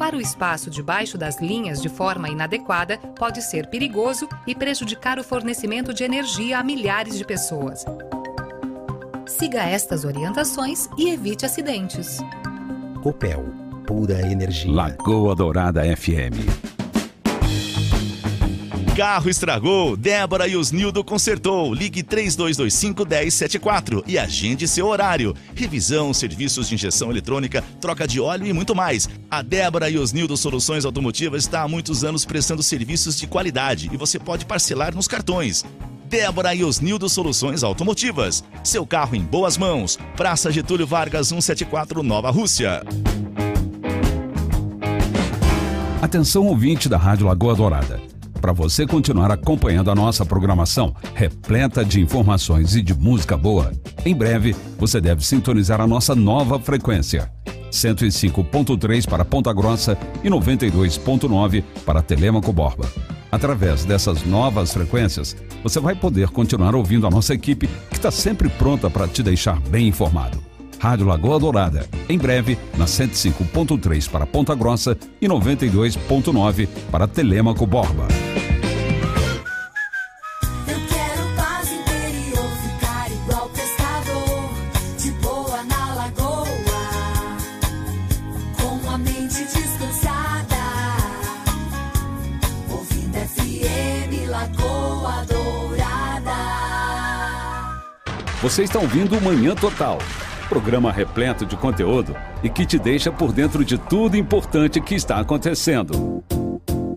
Ocupar o espaço debaixo das linhas de forma inadequada pode ser perigoso e prejudicar o fornecimento de energia a milhares de pessoas. Siga estas orientações e evite acidentes. Copel, pura energia. Lagoa Dourada FM. Carro estragou, Débora e os Nildo consertou. Ligue 3225 1074 e agende seu horário. Revisão, serviços de injeção eletrônica, troca de óleo e muito mais. A Débora e os Nildo Soluções Automotivas está há muitos anos prestando serviços de qualidade e você pode parcelar nos cartões. Débora e os Nildo Soluções Automotivas. Seu carro em boas mãos. Praça Getúlio Vargas 174, Nova Rússia. Atenção ouvinte da Rádio Lagoa Dourada. Para você continuar acompanhando a nossa programação repleta de informações e de música boa, em breve você deve sintonizar a nossa nova frequência. 105.3 para Ponta Grossa e 92.9 para Telemaco Borba. Através dessas novas frequências, você vai poder continuar ouvindo a nossa equipe que está sempre pronta para te deixar bem informado. Rádio Lagoa Dourada, em breve na 105.3 para Ponta Grossa e 92.9 para Telemaco Borba. Você está ouvindo o Manhã Total, programa repleto de conteúdo e que te deixa por dentro de tudo importante que está acontecendo.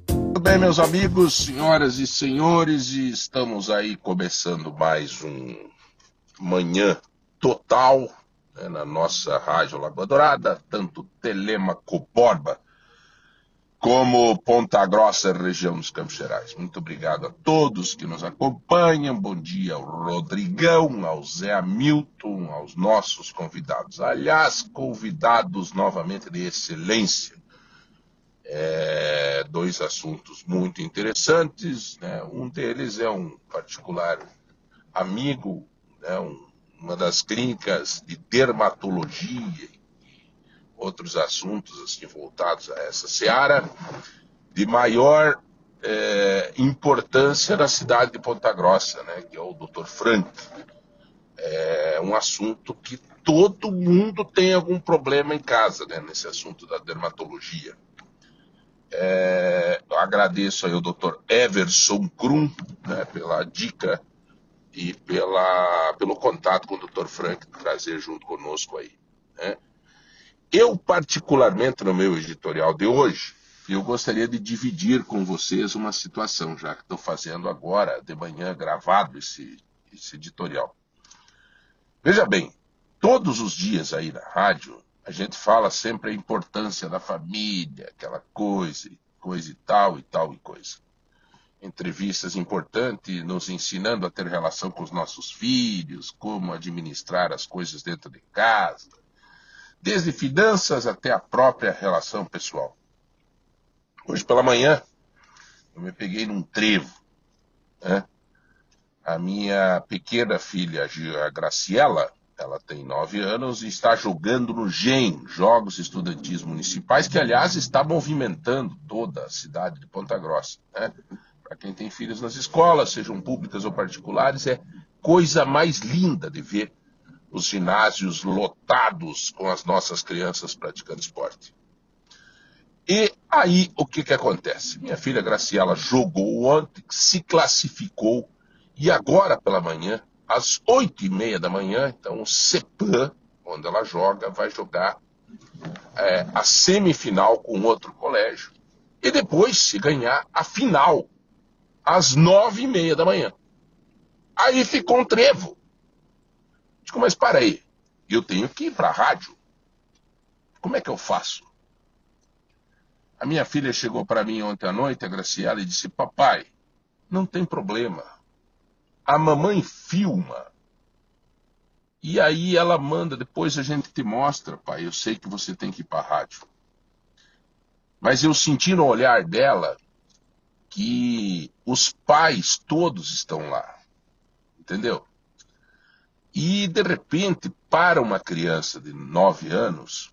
Tudo bem, meus amigos, senhoras e senhores, e estamos aí começando mais um Manhã Total né, na nossa Rádio Lagoa Dourada, tanto Telemaco Borba como Ponta Grossa, região dos Campos Gerais. Muito obrigado a todos que nos acompanham. Bom dia ao Rodrigão, ao Zé Hamilton, aos nossos convidados. Aliás, convidados novamente de excelência. É, dois assuntos muito interessantes. Né? Um deles é um particular amigo, né? um, uma das clínicas de dermatologia outros assuntos assim voltados a essa seara de maior é, importância na cidade de Ponta Grossa, né, que é o Dr. Frank. É um assunto que todo mundo tem algum problema em casa, né, nesse assunto da dermatologia. É, eu agradeço aí ao Dr. Everson Krum né, pela dica e pela, pelo contato com o Dr. Frank trazer junto conosco aí. Né? Eu, particularmente, no meu editorial de hoje, eu gostaria de dividir com vocês uma situação, já que estou fazendo agora, de manhã, gravado esse, esse editorial. Veja bem, todos os dias aí na rádio, a gente fala sempre a importância da família, aquela coisa, coisa e tal e tal e coisa. Entrevistas importantes, nos ensinando a ter relação com os nossos filhos, como administrar as coisas dentro de casa, desde finanças até a própria relação pessoal. Hoje pela manhã, eu me peguei num trevo. Né? A minha pequena filha, a Graciela, ela tem nove anos e está jogando no GEM, Jogos Estudantis Municipais, que aliás está movimentando toda a cidade de Ponta Grossa. Né? Para quem tem filhos nas escolas, sejam públicas ou particulares, é coisa mais linda de ver os ginásios lotados com as nossas crianças praticando esporte. E aí o que, que acontece? Minha filha Graciela jogou ontem, se classificou e agora pela manhã, às oito e meia da manhã, então o CEPAM, onde ela joga, vai jogar é, a semifinal com outro colégio. E depois, se ganhar, a final, às nove e meia da manhã. Aí ficou um trevo. Mas para aí, eu tenho que ir para a rádio. Como é que eu faço? A minha filha chegou para mim ontem à noite, a Graciela, e disse: Papai, não tem problema. A mamãe filma. E aí ela manda, depois a gente te mostra, pai. Eu sei que você tem que ir para a rádio. Mas eu senti no olhar dela que os pais todos estão lá. Entendeu? E, de repente, para uma criança de 9 anos,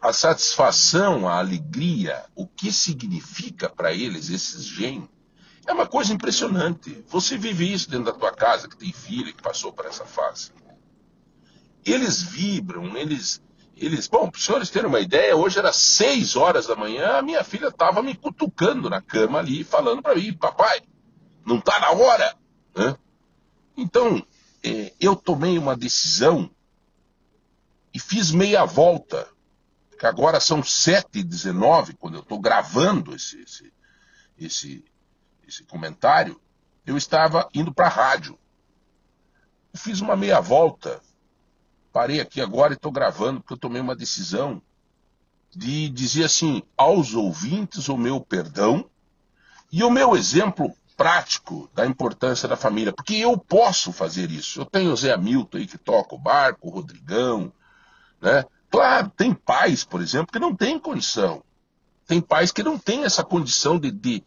a satisfação, a alegria, o que significa para eles esses genes, é uma coisa impressionante. Você vive isso dentro da tua casa, que tem filho que passou por essa fase. Eles vibram, eles. eles bom, para os senhores terem uma ideia, hoje era 6 horas da manhã, a minha filha estava me cutucando na cama ali, falando para mim, papai, não está na hora. Né? Então, é, eu tomei uma decisão e fiz meia volta que agora são 7h19, quando eu estou gravando esse, esse, esse, esse comentário, eu estava indo para a rádio. Eu fiz uma meia volta, parei aqui agora e estou gravando, porque eu tomei uma decisão de dizer assim aos ouvintes o meu perdão e o meu exemplo prático da importância da família, porque eu posso fazer isso. Eu tenho o Zé Hamilton aí que toca o barco, o Rodrigão, né? Claro, tem pais, por exemplo, que não têm condição. Tem pais que não têm essa condição de, de,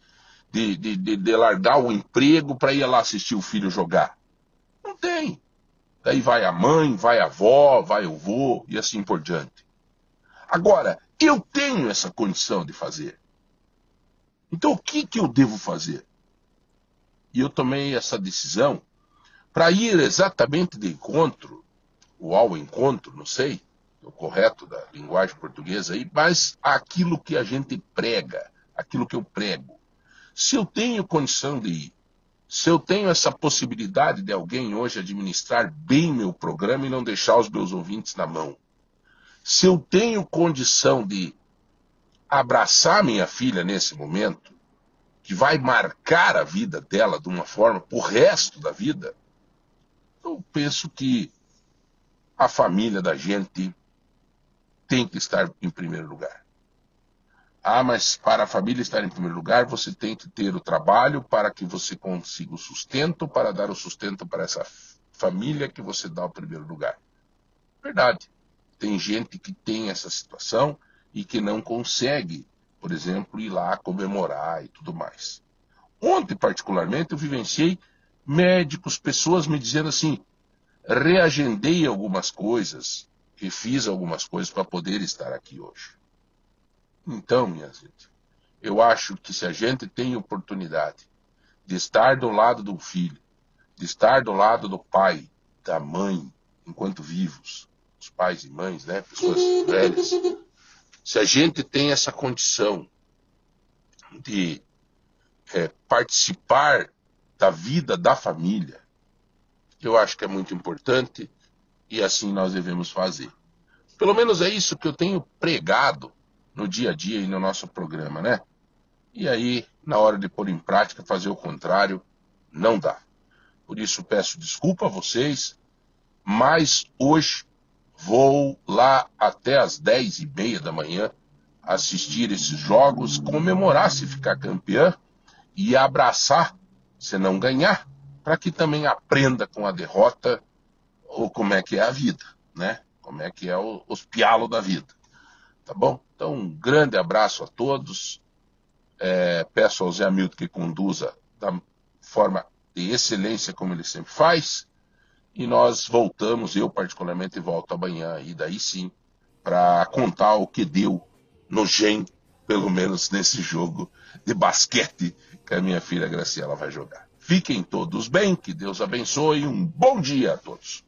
de, de, de largar o emprego para ir lá assistir o filho jogar. Não tem. Daí vai a mãe, vai a avó, vai o vô e assim por diante. Agora, eu tenho essa condição de fazer. Então, o que, que eu devo fazer? E eu tomei essa decisão para ir exatamente de encontro, ou ao encontro, não sei, o correto da linguagem portuguesa aí, mas aquilo que a gente prega, aquilo que eu prego. Se eu tenho condição de ir, se eu tenho essa possibilidade de alguém hoje administrar bem meu programa e não deixar os meus ouvintes na mão, se eu tenho condição de abraçar minha filha nesse momento, que vai marcar a vida dela de uma forma por resto da vida, eu penso que a família da gente tem que estar em primeiro lugar. Ah, mas para a família estar em primeiro lugar, você tem que ter o trabalho para que você consiga o sustento, para dar o sustento para essa família que você dá o primeiro lugar. Verdade. Tem gente que tem essa situação e que não consegue, por exemplo, ir lá comemorar e tudo mais. Ontem, particularmente, eu vivenciei médicos, pessoas me dizendo assim: reagendei algumas coisas, e fiz algumas coisas para poder estar aqui hoje. Então, minha gente, eu acho que se a gente tem oportunidade de estar do lado do filho, de estar do lado do pai, da mãe, enquanto vivos, os pais e mães, né, pessoas velhas, se a gente tem essa condição de é, participar da vida da família, eu acho que é muito importante e assim nós devemos fazer. Pelo menos é isso que eu tenho pregado no dia a dia e no nosso programa, né? E aí, na hora de pôr em prática, fazer o contrário, não dá. Por isso peço desculpa a vocês, mas hoje vou lá até as dez e meia da manhã assistir esses jogos, comemorar se ficar campeã e abraçar se não ganhar, para que também aprenda com a derrota ou como é que é a vida, né? Como é que é o, os pialos da vida. Tá bom? Então, um grande abraço a todos. É, peço ao Zé Hamilton que conduza da forma de excelência como ele sempre faz. E nós voltamos, eu particularmente volto amanhã, e daí sim, para contar o que deu no GEM, pelo menos nesse jogo de basquete que a minha filha Graciela vai jogar. Fiquem todos bem, que Deus abençoe um bom dia a todos.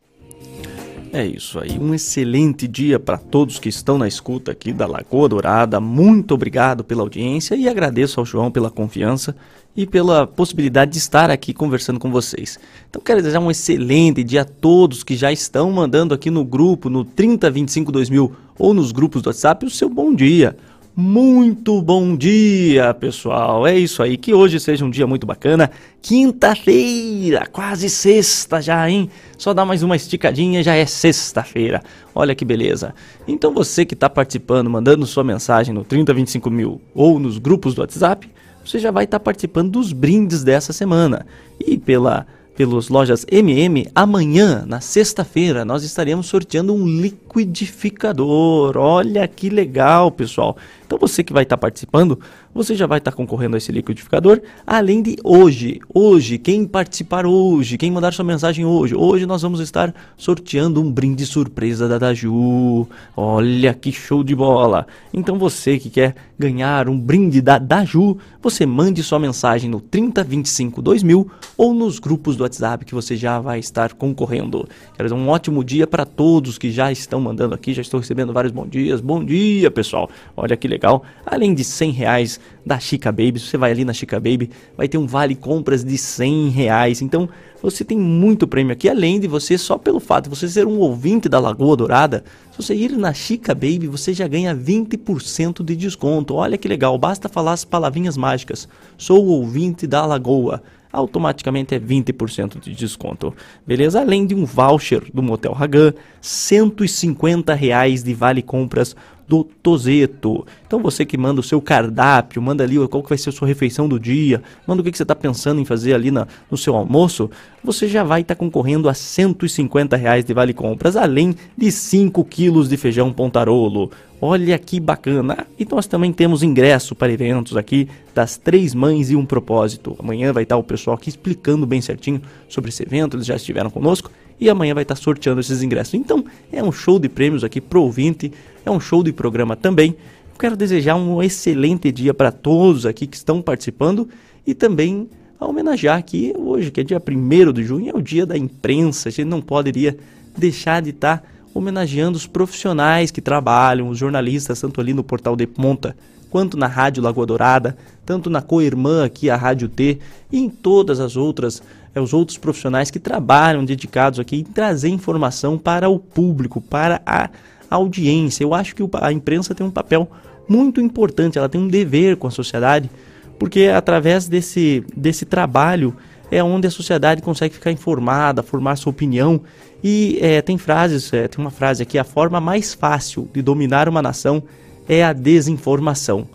É isso aí, um excelente dia para todos que estão na escuta aqui da Lagoa Dourada. Muito obrigado pela audiência e agradeço ao João pela confiança e pela possibilidade de estar aqui conversando com vocês. Então quero desejar um excelente dia a todos que já estão mandando aqui no grupo, no 3025 2000 ou nos grupos do WhatsApp o seu bom dia. Muito bom dia, pessoal. É isso aí. Que hoje seja um dia muito bacana. Quinta-feira, quase sexta já, hein? Só dá mais uma esticadinha, já é sexta-feira. Olha que beleza. Então você que está participando, mandando sua mensagem no 3025 mil ou nos grupos do WhatsApp, você já vai estar tá participando dos brindes dessa semana. E pela pelas lojas MM, amanhã, na sexta-feira, nós estaremos sorteando um liquidificador. Olha que legal, pessoal. Então você que vai estar participando, você já vai estar concorrendo a esse liquidificador, além de hoje. Hoje, quem participar hoje, quem mandar sua mensagem hoje, hoje nós vamos estar sorteando um brinde surpresa da Daju. Olha que show de bola! Então você que quer ganhar um brinde da Daju, você mande sua mensagem no 3025 2000 ou nos grupos do WhatsApp que você já vai estar concorrendo. Quero dizer, um ótimo dia para todos que já estão mandando aqui, já estou recebendo vários bons dias. Bom dia, pessoal! Olha que legal! Além de 100 reais da Chica Baby. Você vai ali na Chica Baby, vai ter um vale compras de 100 reais. Então você tem muito prêmio aqui, além de você, só pelo fato de você ser um ouvinte da Lagoa Dourada, se você ir na Chica Baby, você já ganha 20% de desconto. Olha que legal, basta falar as palavrinhas mágicas. Sou ouvinte da Lagoa automaticamente é 20% de desconto. Beleza? Além de um voucher do Motel Hagan, 150 reais de vale compras do Tozeto. Então você que manda o seu cardápio, manda ali qual que vai ser a sua refeição do dia, manda o que, que você está pensando em fazer ali na, no seu almoço, você já vai estar tá concorrendo a 150 reais de vale compras, além de 5 quilos de feijão pontarolo. Olha que bacana! E nós também temos ingresso para eventos aqui das Três Mães e um Propósito. Amanhã vai estar o pessoal aqui explicando bem certinho sobre esse evento, eles já estiveram conosco e amanhã vai estar sorteando esses ingressos. Então é um show de prêmios aqui pro ouvinte é um show de programa também. Quero desejar um excelente dia para todos aqui que estão participando e também homenagear aqui hoje, que é dia 1 de junho, é o dia da imprensa. A gente não poderia deixar de estar tá homenageando os profissionais que trabalham, os jornalistas, tanto ali no Portal de Ponta, quanto na Rádio Lagoa Dourada, tanto na co-irmã aqui, a Rádio T, e em todas as outras, é, os outros profissionais que trabalham dedicados aqui em trazer informação para o público, para a audiência. Eu acho que a imprensa tem um papel muito importante, ela tem um dever com a sociedade, porque através desse, desse trabalho é onde a sociedade consegue ficar informada, formar sua opinião. E é, tem frases, é, tem uma frase aqui: a forma mais fácil de dominar uma nação é a desinformação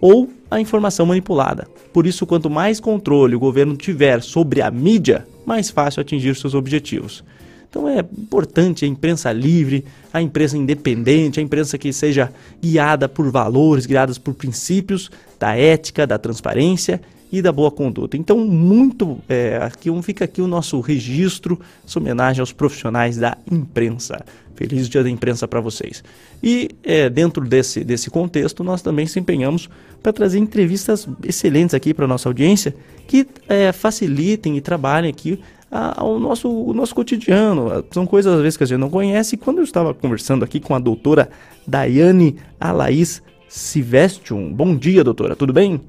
ou a informação manipulada. Por isso, quanto mais controle o governo tiver sobre a mídia, mais fácil atingir seus objetivos. Então é importante a imprensa livre, a imprensa independente, a imprensa que seja guiada por valores, guiadas por princípios da ética, da transparência e da boa conduta. Então, muito é, aqui fica aqui o nosso registro, essa homenagem aos profissionais da imprensa. Feliz dia da imprensa para vocês. E é, dentro desse, desse contexto, nós também se empenhamos para trazer entrevistas excelentes aqui para nossa audiência que é, facilitem e trabalhem aqui ao nosso, o nosso cotidiano. São coisas às vezes que a gente não conhece. E quando eu estava conversando aqui com a doutora Daiane Alaís Silvestion. Bom dia, doutora, tudo bem?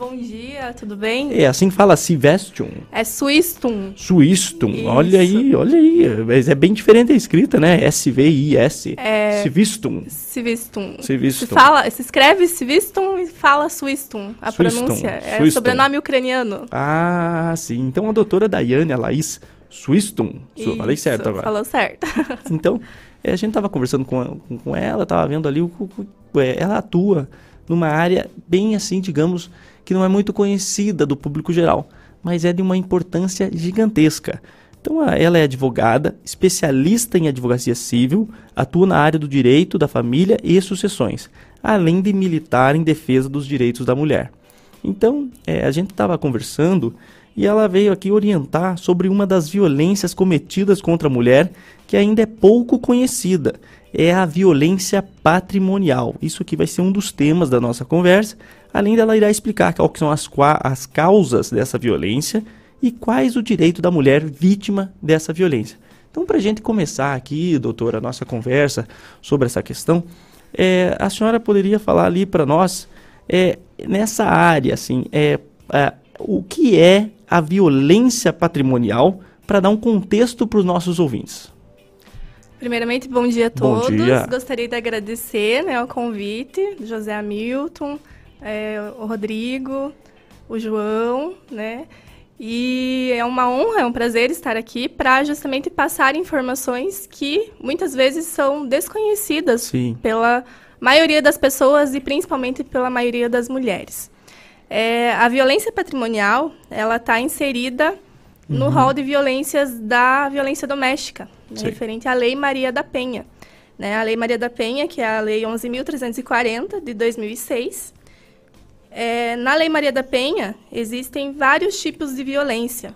Bom dia, tudo bem? É assim que fala Sivestion. É Swistum. Swistum, olha aí, olha aí. Mas é bem diferente a escrita, né? S-V-I-S. É... Sivistum. Sivistum. Se, fala, se escreve Sivistum e fala Swistum. A Swistum. pronúncia é Swistum. sobrenome ucraniano. Ah, sim. Então a doutora Daiane, a Laís Swistum. Isso, falei certo agora. Falou certo. então, a gente tava conversando com, com ela, tava vendo ali, o, o, é, ela atua numa área bem assim, digamos, que não é muito conhecida do público geral, mas é de uma importância gigantesca. Então, ela é advogada, especialista em advocacia civil, atua na área do direito da família e sucessões, além de militar em defesa dos direitos da mulher. Então, é, a gente estava conversando e ela veio aqui orientar sobre uma das violências cometidas contra a mulher que ainda é pouco conhecida. É a violência patrimonial. Isso aqui vai ser um dos temas da nossa conversa Além dela irá explicar quais são as, as causas dessa violência e quais o direito da mulher vítima dessa violência. Então, para a gente começar aqui, doutora, a nossa conversa sobre essa questão, é, a senhora poderia falar ali para nós, é, nessa área, assim, é, é, o que é a violência patrimonial, para dar um contexto para os nossos ouvintes. Primeiramente, bom dia a todos. Dia. Gostaria de agradecer né, o convite, José Hamilton, é, o Rodrigo, o João, né? E é uma honra, é um prazer estar aqui para justamente passar informações que muitas vezes são desconhecidas Sim. pela maioria das pessoas e principalmente pela maioria das mulheres. É, a violência patrimonial ela está inserida no Uhum. rol de violências da violência doméstica, né, referente à Lei Maria da Penha. Né, a Lei Maria da Penha, que é a Lei 11.340 de 2006. É, na Lei Maria da Penha, existem vários tipos de violência.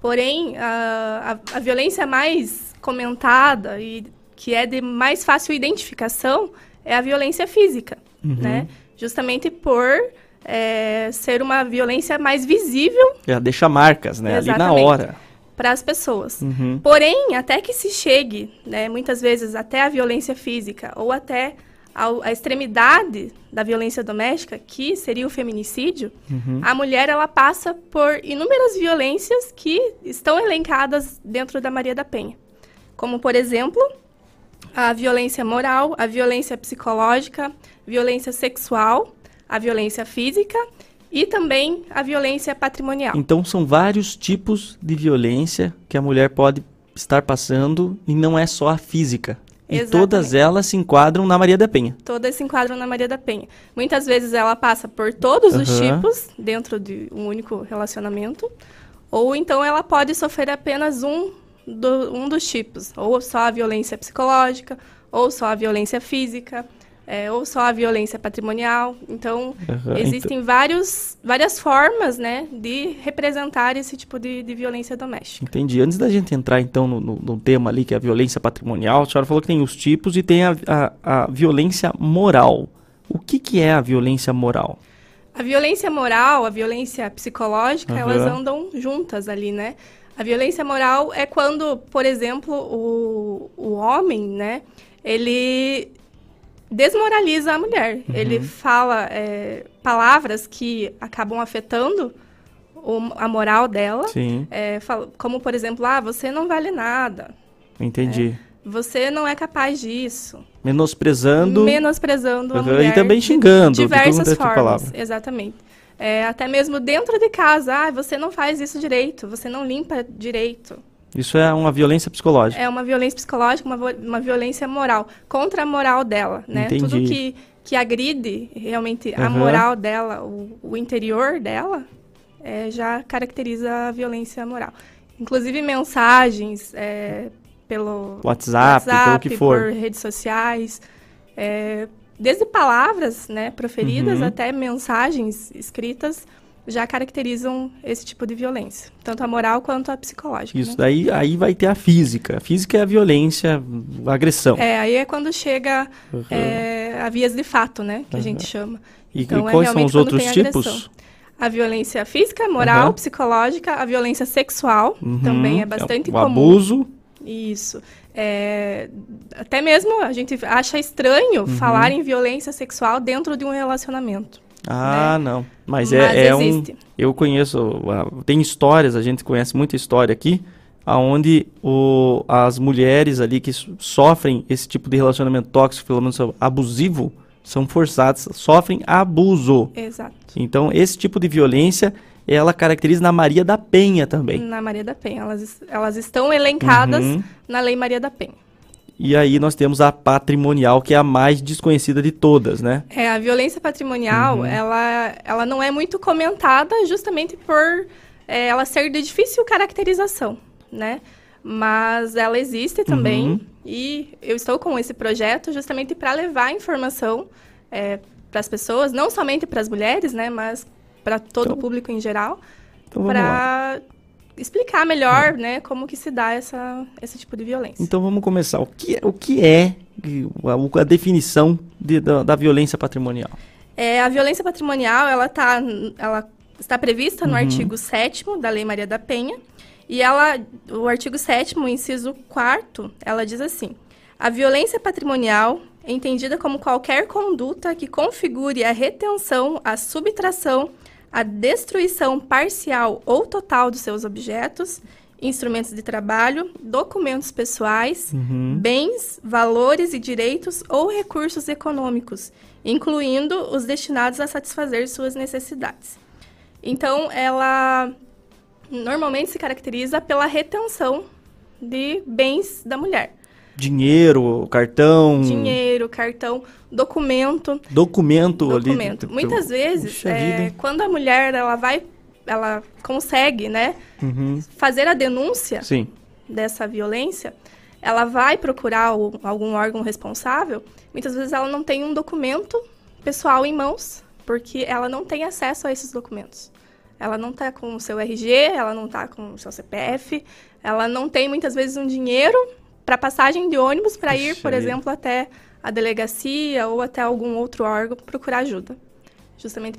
Porém, a, a, a violência mais comentada e que é de mais fácil identificação é a violência física, Uhum. né? Justamente por é, ser uma violência mais visível Já deixa marcas, né? Ali na hora. para as pessoas. Uhum. Porém, até que se chegue, né, muitas vezes até a violência física ou até a extremidade da violência doméstica, que seria o feminicídio, Uhum. a mulher ela passa por inúmeras violências que estão elencadas dentro da Maria da Penha. Como, por exemplo, a violência moral, a violência psicológica, violência sexual, a violência física e também a violência patrimonial. Então são vários tipos de violência que a mulher pode estar passando e não é só a física. E Exatamente. todas elas se enquadram na Maria da Penha. Todas se enquadram na Maria da Penha. Muitas vezes ela passa por todos os Aham. tipos dentro de um único relacionamento, ou então ela pode sofrer apenas um, do- um dos tipos, ou só a violência psicológica, ou só a violência física, é, ou só a violência patrimonial. Então, Aham, existem vários, várias formas né, de representar esse tipo de, de violência doméstica. Entendi. Antes da gente entrar então no, no- tema ali que é a violência patrimonial, a senhora falou que tem os tipos e tem a, a- a violência moral. O que, que é a violência moral? A violência moral, a violência psicológica, Aham. elas andam juntas ali, né? A violência moral é quando, por exemplo, o, o homem, né, ele desmoraliza a mulher. Ele fala é, palavras que acabam afetando o- a moral dela. Sim, É, fala- como, por exemplo, ah, você não vale nada. entendi. Você não é capaz disso. Menosprezando. Menosprezando a mulher. e também xingando, de Diversas formas, exatamente. É, até mesmo dentro de casa. Ah, você não faz isso direito. Você não limpa direito. Isso é uma violência psicológica. É uma violência psicológica, uma, uma violência moral. Contra a moral dela, né? Entendi. Tudo que, que agride realmente a Aham. moral dela, o, o interior dela, é, já caracteriza a violência moral. Inclusive mensagens é, pelo WhatsApp, pelo que for. por redes sociais, é, desde palavras né, proferidas Uhum. até mensagens escritas, já caracterizam esse tipo de violência, tanto a moral quanto a psicológica. Isso né? daí aí vai ter a física. A física é a violência, a agressão. É, aí é quando chega Uhum. é, a vias de fato, né, que a Aham. gente chama. E, então, e é quais são realmente os outros tipos? A violência física, moral, Aham. psicológica, a violência sexual Uhum. também é bastante o comum. abuso. Isso. É, até mesmo a gente acha estranho Uhum. falar em violência sexual dentro de um relacionamento. Ah, não. Mas, Mas é, é um. Eu conheço. ah, Tem histórias, a gente conhece muita história aqui, aonde o, as mulheres ali que so- sofrem esse tipo de relacionamento tóxico, pelo menos abusivo, são forçadas, sofrem abuso. Exato. Então, esse tipo de violência, ela caracteriza na Maria da Penha também. Na Maria da Penha. Elas, elas estão elencadas Uhum. na Lei Maria da Penha. E aí nós temos a patrimonial, que é a mais desconhecida de todas, né? É, a violência patrimonial, Uhum. ela, ela não é muito comentada justamente por é, ela ser de difícil caracterização, né? Mas ela existe também Uhum. e eu estou com esse projeto justamente para levar informação para as pessoas, não somente para as mulheres, né? Mas para todo Então- o público em geral, Então para explicar melhor, né? Como que se dá essa, esse tipo de violência. Então vamos começar. O que, é- o que é a, a definição de- da, da violência patrimonial? É, a violência patrimonial, ela, tá, ela está prevista no Uhum. artigo 7 da Lei Maria da Penha. E ela, o artigo 7 inciso 4 ela diz assim: A violência patrimonial é entendida como qualquer conduta que configure a retenção, a subtração, a destruição parcial ou total dos seus objetos, instrumentos de trabalho, documentos pessoais, Uhum. bens, valores e direitos ou recursos econômicos, incluindo os destinados a satisfazer suas necessidades. Então, ela normalmente se caracteriza pela retenção de bens da mulher. Dinheiro, cartão, Dinheiro, cartão, documento. documento, ali. documento. Muitas vezes, Puxa é, quando a mulher ela vai ela consegue, né, Uhum. fazer a denúncia Sim. dessa violência, ela vai procurar o- algum órgão responsável. Muitas vezes ela não tem um documento pessoal em mãos, porque ela não tem acesso a esses documentos. Ela não está com o seu RG, ela não está com o seu CPF, ela não tem muitas vezes um dinheiro para passagem de ônibus para ir, por exemplo, até a delegacia ou até algum outro órgão procurar ajuda. Justamente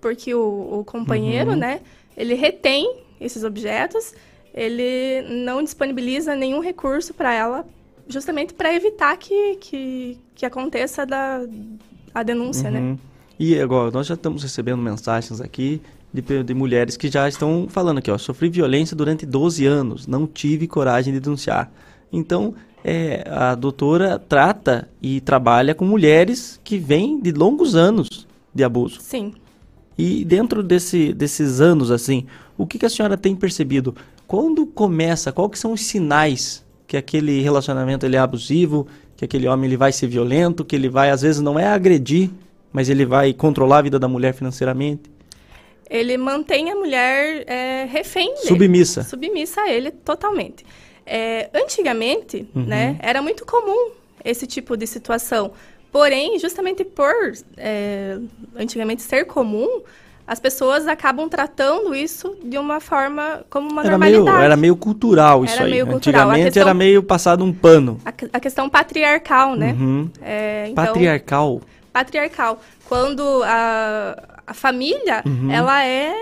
porque o, o companheiro, Uhum. né, ele retém esses objetos, ele não disponibiliza nenhum recurso para ela, justamente para evitar que, que, que aconteça da, a denúncia, né? Uhum. E agora, nós já estamos recebendo mensagens aqui de, de mulheres que já estão falando aqui, ó, sofri violência durante 12 anos, não tive coragem de denunciar. Então, é, a doutora trata e trabalha com mulheres que vêm de longos anos de abuso. Sim. E dentro desse, desses anos, assim, o que, que a senhora tem percebido? Quando começa, quais são os sinais que aquele relacionamento ele é abusivo, que aquele homem ele vai ser violento, que ele vai, às vezes, não é agredir, mas ele vai controlar a vida da mulher financeiramente? Ele mantém a mulher é, refém dele. Submissa. Submissa a ele totalmente. É, antigamente, Uhum. né, era muito comum esse tipo de situação. Porém, justamente por é, antigamente ser comum, as pessoas acabam tratando isso de uma forma como uma Era meio, normalidade. era meio cultural isso Era aí. meio cultural. Antigamente questão- era meio passado um pano. A, a questão patriarcal, né? Uhum. É, então, Patriarcal. patriarcal. Quando a, a família, Uhum. ela é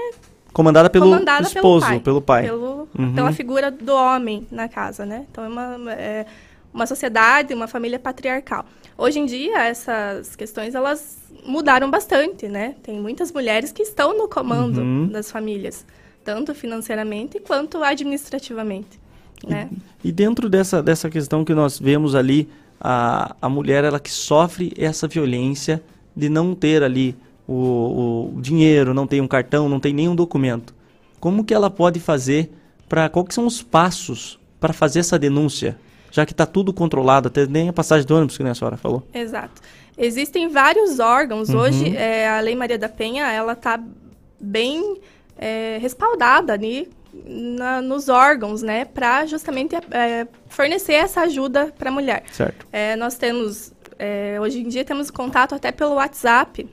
Comandada pelo comandada esposo, pelo pai. pelo pelo- Uhum. pela figura do homem na casa, né? Então é uma, é uma sociedade, uma família patriarcal. Hoje em dia essas questões elas mudaram bastante, né? Tem muitas mulheres que estão no comando Uhum. das famílias, tanto financeiramente quanto administrativamente, né? E dentro dessa, dessa questão que nós vemos ali, a, a mulher ela que sofre essa violência de não ter ali o, o dinheiro, não tem um cartão, não tem nenhum documento. Como que ela pode fazer para quais são os passos para fazer essa denúncia? Já que está tudo controlado, até nem a passagem do ônibus que a senhora falou. Exato. Existem vários órgãos. Uhum. Hoje, é, a Lei Maria da Penha, ela está bem é, respaldada ali na- nos órgãos, né? Para justamente é, fornecer essa ajuda para a mulher. Certo. É, nós temos, é, hoje em dia, temos contato até pelo WhatsApp,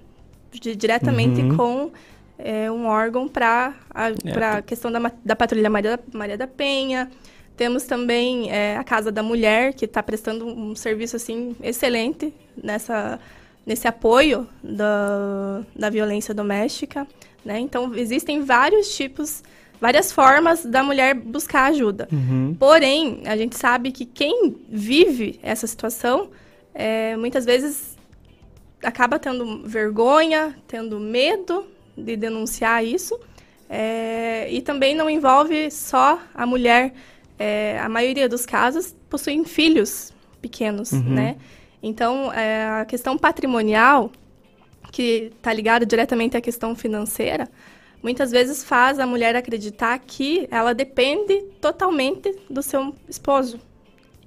de- diretamente Uhum. com é, um órgão para a É, pra questão da, da Patrulha Maria, Maria da Penha. Temos também é, a Casa da Mulher, que está prestando um serviço assim excelente nessa, nesse apoio da, da violência doméstica. Né? Então, existem vários tipos, várias formas da mulher buscar ajuda. Uhum. Porém, a gente sabe que quem vive essa situação, é, muitas vezes acaba tendo vergonha, tendo medo de denunciar isso. é, e também não envolve só a mulher. É, a maioria dos casos possuem filhos pequenos, Uhum. né? Então, é, a questão patrimonial, que está ligada diretamente à questão financeira, muitas vezes faz a mulher acreditar que ela depende totalmente do seu esposo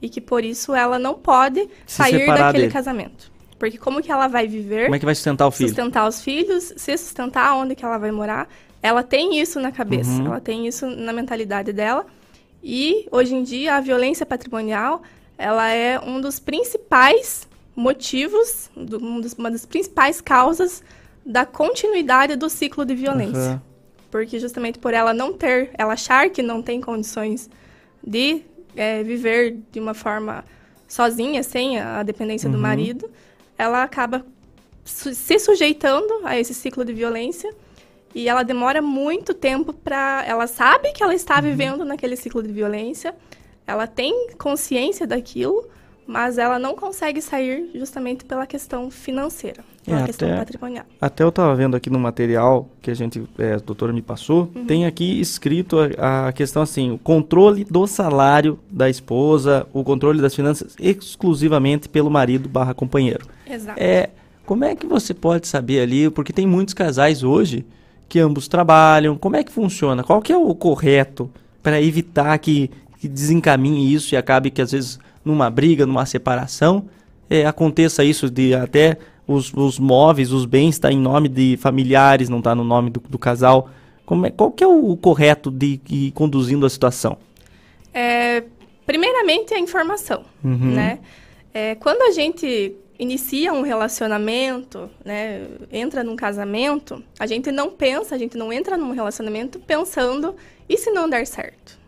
e que por isso ela não pode Se sair daquele dele. casamento. Porque como que ela vai viver, Como é que vai sustentar o filho? sustentar os filhos, se sustentar onde que ela vai morar, ela tem isso na cabeça, Uhum. ela tem isso na mentalidade dela. E hoje em dia a violência patrimonial, ela é um dos principais motivos, do- um dos- uma das principais causas da continuidade do ciclo de violência. Aham. Porque justamente por ela não ter, ela achar que não tem condições de é, viver de uma forma sozinha, sem a, dependência do Uhum. marido, ela acaba se sujeitando a esse ciclo de violência e ela demora muito tempo para. Ela sabe que ela está vivendo naquele ciclo de violência, ela tem consciência daquilo, mas ela não consegue sair justamente pela questão financeira, pela É, questão até- patrimonial. Até eu estava vendo aqui no material que a gente, é, a doutora me passou, Uhum. tem aqui escrito a, a questão assim, o controle do salário da esposa, o controle das finanças exclusivamente pelo marido barra companheiro. Exato. É, como é que você pode saber ali, porque tem muitos casais hoje que ambos trabalham, como é que funciona? Qual que é o correto para evitar que, que desencaminhe isso e acabe que às vezes numa briga, numa separação, é, aconteça isso de até os, os móveis, os bens tá em nome de familiares, não tá no nome do, do casal. Como é, qual que é o correto de ir conduzindo a situação? É, primeiramente, a informação, Uhum. né? É, quando a gente inicia um relacionamento, né, entra num casamento, a gente não pensa, a gente não entra num relacionamento pensando e se não der certo.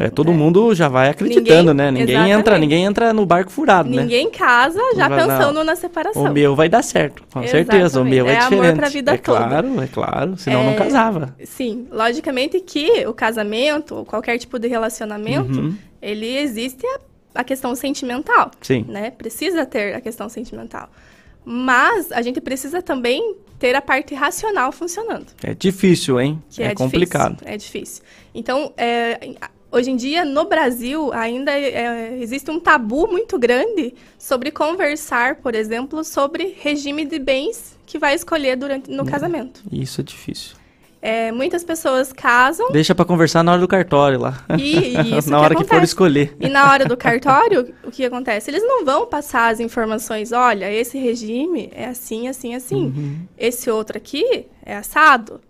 É, todo É. mundo já vai acreditando, Ninguém- né? Ninguém exatamente. entra, ninguém entra no barco furado, né? Ninguém casa já Vai, não. pensando na separação. O meu vai dar certo, com certeza. O Exatamente. meu é, É amor diferente. pra vida é toda. claro, é claro. Senão não É, casava. Sim, logicamente que o casamento, ou qualquer tipo de relacionamento, Uhum. ele existe a, a questão sentimental, Sim. né? Precisa ter a questão sentimental. Mas a gente precisa também ter a parte racional funcionando. É difícil, hein? Que é, é, complicado. Difícil, é difícil. Então, é, hoje em dia, no Brasil, ainda é, existe um tabu muito grande sobre conversar, por exemplo, sobre regime de bens que vai escolher durante Hum. no casamento. Isso é difícil. É, muitas pessoas casam Deixa pra conversar na hora do cartório lá. e, isso na hora que, for acontece. escolher. E na hora do cartório, o que acontece? Eles não vão passar as informações, olha, esse regime é assim, assim, assim. Uhum. Esse outro aqui é assado.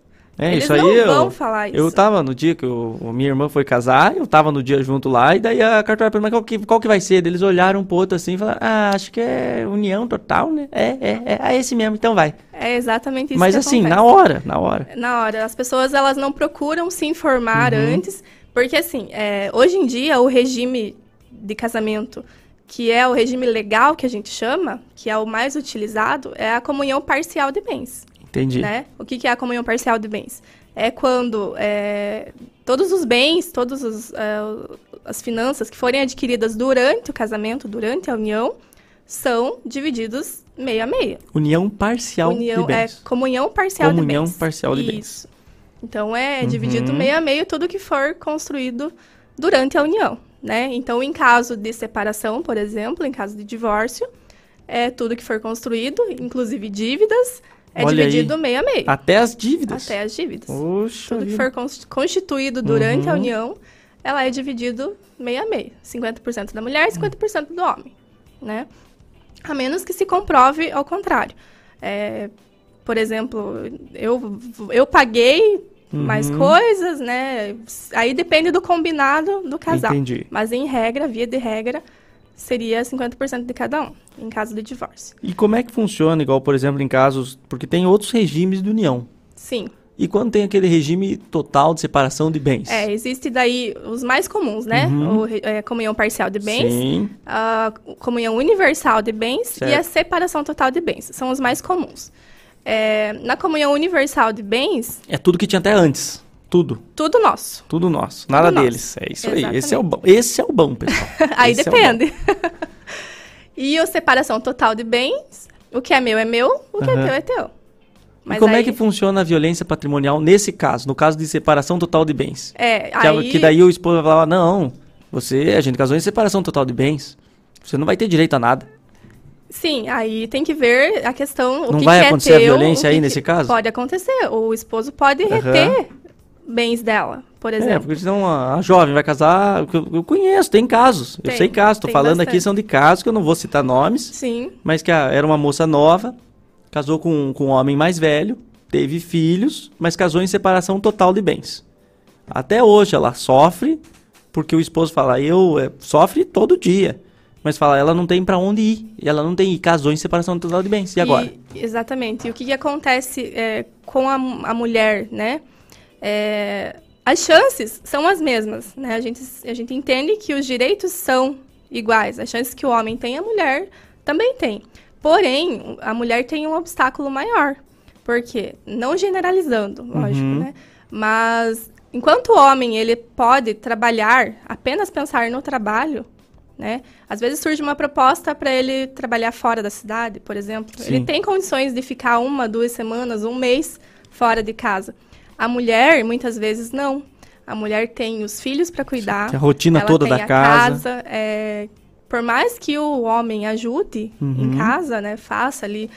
É, Eles isso aí não eu, vão falar isso. eu tava no dia que o- minha irmã foi casar, eu tava no dia junto lá, e daí a cartória perguntou, mas qual que, qual que vai ser? Eles olharam um pro outro assim e falaram, ah, acho que é união total, né? É, é, é, é esse mesmo, então vai. É exatamente isso Mas assim, acontece. na hora, na hora. Na hora. As pessoas, elas não procuram se informar Uhum. antes, porque assim, é, hoje em dia, o regime de casamento, que é o regime legal que a gente chama, que é o mais utilizado, é a comunhão parcial de bens. Entendi. né? O que, que é a comunhão parcial de bens? É quando é, todos os bens, todas as finanças que forem adquiridas durante o casamento, durante a união, são divididos meio a meio. União parcial união, de bens. É comunhão parcial Comunhão de bens. parcial de bens. Isso. Então é Uhum. dividido meio a meio tudo que for construído durante a união, né? Então, em caso de separação, por exemplo, em caso de divórcio, é tudo que for construído, inclusive dívidas, é Olha aí. dividido meio a meio. Até as dívidas. Até as dívidas. Poxa Tudo que vida. for cons- constituído durante a Uhum. união, ela é dividido meio a meio. 50% da mulher e 50% do homem, né? A menos que se comprove ao contrário. É, por exemplo, eu, eu paguei mais Uhum. coisas, né? Aí depende do combinado do casal. Entendi. Mas em regra, via de regra, seria 50% de cada um, em caso de divórcio. E como é que funciona, igual, por exemplo, em casos... Porque tem outros regimes de união. Sim. E quando tem aquele regime total de separação de bens? É, existe daí os mais comuns, né? Uhum. O é, comunhão parcial de bens, Sim. a comunhão universal de bens e a Certo. separação total de bens. São os mais comuns. É, na comunhão universal de bens, É tudo que tinha até antes. Tudo. tudo nosso. Tudo nosso. Nada nosso. deles. É isso aí. Esse é o Exatamente. bom. Esse é o bom, pessoal. Aí Esse é depende. e a separação total de bens, o que é meu é meu, o que Aham. é teu é teu. e como é aí- que funciona a violência patrimonial nesse caso? No caso de separação total de bens? É, Que, a- aí... que daí o esposo vai falar, não, você, a gente casou em separação total de bens. Você não vai ter direito a nada. Sim, aí tem que ver a questão. O Não que vai que é acontecer a teu, violência o que aí nesse caso? Pode acontecer. O esposo pode reter bens dela, por É, exemplo. porque senão a, a jovem vai casar. Eu, eu conheço, tem casos. eu Tem, sei casos. Tô tem falando aqui bastante. são de casos que eu não vou citar nomes. Sim, Mas que a- era uma moça nova, casou com, com um homem mais velho, teve filhos, mas casou em separação total de bens. Até hoje ela sofre, porque o esposo fala, eu é, sofre todo dia. Mas fala, ela não tem pra onde ir. E ela não tem, e casou em separação total de bens. E agora? exatamente. E o que, que acontece é, com a, a mulher, né? É, as chances são as mesmas, né? A gente, a gente entende que os direitos são iguais. As chances que o homem tem, a mulher também tem. Porém, a mulher tem um obstáculo maior. Por quê? Não generalizando, lógico, Uhum. né? Mas enquanto o homem ele pode trabalhar, apenas pensar no trabalho, né? Às vezes surge uma proposta para ele trabalhar fora da cidade, por exemplo. Sim. Ele tem condições de ficar uma, duas semanas, um mês fora de casa. A mulher, muitas vezes, não. A mulher tem os filhos para cuidar. Tem a rotina toda da a casa. é, por mais que o homem ajude Uhum. em casa, né? Faça ali,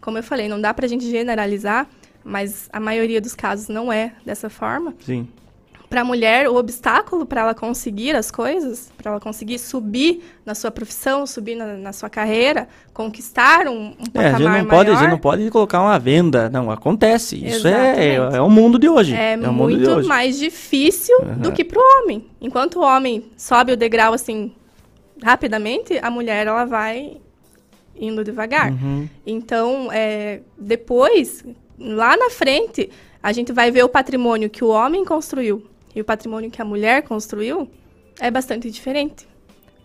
como eu falei, não dá pra gente generalizar, mas a maioria dos casos não é dessa forma. Sim. Para a mulher, o obstáculo para ela conseguir as coisas, para ela conseguir subir na sua profissão, subir na, na sua carreira, conquistar um, um é, a gente não maior, pode, a gente não pode colocar uma venda, não acontece. Isso é, é o mundo de hoje. É, é o mundo muito hoje. mais difícil uhum. do que para o homem. Enquanto o homem sobe o degrau assim rapidamente, a mulher ela vai indo devagar. Uhum. Então, é, depois, lá na frente, a gente vai ver o patrimônio que o homem construiu e o patrimônio que a mulher construiu é bastante diferente.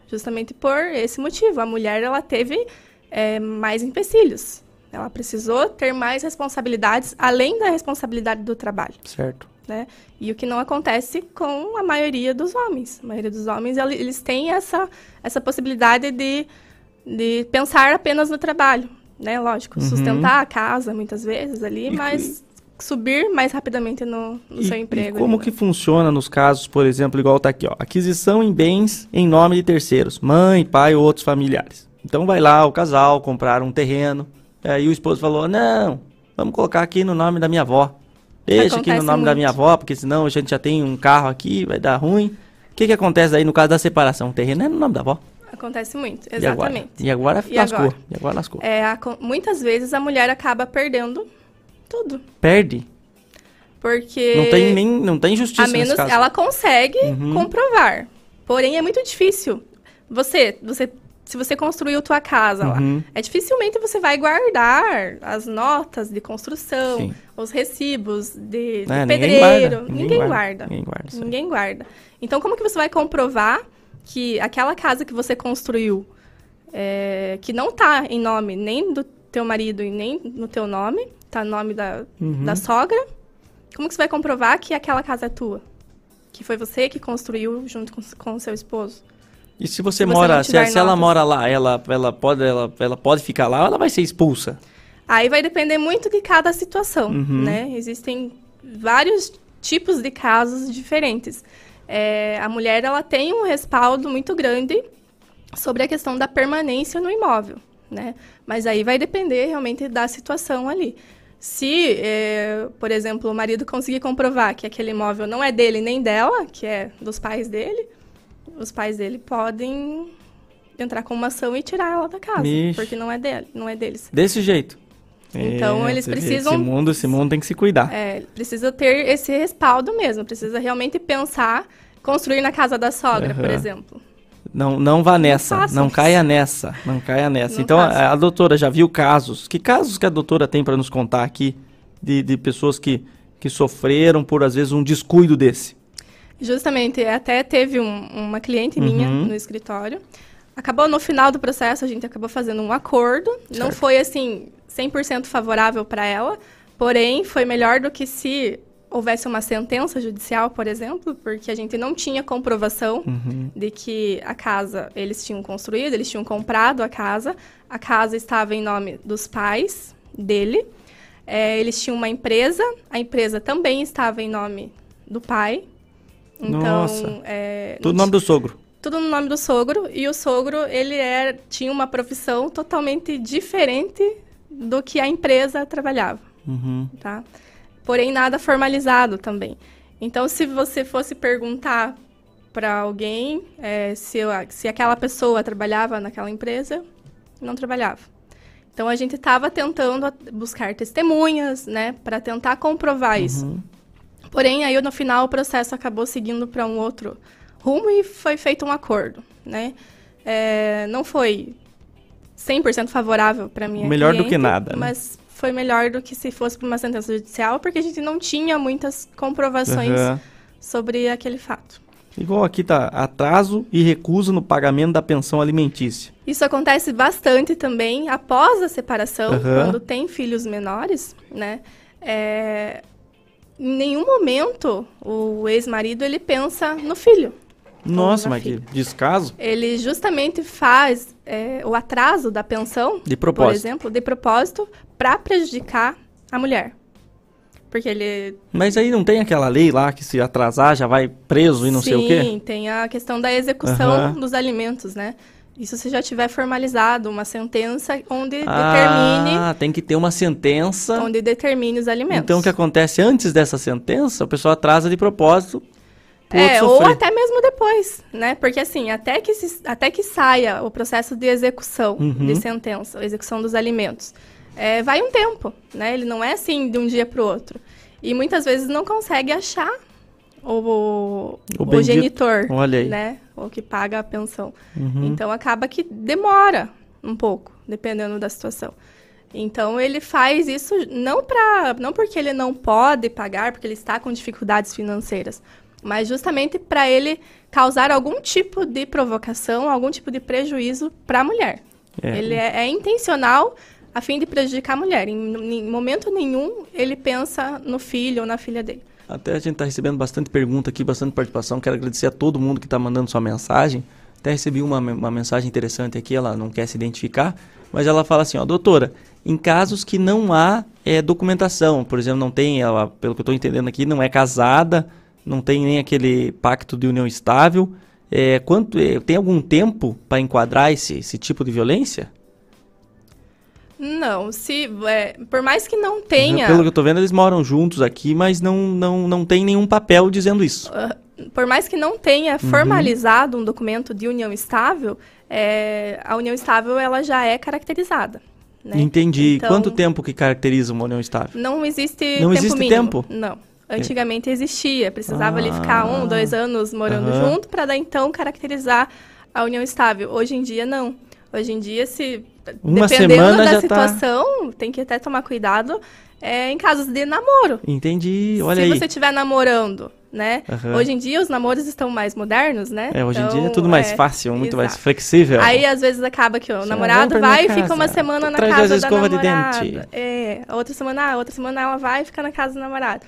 Justamente por esse motivo. A mulher ela teve é, mais empecilhos. Ela precisou ter mais responsabilidades além da responsabilidade do trabalho. Certo. Né? E o que não acontece com a maioria dos homens. A maioria dos homens eles têm essa, essa possibilidade de, de pensar apenas no trabalho. Né? Lógico, uhum. sustentar a casa muitas vezes ali, e mas subir mais rapidamente no, no e, seu emprego. E como que funciona nos casos, por exemplo, igual está aqui, ó, aquisição em bens em nome de terceiros, mãe, pai ou outros familiares. Então vai lá o casal comprar um terreno, aí o esposo falou, não, vamos colocar aqui no nome da minha avó. Deixa acontece aqui no nome muito. da minha avó, porque senão a gente já tem um carro aqui, vai dar ruim. O que, que acontece aí no caso da separação? O terreno é no nome da avó. Acontece muito, exatamente. E agora, e agora lascou. Agora? E agora lascou. É, a, muitas vezes a mulher acaba perdendo tudo. Perde? Porque. Não tem nem. Não tem justiça. A menos ela consegue uhum. comprovar. Porém, é muito difícil. Você, você. Se você construiu tua casa uhum. lá, é dificilmente você vai guardar as notas de construção, Sim. os recibos de, é, pedreiro. Ninguém guarda. Ninguém, ninguém guarda. Ninguém guarda. Ninguém guarda. Então, como que você vai comprovar que aquela casa que você construiu, é, que não está em nome nem do teu marido e nem no teu nome, tá no nome da, uhum. da sogra. Como que você vai comprovar que aquela casa é tua? Que foi você que construiu junto com o seu esposo? E se você, se mora, se, se ela mora lá, ela, ela, pode, ela, ela pode ficar lá ou ela vai ser expulsa? Aí vai depender muito de cada situação, uhum. né? Existem vários tipos de casos diferentes. É, a mulher ela tem um respaldo muito grande sobre a questão da permanência no imóvel, né? Mas aí vai depender realmente da situação ali. Se, é, por exemplo, o marido conseguir comprovar que aquele imóvel não é dele nem dela, que é dos pais dele, os pais dele podem entrar com uma ação e tirar ela da casa, porque não é dele, não é deles. Desse jeito. Então é, eles precisam. Esse mundo, esse mundo tem que se cuidar. É, precisa ter esse respaldo mesmo. Precisa realmente pensar, construir na casa da sogra, uhum. por exemplo. Não, não vá nessa, não, não caia nessa, não caia nessa. Não então, a, a, doutora já viu casos. Que casos que a doutora tem para nos contar aqui de, de pessoas que, que sofreram por, às vezes, um descuido desse? Justamente, até teve um, uma cliente uhum. minha no escritório. Acabou no final do processo, a gente acabou fazendo um acordo. Certo. Não foi, assim, 100% favorável para ela, porém, foi melhor do que se houvesse uma sentença judicial, por exemplo, porque a gente não tinha comprovação uhum. de que a casa eles tinham construído, eles tinham comprado a casa, a casa estava em nome dos pais dele, é, eles tinham uma empresa, a empresa também estava em nome do pai. Então, Nossa. É, tudo no nome do sogro. Tudo no nome do sogro e o sogro ele era, tinha uma profissão totalmente diferente do que a empresa trabalhava, uhum. tá? Porém nada formalizado também. Então, se você fosse perguntar para alguém é, se, eu, se aquela pessoa trabalhava naquela empresa, não trabalhava. Então, a gente estava tentando buscar testemunhas, né, para tentar comprovar uhum. isso. Porém, aí no final o processo acabou seguindo para um outro rumo e foi feito um acordo, né? É, não foi 100% favorável para mim. Melhor cliente, do que nada. Né? Mas foi melhor do que se fosse para uma sentença judicial, porque a gente não tinha muitas comprovações uhum. sobre aquele fato. Igual aqui tá atraso e recusa no pagamento da pensão alimentícia. Isso acontece bastante também após a separação, uhum. quando tem filhos menores, né? É... Em nenhum momento o ex-marido ele pensa no filho. Nossa, mas que descaso. Ele justamente faz é, o atraso da pensão, de propósito. por exemplo, de propósito, para prejudicar a mulher. Porque ele. Mas aí não tem aquela lei lá que se atrasar já vai preso e não Sim, sei o quê? Sim, tem a questão da execução uhum. dos alimentos, né? Isso se já tiver formalizado, uma sentença onde ah, determine. Ah, tem que ter uma sentença. Onde determine os alimentos. Então o que acontece antes dessa sentença, o pessoal atrasa de propósito é, ou até mesmo depois, né? Porque assim, até que, se, até que saia o processo de execução Uhum. de sentença, execução dos alimentos, é, vai um tempo, né? Ele não é assim de um dia para o outro. E muitas vezes não consegue achar o, o, O genitor, né? O que paga a pensão. Uhum. Então acaba que demora um pouco, dependendo da situação. Então ele faz isso não para, não porque ele não pode pagar, porque ele está com dificuldades financeiras, mas justamente para ele causar algum tipo de provocação, algum tipo de prejuízo para a mulher. É. Ele é, é intencional a fim de prejudicar a mulher. Em, em momento nenhum ele pensa no filho ou na filha dele. Até a gente está recebendo bastante pergunta aqui, bastante participação. Quero agradecer a todo mundo que está mandando sua mensagem. Até recebi uma, uma mensagem interessante aqui, ela não quer se identificar, mas ela fala assim, ó, doutora, em casos que não há é, documentação, por exemplo, não tem, ela, pelo que eu estou entendendo aqui, não é casada, não tem nem aquele pacto de união estável, é, quanto, é, tem algum tempo para enquadrar esse, esse tipo de violência? Não, se é, por mais que não tenha, Pelo que eu estou vendo, eles moram juntos aqui, mas não, não, não tem nenhum papel dizendo isso. Ah, por mais que não tenha Uhum. formalizado um documento de união estável, é, a união estável ela já é caracterizada. Né? Entendi. Então, Quanto tempo que caracteriza uma união estável? Não existe Não tempo existe mínimo. tempo? Não. Antigamente existia. Precisava ali ficar um, Ah. dois anos morando junto para dar então caracterizar a união estável. Hoje em dia não. Hoje em dia se Uma dependendo da tá- situação, tem que até tomar cuidado é, em casos de namoro. Entendi. Olha se aí. você estiver namorando, né? Aham. Hoje em dia os namoros estão mais modernos, né? É, hoje em dia é Então, tudo mais é, fácil, muito mais exato. flexível. Aí às vezes acaba que o Você namorado vai e fica uma semana na casa da namorada. É, outra semana, a outra semana ela vai e fica na casa do namorado.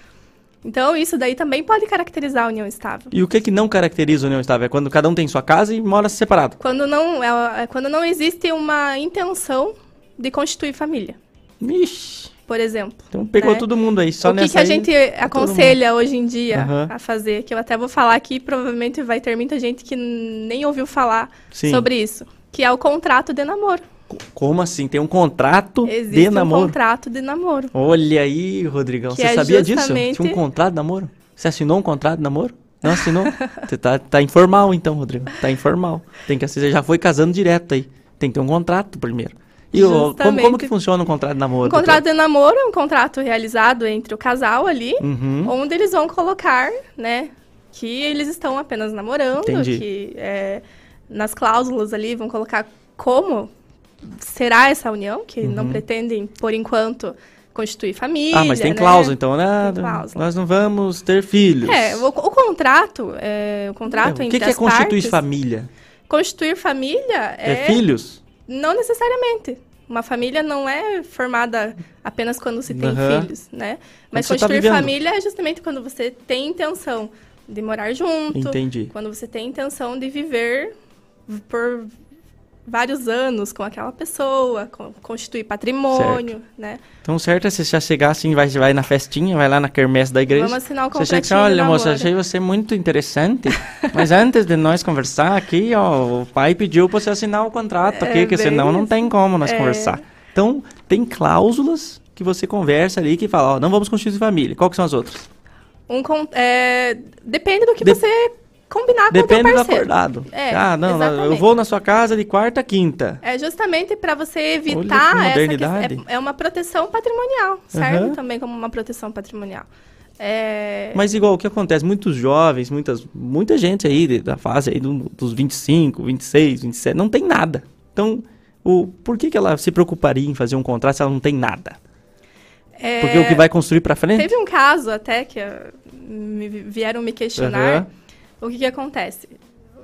Então isso daí também pode caracterizar a união estável. E o que que não caracteriza a união estável? É quando cada um tem sua casa e mora separado. Quando não, é, é quando não existe uma intenção de constituir família, Ixi, por exemplo. então pegou Né? todo mundo aí. Só o que, nessa que a gente tá aconselha hoje em dia Aham. a fazer, que eu até vou falar aqui, provavelmente vai ter muita gente que nem ouviu falar Sim. sobre isso, que é o contrato de namoro. Como assim? Tem um contrato Existe de um namoro? contrato de namoro. Olha aí, Rodrigão. Que Você é sabia disso? justamente- Tinha um contrato de namoro? Você assinou um contrato de namoro? Não assinou? Você tá, tá informal então, Rodrigo. Tá informal. Tem que assinar. Já foi casando direto aí. Tem que ter um contrato primeiro. E o, como, como que funciona um contrato de namoro? Um contrato de namoro é um contrato realizado entre o casal ali, doutor? Uhum. onde eles vão colocar, né, que eles estão apenas namorando, Entendi. que é, nas cláusulas ali vão colocar como será essa união, que não pretendem, por enquanto, constituir família. Uhum. Ah, mas tem né? cláusula, então, né? Tem cláusula. Nós não vamos ter filhos. É, o, o contrato, é, o contrato É, o entre que, que é constituir partes, família? Constituir família É, é, filhos? Não necessariamente. Uma família não é formada apenas quando se tem Aham. filhos, né? Mas você tá constituir vivendo. família é justamente quando você tem intenção de morar junto, Entendi. quando você tem intenção de viver por vários anos com aquela pessoa, con- constituir patrimônio, né? Então, certo é você já chegar assim, vai, vai na festinha, vai lá na quermesse da igreja. Vamos assinar o Você chega assim, olha, moça, namoro." achei você muito interessante, mas antes de nós conversar aqui, ó, o pai pediu pra você assinar o contrato É aqui, que senão não isso. tem como nós É. conversar. Então, tem cláusulas que você conversa ali que fala, ó, não vamos constituir família. Qual que são as outras? Um, é, depende do que De- você combinar com o Depende teu do parceiro. acordado. É, ah, não, eu exatamente. vou na sua casa de quarta a quinta. É justamente para você Olha evitar essa modernidade. questão. É, é uma proteção patrimonial, serve Aham. também como uma proteção patrimonial. É, Mas igual o que acontece, muitos jovens, muitas, muita gente aí de- da fase aí do- dos 25, 26, 27, não tem nada. Então, o, por que, que ela se preocuparia em fazer um contrato se ela não tem nada? é, Porque o que vai construir pra frente? Teve um caso até que eh, me vieram me questionar Aham. O que, que acontece.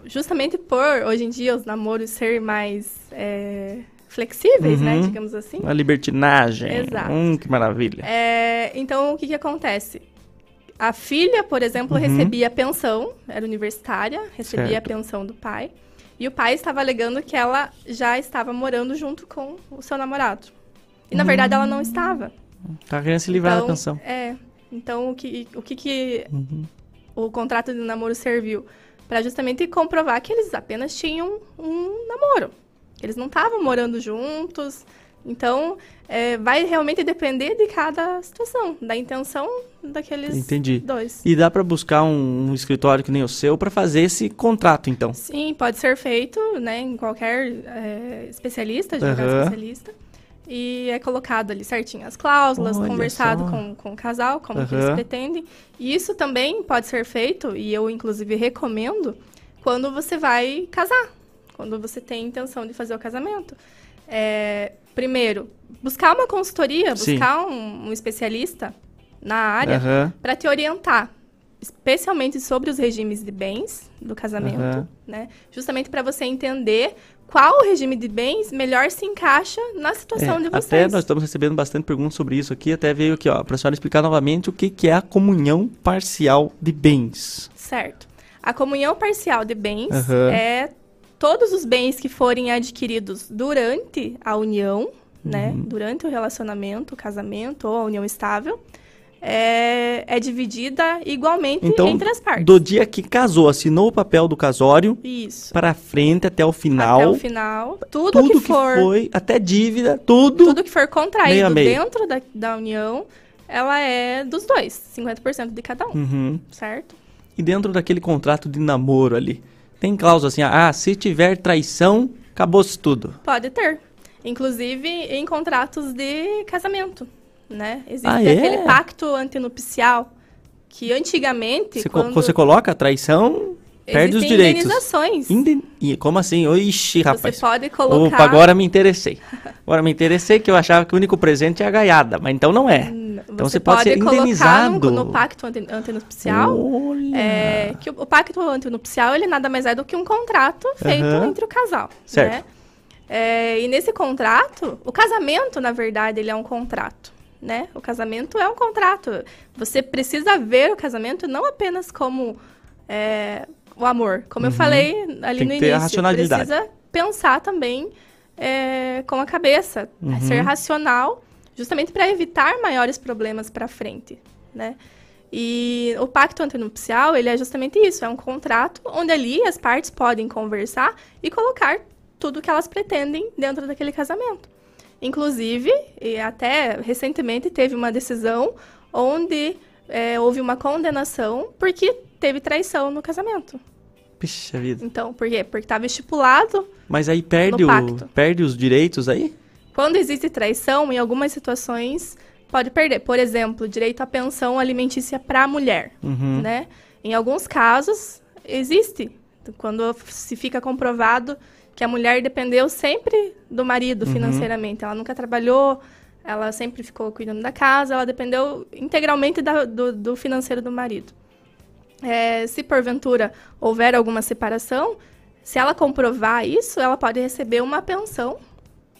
Justamente por, hoje em dia, os namoros serem mais é, flexíveis, né, Uhum. digamos assim. Uma libertinagem. Exato. Hum, que maravilha. É, então, o que, que acontece? A filha, por exemplo, Uhum. recebia pensão, era universitária, recebia Certo. a pensão do pai. E o pai estava alegando que ela já estava morando junto com o seu namorado. E, na verdade, ela não estava. Tá querendo se livrar da Então, pensão. É. Então, o que, o que, que Uhum. O contrato de namoro serviu? Para justamente comprovar que eles apenas tinham um namoro. Eles não estavam morando juntos, Então, é, vai realmente depender de cada situação, da intenção daqueles Entendi. dois. E dá para buscar um, um, escritório que nem o seu para fazer esse contrato, então? Sim, pode ser feito, né, em qualquer é, especialista, advogado uhum. especialista. E é colocado ali certinho as cláusulas, Olha conversado com, com o casal, como uhum. eles pretendem. E isso também pode ser feito, e eu inclusive recomendo, quando você vai casar. Quando você tem intenção de fazer o casamento. É, primeiro, buscar uma consultoria, buscar um, um, especialista na área uhum. para te orientar, especialmente sobre os regimes de bens do casamento, uhum. né? Justamente para você entender qual regime de bens melhor se encaixa na situação é, de vocês. Até nós estamos recebendo bastante perguntas sobre isso aqui, até veio aqui, ó, para a senhora explicar novamente o que, que é a comunhão parcial de bens. Certo. A comunhão parcial de bens uhum. é todos os bens que forem adquiridos durante a união, né, uhum. durante o relacionamento, o casamento ou a união estável, é, é dividida igualmente então, entre as partes. Do dia que casou, assinou o papel do casório, Isso. para frente até o final. Até o final. Tudo, tudo que, for, que foi, até dívida, tudo. Tudo que for contraído meio meio. dentro da, da união, ela é dos dois, 50% de cada um. Uhum. Certo? E dentro daquele contrato de namoro ali, tem cláusula assim, ah, se tiver traição, acabou-se tudo. Pode ter. Inclusive em contratos de casamento, né? Existe ah, é? aquele pacto antinupcial que antigamente... Você, quando... você coloca a traição, perde os direitos. indenizações. Inden... Como assim? Ixi, rapaz. Você pode colocar... Opa, agora me interessei. Agora me interessei que eu achava que o único presente é a gaiada, mas então não é. Então você, você pode, pode ser indenizado. No, no pacto antinupcial, é, que o, o, pacto antinupcial ele nada mais é do que um contrato feito uhum. entre o casal. Certo. Né? É, e nesse contrato, o casamento, na verdade, ele é um contrato. Né? O casamento é um contrato. Você precisa ver o casamento não apenas como é, o amor. Como uhum. eu falei ali Tem no início. A racionalidade. Precisa pensar também é, com a cabeça. Uhum. Ser racional justamente para evitar maiores problemas para frente, né? E o pacto antenupcial, ele é justamente isso, é um contrato onde ali as partes podem conversar e colocar tudo que elas pretendem dentro daquele casamento. Inclusive, e até recentemente teve uma decisão onde é, houve uma condenação porque teve traição no casamento. Puxa vida. Então, por quê? Porque estava estipulado Mas aí perde, o, perde os direitos aí? Quando existe traição, em algumas situações pode perder. Por exemplo, direito à pensão alimentícia para a mulher, uhum. né? Em alguns casos existe quando se fica comprovado que a mulher dependeu sempre do marido uhum. financeiramente. Ela nunca trabalhou, ela sempre ficou cuidando da casa, ela dependeu integralmente da, do, do, financeiro do marido. É, se porventura houver alguma separação, se ela comprovar isso, ela pode receber uma pensão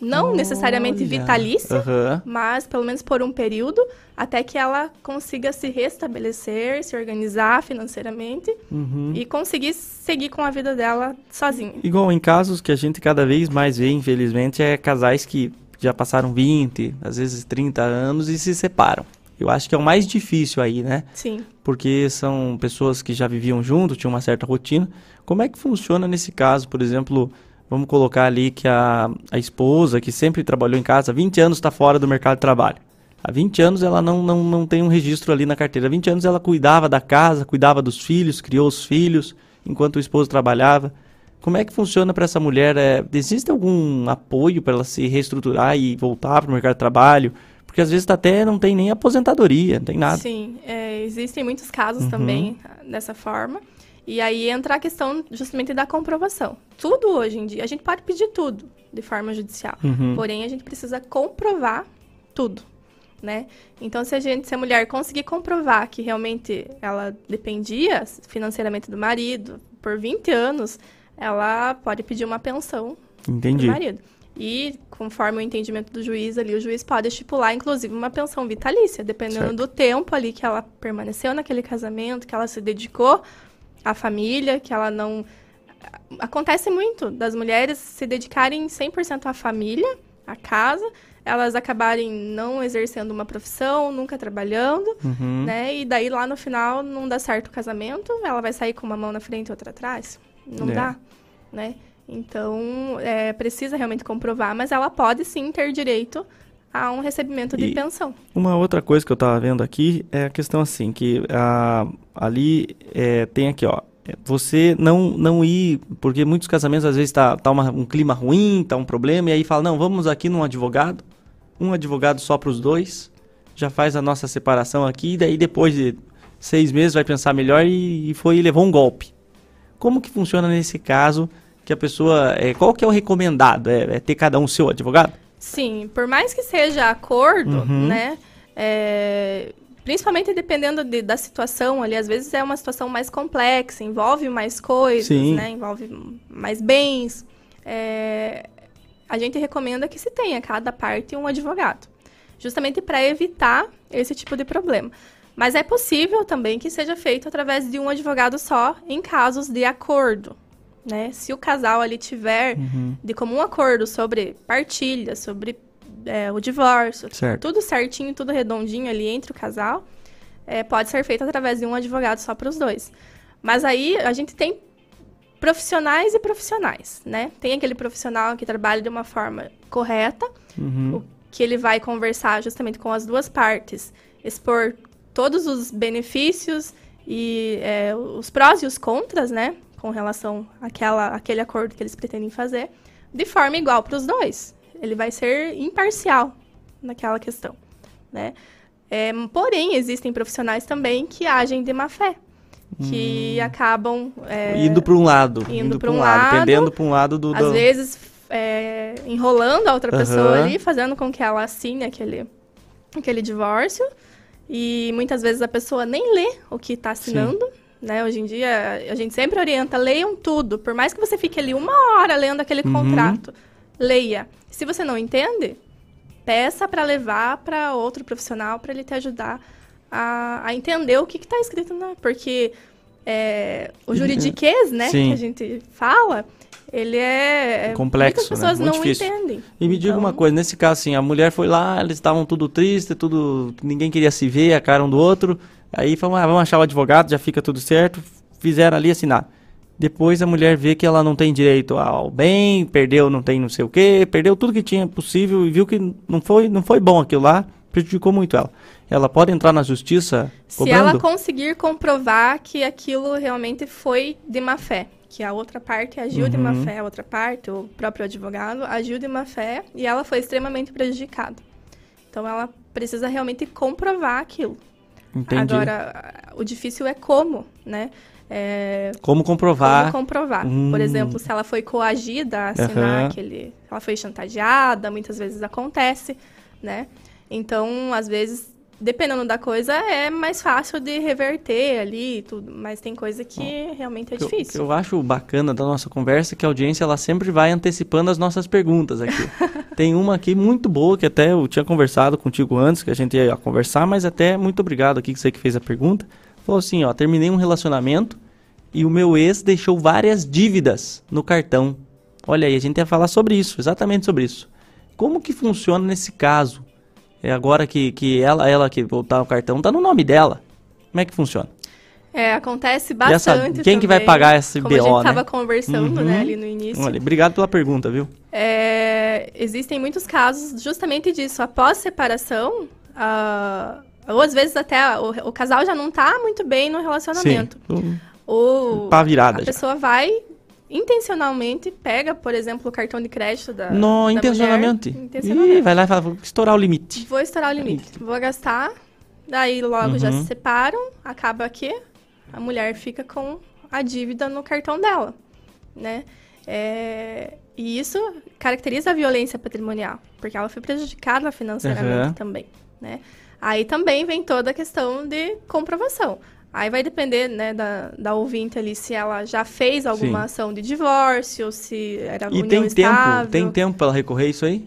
não Olha. necessariamente vitalícia, uhum. mas pelo menos por um período, até que ela consiga se restabelecer, se organizar financeiramente uhum. e conseguir seguir com a vida dela sozinha. Igual em casos que a gente cada vez mais vê, infelizmente, é casais que já passaram 20, às vezes 30 anos e se separam. Eu acho que é o mais difícil aí, né? Sim. Porque são pessoas que já viviam junto, tinham uma certa rotina. Como é que funciona nesse caso, por exemplo, Vamos colocar ali que a, a esposa, que sempre trabalhou em casa, há 20 anos está fora do mercado de trabalho. Há 20 anos ela não, não, não tem um registro ali na carteira. Há 20 anos ela cuidava da casa, cuidava dos filhos, criou os filhos, enquanto o esposo trabalhava. Como é que funciona para essa mulher? É, existe algum apoio para ela se reestruturar e voltar para o mercado de trabalho? Porque às vezes até não tem nem aposentadoria, não tem nada. Sim, é, existem muitos casos uhum. também dessa forma. E aí entra a questão justamente da comprovação. Tudo hoje em dia, a gente pode pedir tudo de forma judicial, uhum. porém a gente precisa comprovar tudo, né? Então, se a gente, se a mulher conseguir comprovar que realmente ela dependia financeiramente do marido por 20 anos, ela pode pedir uma pensão Entendi. do marido. E, conforme o entendimento do juiz ali, o juiz pode estipular, inclusive, uma pensão vitalícia, dependendo certo. do tempo ali que ela permaneceu naquele casamento, que ela se dedicou a família, que ela não. Acontece muito das mulheres se dedicarem 100% à família, à casa, elas acabarem não exercendo uma profissão, nunca trabalhando, uhum. né? E daí lá no final não dá certo o casamento, ela vai sair com uma mão na frente e outra atrás. Não é. dá, né? Então, é, precisa realmente comprovar, mas ela pode sim ter direito a um recebimento de E- pensão. Uma outra coisa que eu tava vendo aqui é a questão assim, que ah, ali é, tem aqui, ó. é, Você não, não ir, porque muitos casamentos às vezes tá, tá uma- um clima ruim, tá um problema, e aí fala, não, vamos aqui num advogado, um advogado só para os dois, já faz a nossa separação aqui, e daí depois de seis meses vai pensar melhor e, e foi e levou um golpe. Como que funciona nesse caso que a pessoa, é, qual que é o recomendado? É, é ter cada um seu advogado? Sim, por mais que seja acordo, Uhum. né? é, principalmente dependendo de- da situação ali, às vezes é uma situação mais complexa, envolve mais coisas, Sim. né? Envolve mais bens. é, a gente recomenda que se tenha cada parte um advogado, justamente para evitar esse tipo de problema. Mas é possível também que seja feito através de um advogado só em casos de acordo, né? Se o casal ali tiver de comum acordo sobre partilha, sobre é, o divórcio, Certo. tudo certinho, tudo redondinho ali entre o casal, é, pode ser feito através de um advogado só para os dois. Mas aí a gente tem profissionais e profissionais, né? Tem aquele profissional que trabalha de uma forma correta, Uhum. que ele vai conversar justamente com as duas partes, expor todos os benefícios e é, os prós e os contras, né, com relação àquela, àquele acordo que eles pretendem fazer, de forma igual para os dois. Ele vai ser imparcial naquela questão, né? É, porém, existem profissionais também que agem de má fé, que acabam é, Indo para um lado. indo pra pra um lado, Pendendo para um lado do. às do- vezes é, enrolando a outra pessoa Aham. ali, fazendo com que ela assine aquele, aquele divórcio. E muitas vezes a pessoa nem lê o que está assinando. Né? Hoje em dia, a gente sempre orienta, leiam tudo. Por mais que você fique ali uma hora lendo aquele Uhum. contrato, leia. Se você não entende, peça para levar para outro profissional para ele te ajudar a, a entender o que está escrito, né? Porque é, o juridiquês, né, Sim. que a gente fala, ele é... é- Complexo, Muitas pessoas né? Não difícil. entendem. E me diga Então, uma coisa, nesse caso, assim, a mulher foi lá, eles estavam tudo triste, tudo. ninguém queria se ver, a cara um do outro. Aí falaram, ah, vamos achar o advogado, já fica tudo certo. Fizeram ali assinar. Depois a mulher vê que ela não tem direito ao bem, perdeu, não tem não sei o quê, perdeu tudo que tinha possível e viu que não foi, não foi bom aquilo lá, prejudicou muito ela. Ela pode entrar na justiça Se cobrando? ela conseguir comprovar que aquilo realmente foi de má fé, que a outra parte agiu de má Uhum. fé, a outra parte, o próprio advogado, agiu de má fé e ela foi extremamente prejudicada. Então ela precisa realmente comprovar aquilo. Entendi. Agora, o difícil é como, né? É, Como comprovar? como comprovar. Hum. Por exemplo, se ela foi coagida a assinar Aham. aquele. Ela foi chantageada, muitas vezes acontece, né? Então, às vezes, dependendo da coisa, é mais fácil de reverter ali e tudo. Mas tem coisa que realmente é que eu- difícil. O que eu acho bacana da nossa conversa é que a audiência ela sempre vai antecipando as nossas perguntas aqui. Tem uma aqui muito boa que até eu tinha conversado contigo antes, que a gente ia conversar, mas até muito obrigado aqui que você que fez a pergunta. Falou assim, ó, terminei um relacionamento e o meu ex deixou várias dívidas no cartão. Olha aí, a gente ia falar sobre isso, exatamente sobre isso. Como que funciona nesse caso? É agora que, que ela, ela que voltar o cartão, tá no nome dela. Como é que funciona? É, acontece bastante. quem que vai também, pagar esse como a BO, gente né? estava conversando, Uhum. né, ali no início. Olha, obrigado pela pergunta, viu? É, existem muitos casos justamente disso. Após separação, ou às vezes até o, o casal já não está muito bem no relacionamento. Sim. Ou Pá virada a já. pessoa vai intencionalmente, pega, por exemplo, o cartão de crédito da, No, da intencionalmente. mulher. Ih, intencionalmente. vai lá e fala, vou estourar o limite. Vou estourar o limite. Vou gastar. Daí logo já Uhum. se separam. Acaba que a mulher fica com a dívida no cartão dela, né? É, E isso caracteriza a violência patrimonial, porque ela foi prejudicada financeiramente Uhum. também, né? Aí também vem toda a questão de comprovação. Aí vai depender, né, da, da ouvinte ali, se ela já fez alguma Sim. ação de divórcio, se era E tem tempo, estável. tem tempo pra ela recorrer isso aí?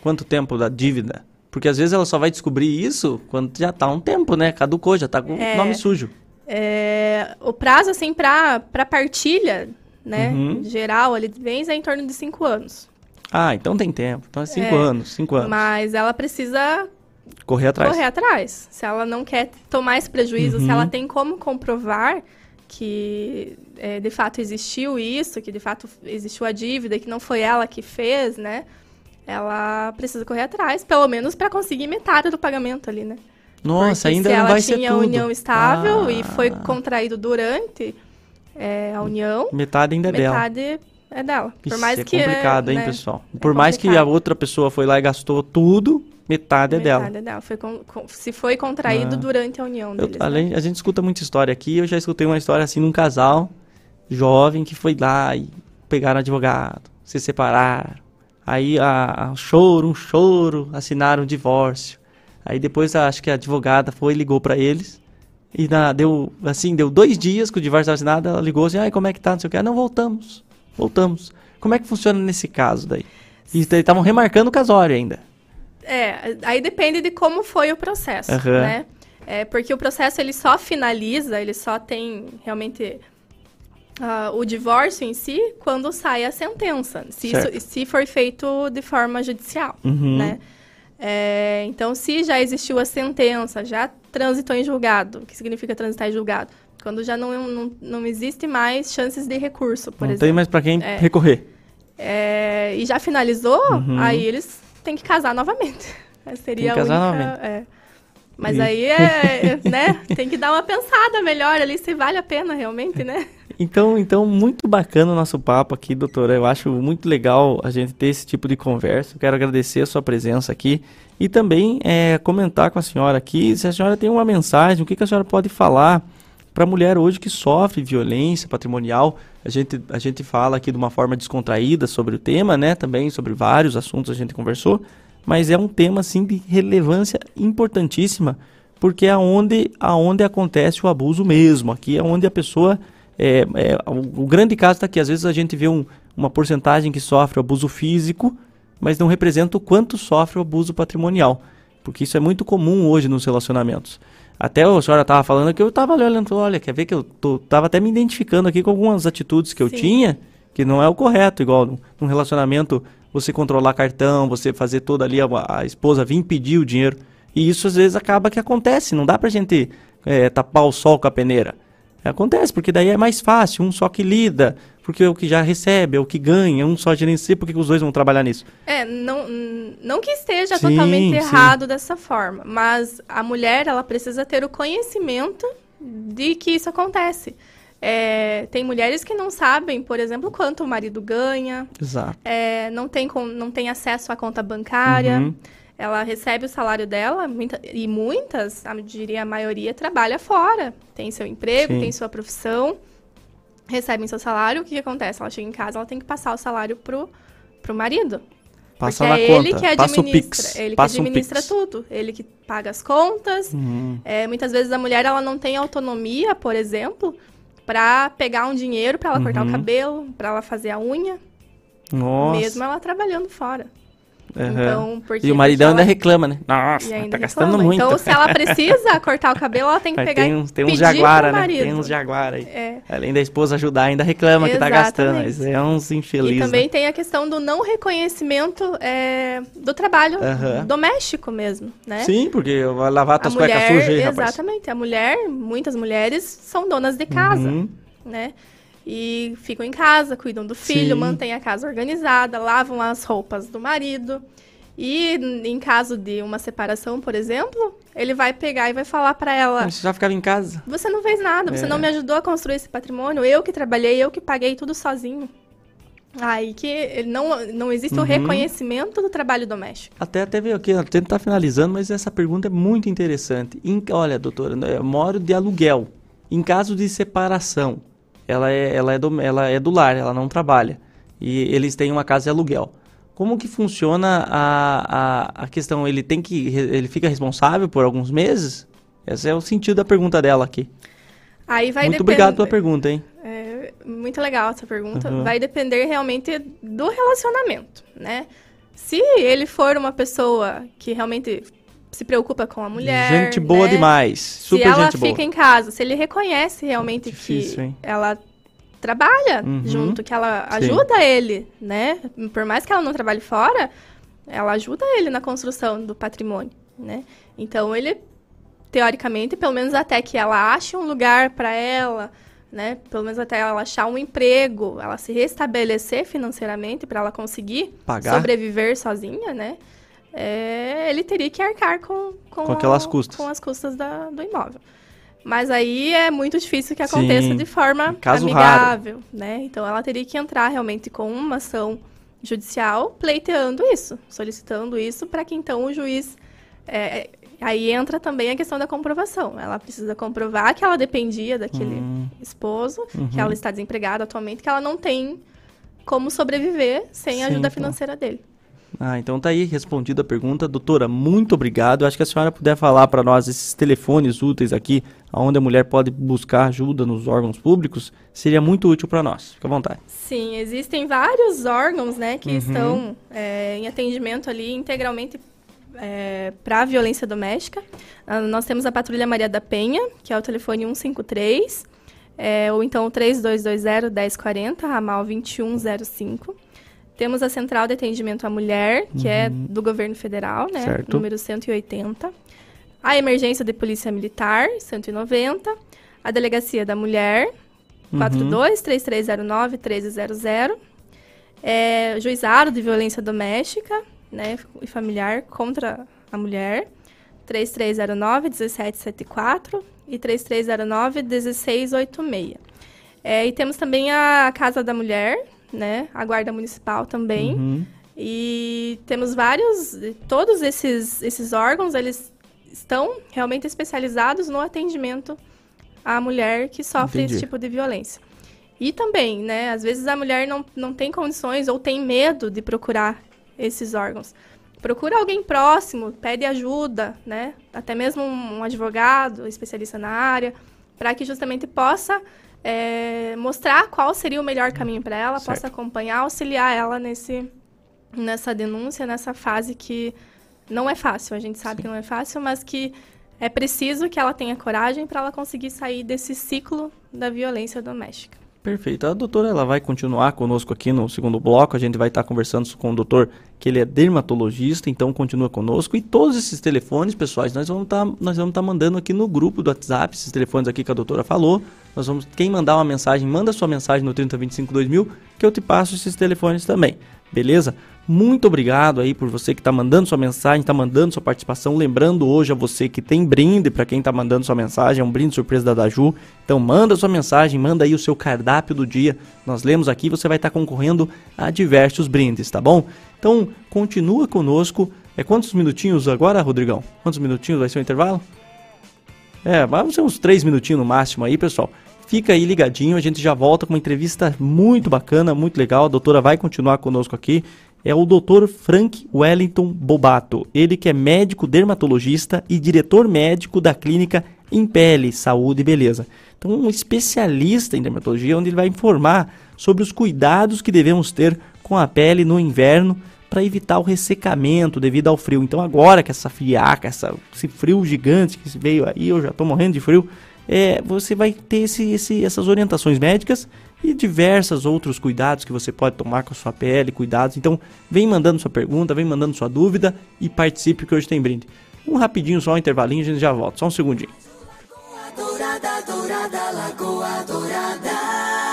Quanto tempo da dívida? Porque às vezes ela só vai descobrir isso quando já tá um tempo, né? Caducou, já tá com o É. nome sujo. É, o prazo, assim, para partilha, né, Uhum. geral ali de bens é em torno de cinco anos. Ah, então tem tempo. Então é cinco É, anos, cinco anos. Mas ela precisa Correr atrás. correr atrás. Se ela não quer tomar esse prejuízo, se Uhum. ela tem como comprovar que é, de fato existiu isso, que de fato existiu a dívida, que não foi ela que fez, né? Ela precisa correr atrás, pelo menos para conseguir metade do pagamento ali, né? Nossa, Porque ainda se não ela vai ser tinha tudo. união estável Ah, e foi contraído durante é, a união, Metade ainda é dela. metade é dela. Por Ixi, mais é que complicado, hein, né, pessoal? é Por mais que a outra pessoa foi lá e gastou tudo, metade é dela. Metade é dela. Foi com- com- se foi contraído Ah. durante a união Eu- deles. né? além, a gente escuta muita história aqui. Eu já escutei uma história assim de um casal jovem que foi lá e pegaram advogado, se separaram. Aí a, a- choro, um choro, assinaram um divórcio. Aí depois a- acho que a advogada foi e ligou pra eles. E na- deu assim, deu dois dias que o divórcio estava assinado, ela ligou assim, ai, como é que tá? Não sei o que. Ah, não, voltamos. Voltamos. Como é que funciona nesse caso daí? E estavam remarcando o casório ainda. É, aí depende de como foi o processo, Aham. né? É, porque o processo ele só finaliza, ele só tem realmente ah, o divórcio em si quando sai a sentença, se, Certo. isso, se for feito de forma judicial, Uhum. né? É, então, se já existiu a sentença, já transitou em julgado, o que significa transitar em julgado? Quando já não, não, não existe mais chances de recurso, por não exemplo. tem mais pra quem É. recorrer. É, e já finalizou, Uhum. aí eles têm que casar novamente. Seria Tem que casar a única, novamente. é. Mas E- aí é, né? Tem que dar uma pensada melhor ali se vale a pena realmente, né? Então, então, muito bacana o nosso papo aqui, doutora. Eu acho muito legal a gente ter esse tipo de conversa. Eu quero agradecer a sua presença aqui e também é, comentar com a senhora aqui se a senhora tem uma mensagem, o que, que a senhora pode falar para a mulher hoje que sofre violência patrimonial. A gente, a gente fala aqui de uma forma descontraída sobre o tema, né? Também sobre vários assuntos a gente conversou, mas é um tema assim de relevância importantíssima, porque é onde, aonde acontece o abuso mesmo. Aqui é onde a pessoa é, é, o, o grande caso está que às vezes a gente vê um- uma porcentagem que sofre abuso físico, mas não representa o quanto sofre o abuso patrimonial, porque isso é muito comum hoje nos relacionamentos. Até a senhora estava falando que eu estava olhando, olha, quer ver que eu tô, tava até me identificando aqui com algumas atitudes que eu Sim. tinha, que não é o correto, igual num, num relacionamento você controlar cartão, você fazer toda ali a, a esposa vir pedir o dinheiro. E isso às vezes acaba que acontece, não dá pra gente é, tapar o sol com a peneira. Acontece, porque daí é mais fácil, um só que lida, porque é o que já recebe, é o que ganha, um só gerencia, porque que os dois vão trabalhar nisso? É, não, não que esteja Sim, totalmente sim. errado dessa forma, mas a mulher ela precisa ter o conhecimento de que isso acontece. É, tem mulheres que não sabem, por exemplo, quanto o marido ganha, Exato. é, não, tem, con- não tem acesso à conta bancária. Uhum. Ela recebe o salário dela muita- e muitas, eu diria a maioria, trabalha fora. Tem seu emprego, Sim. tem sua profissão, recebem seu salário. O que, que acontece? Ela chega em casa, ela tem que passar o salário pro, pro marido. Passa porque na é conta, ele que passa o administra, Pix, ele que um administra Pix. tudo. Ele que paga as contas. Uhum. É, muitas vezes a mulher ela não tem autonomia, por exemplo, para pegar um dinheiro para ela cortar Uhum. o cabelo, para ela fazer a unha, Nossa. mesmo ela trabalhando fora. Aham. Então, porque e o maridão ainda ela- reclama, né? Nossa, e tá reclama. gastando muito. Então, se ela precisa cortar o cabelo, ela tem que Mas pegar tem e uns, tem uns pedir jaguara, né? Tem uns jaguara aí. É. Além da esposa ajudar, ainda reclama que tá gastando. Exatamente. É uns infelizes. E também tem a questão do não reconhecimento é, do trabalho Aham. doméstico mesmo, né? Sim, porque vai lavar tuas cuecas sujas aí, rapaz. exatamente. A mulher, muitas mulheres são donas de casa, Uhum. né? E ficam em casa, cuidam do filho, Sim. mantêm a casa organizada, lavam as roupas do marido. E em caso de uma separação, por exemplo, ele vai pegar e vai falar pra ela: Você já ficava em casa. Você não fez nada, você É. não me ajudou a construir esse patrimônio, eu que trabalhei, eu que paguei tudo sozinho. Aí que não, não existe o Uhum. reconhecimento do trabalho doméstico. Até, até veio aqui, a gente tá finalizando, mas essa pergunta é muito interessante. Em- olha, doutora, eu moro de aluguel. Em caso de separação, ela é, ela, é do, ela é do lar, ela não trabalha. E eles têm uma casa de aluguel. Como que funciona a, a, a questão? Ele tem que. Ele fica responsável por alguns meses? Esse é o sentido da pergunta dela aqui. Aí vai muito depender. obrigado pela pergunta, hein? É, muito legal essa pergunta. Uhum. Vai depender realmente do relacionamento, né? Se ele for uma pessoa que realmente se preocupa com a mulher. gente boa né? demais. Super se ela gente boa. fica em casa, se ele reconhece realmente Difícil, que hein? ela trabalha Uhum. junto, que ela Sim. ajuda ele, né? Por mais que ela não trabalhe fora, ela ajuda ele na construção do patrimônio, né? Então ele teoricamente, pelo menos até que ela ache um lugar para ela né? Pelo menos até ela achar um emprego, ela se restabelecer financeiramente para ela conseguir Pagar. sobreviver sozinha, né? É, ele teria que arcar com, com, Com aquelas custas. com as custas da- do imóvel. Mas aí é muito difícil que aconteça Sim, de forma amigável, né? Então ela teria que entrar realmente com uma ação judicial pleiteando isso, solicitando isso para que então o juiz é, aí entra também a questão da comprovação. Ela precisa comprovar que ela dependia daquele Hum, esposo, uhum. que ela está desempregada atualmente, que ela não tem como sobreviver sem a ajuda então. financeira dele. Ah, então tá aí respondida a pergunta. Doutora, muito obrigado. Acho que a senhora puder falar para nós esses telefones úteis aqui, onde a mulher pode buscar ajuda nos órgãos públicos, seria muito útil para nós. Fica à vontade. Sim, existem vários órgãos, né, que Uhum. estão é, em atendimento ali integralmente para a violência doméstica. Ah, nós temos a Patrulha Maria da Penha, que é o telefone 153, é, ou então o 3220-1040, ramal 2105. Temos a Central de Atendimento à Mulher, que é do governo federal, né, Uhum. Certo. número 180. A Emergência de Polícia Militar, 190. A Delegacia da Mulher, Uhum. 42-3309-1300. É, juizado de violência doméstica né, e familiar contra a mulher. 3309-1774 e 3309-1686. É, e temos também a Casa da Mulher, né, a Guarda Municipal também. Uhum. E temos vários, todos esses, esses órgãos, eles estão realmente especializados no atendimento à mulher que sofre Entendi. esse tipo de violência. E também, né, às vezes a mulher não, não tem condições ou tem medo de procurar esses órgãos. Procura alguém próximo, pede ajuda, né, até mesmo um, um advogado, especialista na área, para que justamente possa é, mostrar qual seria o melhor caminho para ela, Certo. possa acompanhar, auxiliar ela nesse, nessa denúncia, nessa fase que não é fácil, a gente sabe que não é fácil, mas que é preciso que ela tenha coragem para ela conseguir sair desse ciclo da violência doméstica. Perfeito. A doutora ela vai continuar conosco aqui no segundo bloco. A gente vai estar conversando com o doutor, que ele é dermatologista, então continua conosco. E todos esses telefones, pessoais, nós vamos estar nós vamos estar mandando aqui no grupo do WhatsApp, esses telefones aqui que a doutora falou. Nós vamos, quem mandar uma mensagem, manda sua mensagem no 3025 2000, que eu te passo esses telefones também. Beleza? Muito obrigado aí por você que está mandando sua mensagem, está mandando sua participação. Lembrando hoje a você que tem brinde para quem está mandando sua mensagem, é um brinde surpresa da Daju. Então manda sua mensagem, manda aí o seu cardápio do dia. Nós lemos aqui, você vai estar concorrendo a diversos brindes, tá bom? Então continua conosco. É quantos minutinhos agora, Rodrigão? Quantos minutinhos vai ser o intervalo? É, vai ser uns três minutinhos no máximo aí, pessoal. Fica aí ligadinho, a gente já volta com uma entrevista muito bacana, muito legal. A doutora vai continuar conosco aqui. É o Dr. Frank Wellington Bobato. Ele que é médico dermatologista e diretor médico da clínica Impele Saúde e Beleza. Então, um especialista em dermatologia, onde ele vai informar sobre os cuidados que devemos ter com a pele no inverno para evitar o ressecamento devido ao frio. Então agora que essa friaca, essa, esse frio gigante que veio aí, eu já estou morrendo de frio, é, você vai ter esse, esse, essas orientações médicas e diversos outros cuidados que você pode tomar com a sua pele, cuidados. Então vem mandando sua pergunta, vem mandando sua dúvida e participe que hoje tem brinde. Um rapidinho só, um intervalinho, a gente já volta, só um segundinho. Dourada, dourada, lagoa dourada.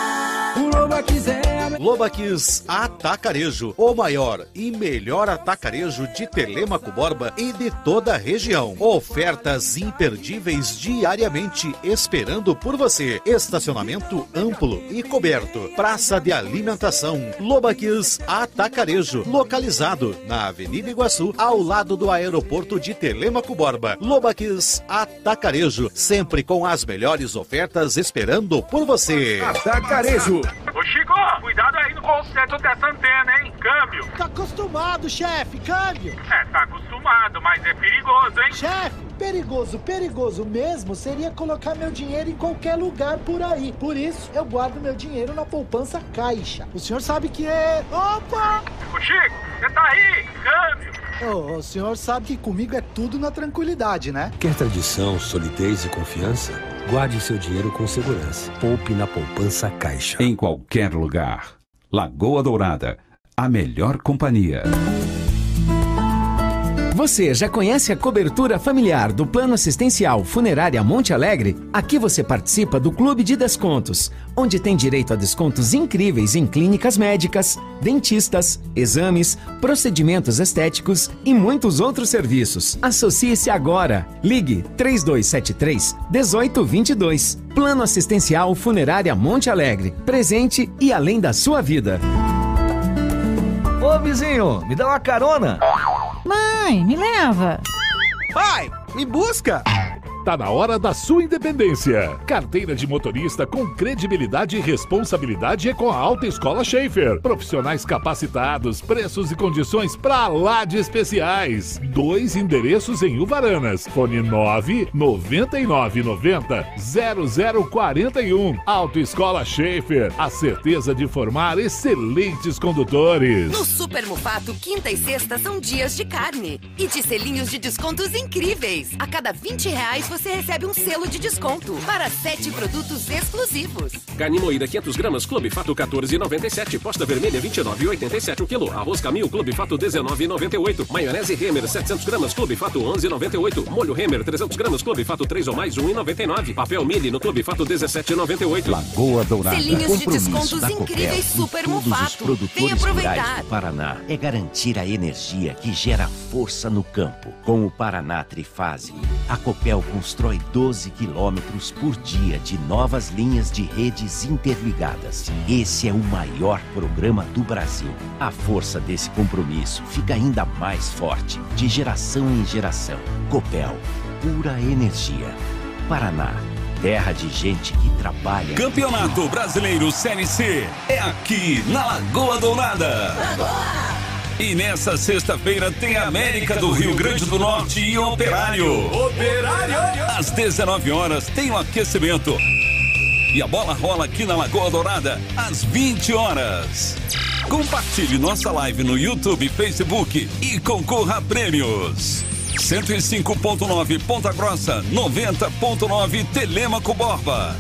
Lobaquis Atacarejo, o maior e melhor atacarejo de Telemaco Borba e de toda a região. Ofertas imperdíveis diariamente esperando por você. Estacionamento amplo e coberto. Praça de alimentação. Lobaquis Atacarejo, localizado na Avenida Iguaçu, ao lado do aeroporto de Telemaco Borba. Lobaquis Atacarejo, sempre com as melhores ofertas esperando por você. Atacarejo. Ô Chico, cuidado aí no conserto dessa antena, hein? Câmbio. Tá acostumado, chefe, câmbio. É, tá acostumado, mas é perigoso, hein? Chefe, perigoso, perigoso mesmo seria colocar meu dinheiro em qualquer lugar por aí. Por isso, eu guardo meu dinheiro na poupança caixa. O senhor sabe que é. Opa! Ô Chico, você tá aí? Câmbio. Oh, o senhor sabe que comigo é tudo na tranquilidade, né? Quer tradição, solidez e confiança? Guarde seu dinheiro com segurança. Poupe na poupança caixa. Em qualquer lugar. Lagoa Dourada, a melhor companhia. Você já conhece a cobertura familiar do Plano Assistencial Funerária Monte Alegre? Aqui você participa do Clube de Descontos, onde tem direito a descontos incríveis em clínicas médicas, dentistas, exames, procedimentos estéticos e muitos outros serviços. Associe-se agora. Ligue 3273 1822. Plano Assistencial Funerária Monte Alegre. Presente e além da sua vida. Ô vizinho, me dá uma carona. Mãe, me leva. Pai, me busca. Tá na hora da sua independência. Carteira de motorista com credibilidade e responsabilidade é com a Alta Escola Schaefer. Profissionais capacitados, preços e condições pra lá de especiais. Dois endereços em Uvaranas. Fone 9 99 90 0041. Autoescola Schaefer. A certeza de formar excelentes condutores. No Super Mufato, quinta e sexta são dias de carne. E de selinhos de descontos incríveis. A cada 20 reais você recebe um selo de desconto para sete produtos exclusivos. Carne moída 500 gramas, Clube Fato 14,97. Posta vermelha 29,87 o quilo. Arroz Camil, Clube Fato 19,98. Maionese Remer 700 gramas, Clube Fato 11,98. Molho Remer 300 gramas, Clube Fato 3 ou mais 1,99. Papel Mili no Clube Fato 17,98. Lagoa Dourada. Selinhos de descontos incríveis com Super Mufato. produtores Vem aproveitar. do Paraná é garantir a energia que gera força no campo. Com o Paraná Trifase, a Copel constrói 12 quilômetros por dia de novas linhas de redes interligadas. Esse é o maior programa do Brasil. A força desse compromisso fica ainda mais forte, de geração em geração. Copel, pura energia. Paraná, terra de gente que trabalha. Campeonato Brasileiro Série C é aqui na Lagoa Dourada. E nessa sexta-feira tem América do Rio Grande do Norte e Operário. Operário! Às 19 horas tem o aquecimento. E a bola rola aqui na Lagoa Dourada às 20 horas. Compartilhe nossa live no YouTube e Facebook e concorra a prêmios. 105.9 Ponta Grossa, 90.9 Telemaco Borba.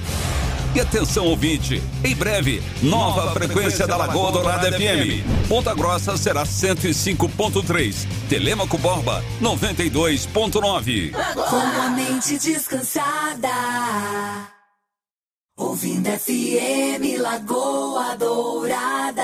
E atenção ouvinte, em breve, nova frequência da Lagoa Dourada FM. Ponta Grossa será 105.3, Telemaco Borba 92.9. Com a mente descansada. Ouvindo FM Lagoa Dourada.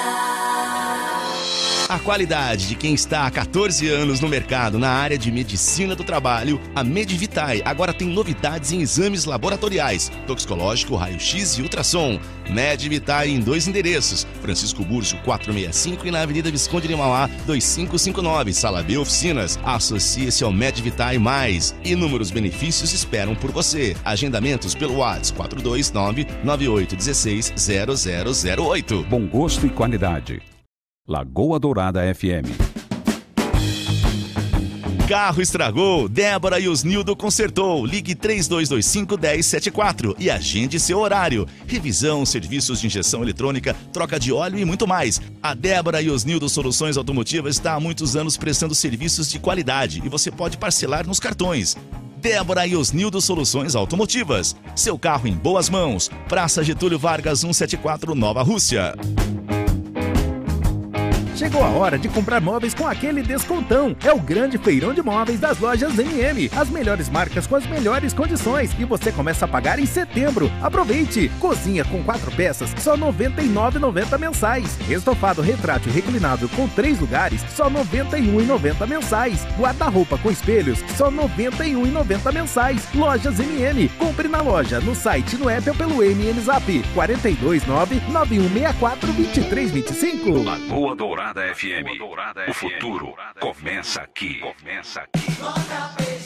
A qualidade de quem está há 14 anos no mercado na área de medicina do trabalho, a Medivitae agora tem novidades em exames laboratoriais, toxicológico, raio-x e ultrassom. Medivitae em dois endereços, Francisco Burso 465 e na Avenida Visconde de Mauá 2559, Sala B Oficinas. Associe-se ao Medivitae Mais. Inúmeros benefícios esperam por você. Agendamentos pelo WhatsApp 429 9816 0008. Bom gosto e qualidade. Lagoa Dourada FM. Carro estragou, Débora e Osnildo consertou. Ligue 3225 1074 e agende seu horário. Revisão, serviços de injeção eletrônica, troca de óleo e muito mais. A Débora e Osnildo Soluções Automotivas está há muitos anos prestando serviços de qualidade e você pode parcelar nos cartões. Débora e Osnildo Soluções Automotivas. Seu carro em boas mãos. Praça Getúlio Vargas 174, Nova Rússia. Chegou a hora de comprar móveis com aquele descontão. É o grande feirão de móveis das lojas MM. As melhores marcas com as melhores condições. E você começa a pagar em setembro. Aproveite! Cozinha com quatro peças, só R$ 99,90 mensais. Estofado retrátil reclinável com três lugares, só R$ 91,90 mensais. Guarda-roupa com espelhos, só R$ 91,90 mensais. Lojas MM. Compre na loja, no site, no app ou pelo MM Zap. 429 9164 2325. Lagoa Dourada FM. O futuro começa aqui. Começa aqui.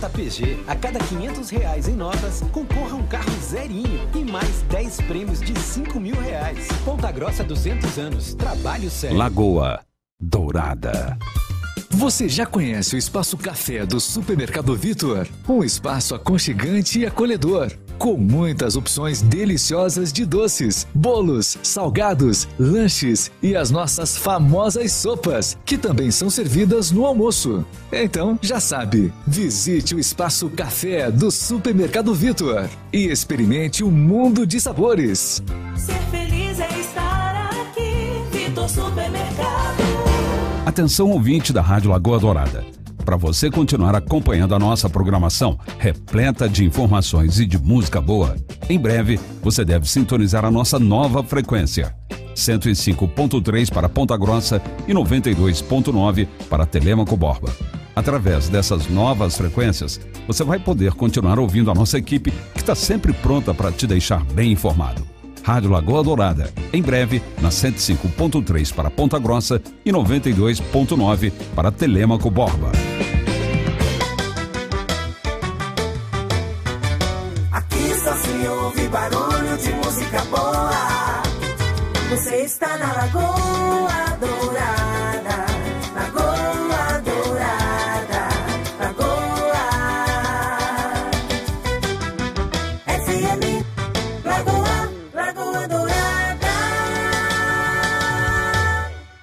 Nota PG. A cada 500 reais em notas, concorra um carro zerinho e mais 10 prêmios de 5 mil reais. Ponta Grossa 200 anos. Trabalho sério. Lagoa Dourada. Você já conhece o Espaço Café do Supermercado Vitor? Um espaço aconchegante e acolhedor. com muitas opções deliciosas de doces, bolos, salgados, lanches e as nossas famosas sopas, que também são servidas no almoço. Então, já sabe, visite o espaço café do Supermercado Vitor e experimente um mundo de sabores. Ser feliz é estar aqui. Vitor Supermercado. Atenção ouvinte da Rádio Lagoa Dourada. Para você continuar acompanhando a nossa programação repleta de informações e de música boa, em breve você deve sintonizar a nossa nova frequência. 105.3 para Ponta Grossa e 92.9 para Telêmaco Borba. Através dessas novas frequências, você vai poder continuar ouvindo a nossa equipe que está sempre pronta para te deixar bem informado. Rádio Lagoa Dourada, em breve na 105.3 para Ponta Grossa e 92.9 para Telêmaco Borba. Aqui só se ouve barulho de música boa. Você está na Lagoa Dourada. Lagoa Dourada. Lagoa. FM. Lagoa.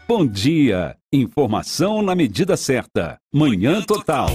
Bom dia! Informação na medida certa. Manhã Total.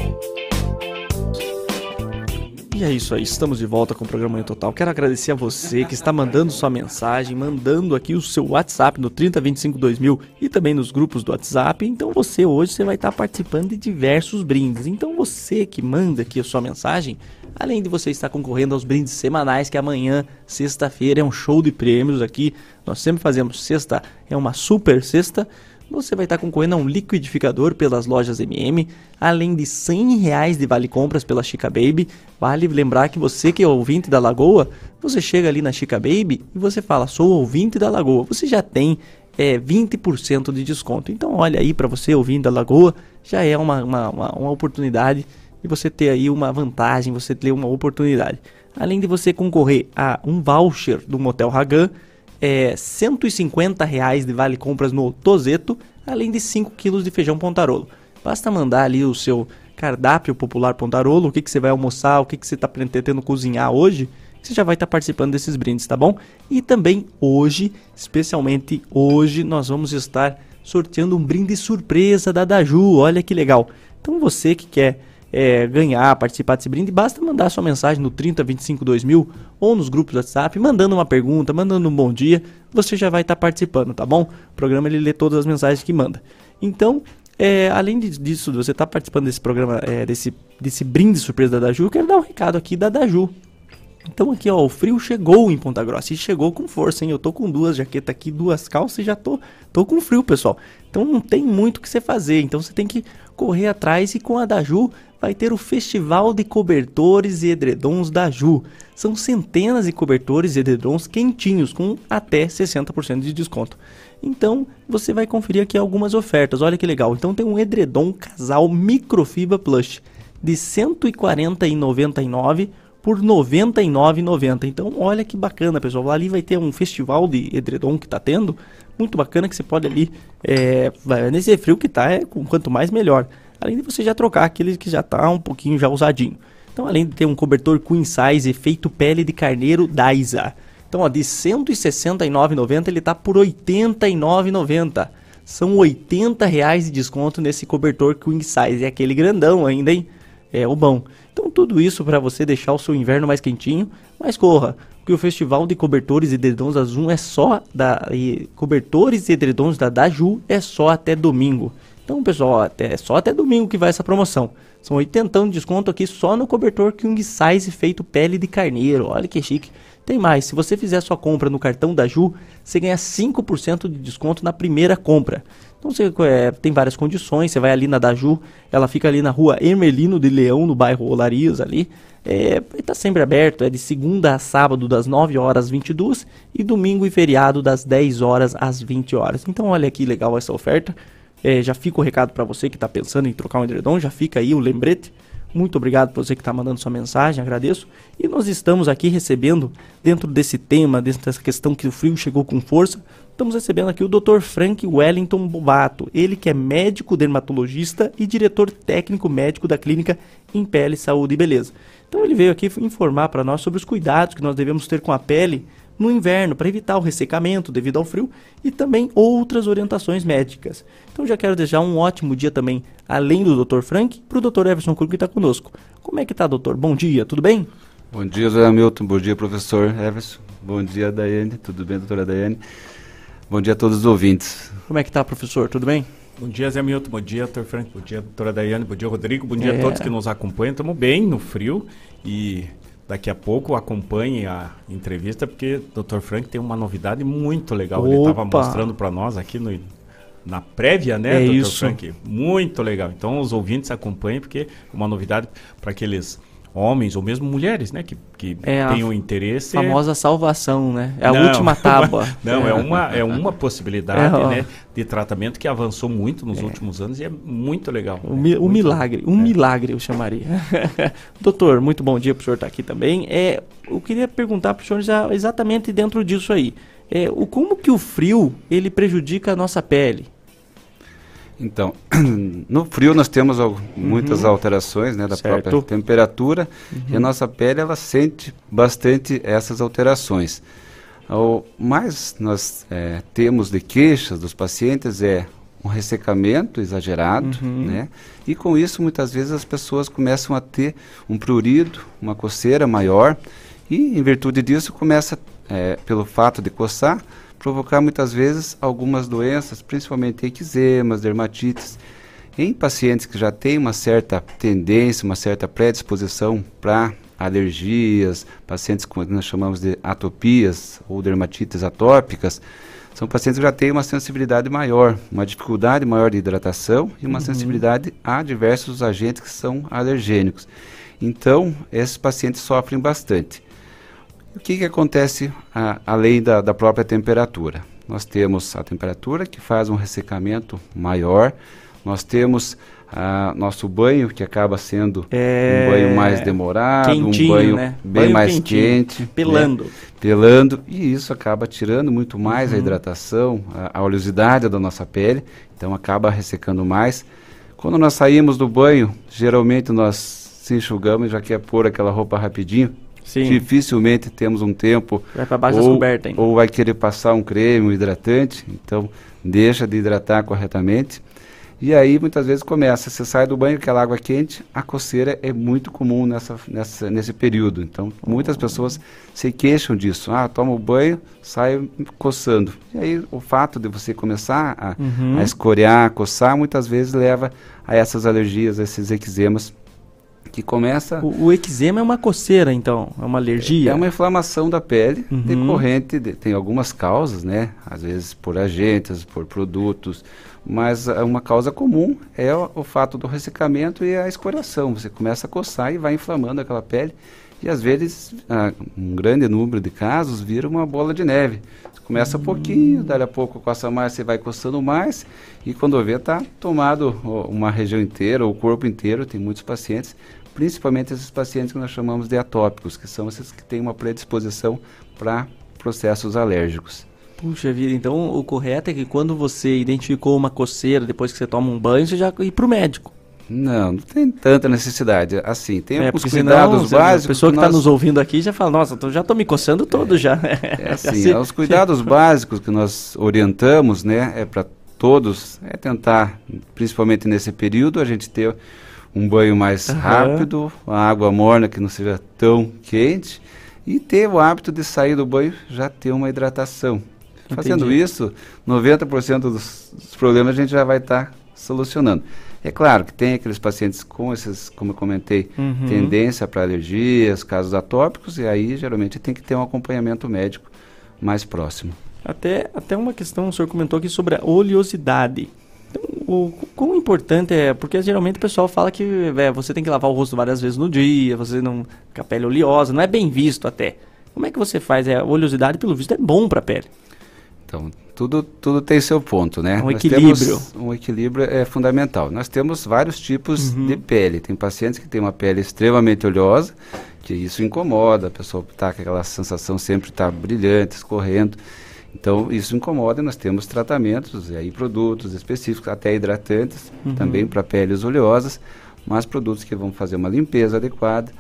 E é isso aí, estamos de volta com o programa Manhã Total. Quero agradecer a você que está mandando sua mensagem, mandando aqui o seu WhatsApp no 30252000 e também nos grupos do WhatsApp. Então você hoje você vai estar participando de diversos brindes. Então você que manda aqui a sua mensagem, além de você estar concorrendo aos brindes semanais, que amanhã, sexta-feira, é um show de prêmios aqui. Nós sempre fazemos sexta, é uma super sexta. Você vai estar concorrendo a um liquidificador pelas lojas MM, além de 100 reais de vale compras pela Chica Baby. Vale lembrar que você que é ouvinte da Lagoa, você chega ali na Chica Baby e você fala, sou ouvinte da Lagoa. Você já tem é, 20% de desconto. Então olha aí para você ouvinte da Lagoa, já é uma, uma, uma, uma oportunidade de você ter aí uma vantagem, você ter uma oportunidade. Além de você concorrer a um voucher do Motel Hagan, é, 150 reais de vale compras no Tozeto, além de 5 quilos de feijão pontarolo. Basta mandar ali o seu cardápio popular pontarolo, o que, que você vai almoçar, o que, que você está pretendendo cozinhar hoje, você já vai estar participando desses brindes, tá bom? E também hoje, especialmente hoje, nós vamos estar sorteando um brinde surpresa da Daju, olha que legal. Então você que quer é, ganhar, participar desse brinde, basta mandar sua mensagem no 3025 2000 ou nos grupos do WhatsApp, mandando uma pergunta, mandando um bom dia, você já vai estar participando, tá bom? O programa ele lê todas as mensagens que manda. Então, é, além disso, você estar participando desse programa, é, desse, desse brinde surpresa da Daju, quero dar um recado aqui da Daju. Então aqui ó, o frio chegou em Ponta Grossa e chegou com força, hein? Eu tô com duas jaquetas aqui, duas calças e já tô, tô com frio, pessoal. Então não tem muito o que você fazer, então você tem que correr atrás e com a Daju vai ter o Festival de Cobertores e Edredons da Ju. São centenas de cobertores e edredons quentinhos com até 60% de desconto. Então, você vai conferir aqui algumas ofertas. Olha que legal. Então tem um edredom casal microfibra plush de R$ 140,99 por R$ 99,90. Então, olha que bacana, pessoal. Ali vai ter um festival de edredom que tá tendo. Muito bacana que você pode ali, é, nesse frio que tá, é, quanto mais melhor. Além de você já trocar aquele que já tá um pouquinho já usadinho. Então, além de ter um cobertor queen size efeito pele de carneiro Daiza. Então, ó, de R$ 169,90 ele tá por R$ 89,90. São 80 reais de desconto nesse cobertor queen size. É aquele grandão ainda, hein? É o bom. Então, tudo isso para você deixar o seu inverno mais quentinho, mas corra, porque o festival de cobertores e edredons da Zoom é só da e cobertores e edredons da Daju é só até domingo. Então, pessoal, até, é só até domingo que vai essa promoção. São 80 de desconto aqui só no cobertor King Size feito pele de carneiro. Olha que chique. Tem mais, se você fizer sua compra no cartão da Ju, você ganha 5% de desconto na primeira compra. Então você é, tem várias condições, você vai ali na Daju, ela fica ali na rua Ermelino de Leão, no bairro Olarias ali. É, está sempre aberto, é de segunda a sábado das 9 horas às 22 e domingo e feriado das 10 horas às 20 horas. Então olha que legal essa oferta. É, já fica o recado para você que está pensando em trocar um edredom, já fica aí o lembrete. Muito obrigado por você que está mandando sua mensagem, agradeço. E nós estamos aqui recebendo, dentro desse tema, dentro dessa questão que o frio chegou com força, estamos recebendo aqui o Dr. Frank Wellington Bobato. Ele que é médico dermatologista e diretor técnico médico da clínica em Pele, Saúde e Beleza. Então ele veio aqui informar para nós sobre os cuidados que nós devemos ter com a pele no inverno para evitar o ressecamento devido ao frio e também outras orientações médicas. Então já quero desejar um ótimo dia também, além do Dr. Frank, para o Dr. Everson Krug que está conosco. Como é que tá, doutor? Bom dia, tudo bem? Bom dia, Zé Hamilton. Bom dia, professor Everson. Bom dia, Daiane. Tudo bem, doutora Daiane? Bom dia a todos os ouvintes. Como é que tá, professor? Tudo bem? Bom dia, Zé Milton. Bom dia, doutor Frank. Bom dia, doutora Daiane. Bom dia, Rodrigo. Bom dia É. a todos que nos acompanham. Estamos bem no frio e daqui a pouco acompanhe a entrevista porque o doutor Frank tem uma novidade muito legal. Ele estava Opa! mostrando para nós aqui no, na prévia, né, É doutor isso. Frank? Muito legal. Então, os ouvintes acompanhem porque é uma novidade para aqueles homens ou mesmo mulheres, né, que, que É a tenham interesse. famosa salvação, né? É a Não, última tábua. Não, é uma, é uma possibilidade É, né, de tratamento que avançou muito nos últimos anos e é muito legal. Um, né? um milagre, um milagre eu chamaria. Doutor, muito bom dia para o senhor estar aqui também. É, eu queria perguntar para o senhor já exatamente dentro disso aí. É, o, como que o frio ele prejudica a nossa pele? Então, no frio nós temos al- muitas Uhum. alterações né, da Certo. própria temperatura e a Uhum. nossa pele ela sente bastante essas alterações. O mais nós eh, temos de queixas dos pacientes é um ressecamento exagerado, Uhum. né? E com isso muitas vezes as pessoas começam a ter um prurido, uma coceira maior e em virtude disso começa, eh, pelo fato de coçar, provocar muitas vezes algumas doenças, principalmente eczemas, dermatites. Em pacientes que já têm uma certa tendência, uma certa predisposição para alergias, pacientes com que nós chamamos de atopias ou dermatites atópicas, são pacientes que já têm uma sensibilidade maior, uma dificuldade maior de hidratação e uma Uhum. sensibilidade a diversos agentes que são alergênicos. Então, esses pacientes sofrem bastante. O que, que acontece a- além da, da própria temperatura? Nós temos a temperatura que faz um ressecamento maior, nós temos ah, nosso banho que acaba sendo É, um banho mais demorado, quentinho, um banho né? bem Banho mais quente, pelando. né? pelando, e isso acaba tirando muito mais a Uhum. hidratação, a, a oleosidade da nossa pele, então acaba ressecando mais. Quando nós saímos do banho, geralmente nós se enxugamos e já quer pôr aquela roupa rapidinho. Sim. Dificilmente temos um tempo. Vai pra baixo ou, cobertas ainda. ou vai querer passar um creme, um hidratante, então deixa de hidratar corretamente. E aí muitas vezes começa, você sai do banho, aquela água quente, a coceira é muito comum nessa, nessa, nesse período. Então muitas pessoas se queixam disso. Ah, tomo banho, saio coçando. E aí o fato de você começar a, Uhum. a escorear, a coçar, muitas vezes leva a essas alergias, a esses eczemas que começa O, o eczema é uma coceira, então? É uma alergia? é uma inflamação da pele Uhum. decorrente, de, tem algumas causas, né? Às vezes por agentes, por produtos, mas ah, uma causa comum é o, o fato do ressecamento e a escoriação. Você começa a coçar e vai inflamando aquela pele e às vezes ah, um grande número de casos vira uma bola de neve. Começa pouquinho, dali a pouco coça mais, você vai coçando mais e quando vê está tomado uma região inteira, o corpo inteiro, tem muitos pacientes principalmente esses pacientes que nós chamamos de atópicos, que são esses que têm uma predisposição para processos alérgicos. Puxa vida, então o correto é que quando você identificou uma coceira depois que você toma um banho, você já ir pro médico. Não, não tem tanta necessidade. Assim, tem É, alguns senão, cuidados você- básicos. A pessoa que está nós- nos ouvindo aqui já fala, nossa, eu já tô me coçando todo já. É assim, os cuidados básicos que nós orientamos, né, é para todos, é tentar, principalmente nesse período, a gente ter um banho mais Aham. rápido, a água morna que não seja tão quente e ter o hábito de sair do banho já ter uma hidratação. Fazendo Entendi. isso, 90% dos, dos problemas a gente já vai estar solucionando. É claro que tem aqueles pacientes com esses, como eu comentei, Uhum. tendência para alergias, casos atópicos, e aí geralmente tem que ter um acompanhamento médico mais próximo. Até, até uma questão, o senhor comentou aqui sobre a oleosidade. Então, o quão importante é, porque geralmente o pessoal fala que é, você tem que lavar o rosto várias vezes no dia, você não com a pele oleosa, não é bem visto até. Como é que você faz? É, a oleosidade, pelo visto, é bom para a pele. Então, tudo, tudo tem seu ponto, né? Um Nós equilíbrio. um equilíbrio é fundamental. Nós temos vários tipos Uhum. de pele. Tem pacientes que têm uma pele extremamente oleosa, que isso incomoda, a pessoa está com aquela sensação sempre está brilhante, escorrendo. Então, isso incomoda e nós temos tratamentos, e aí produtos específicos, até hidratantes, Uhum. também para peles oleosas, mas produtos que vão fazer uma limpeza adequada.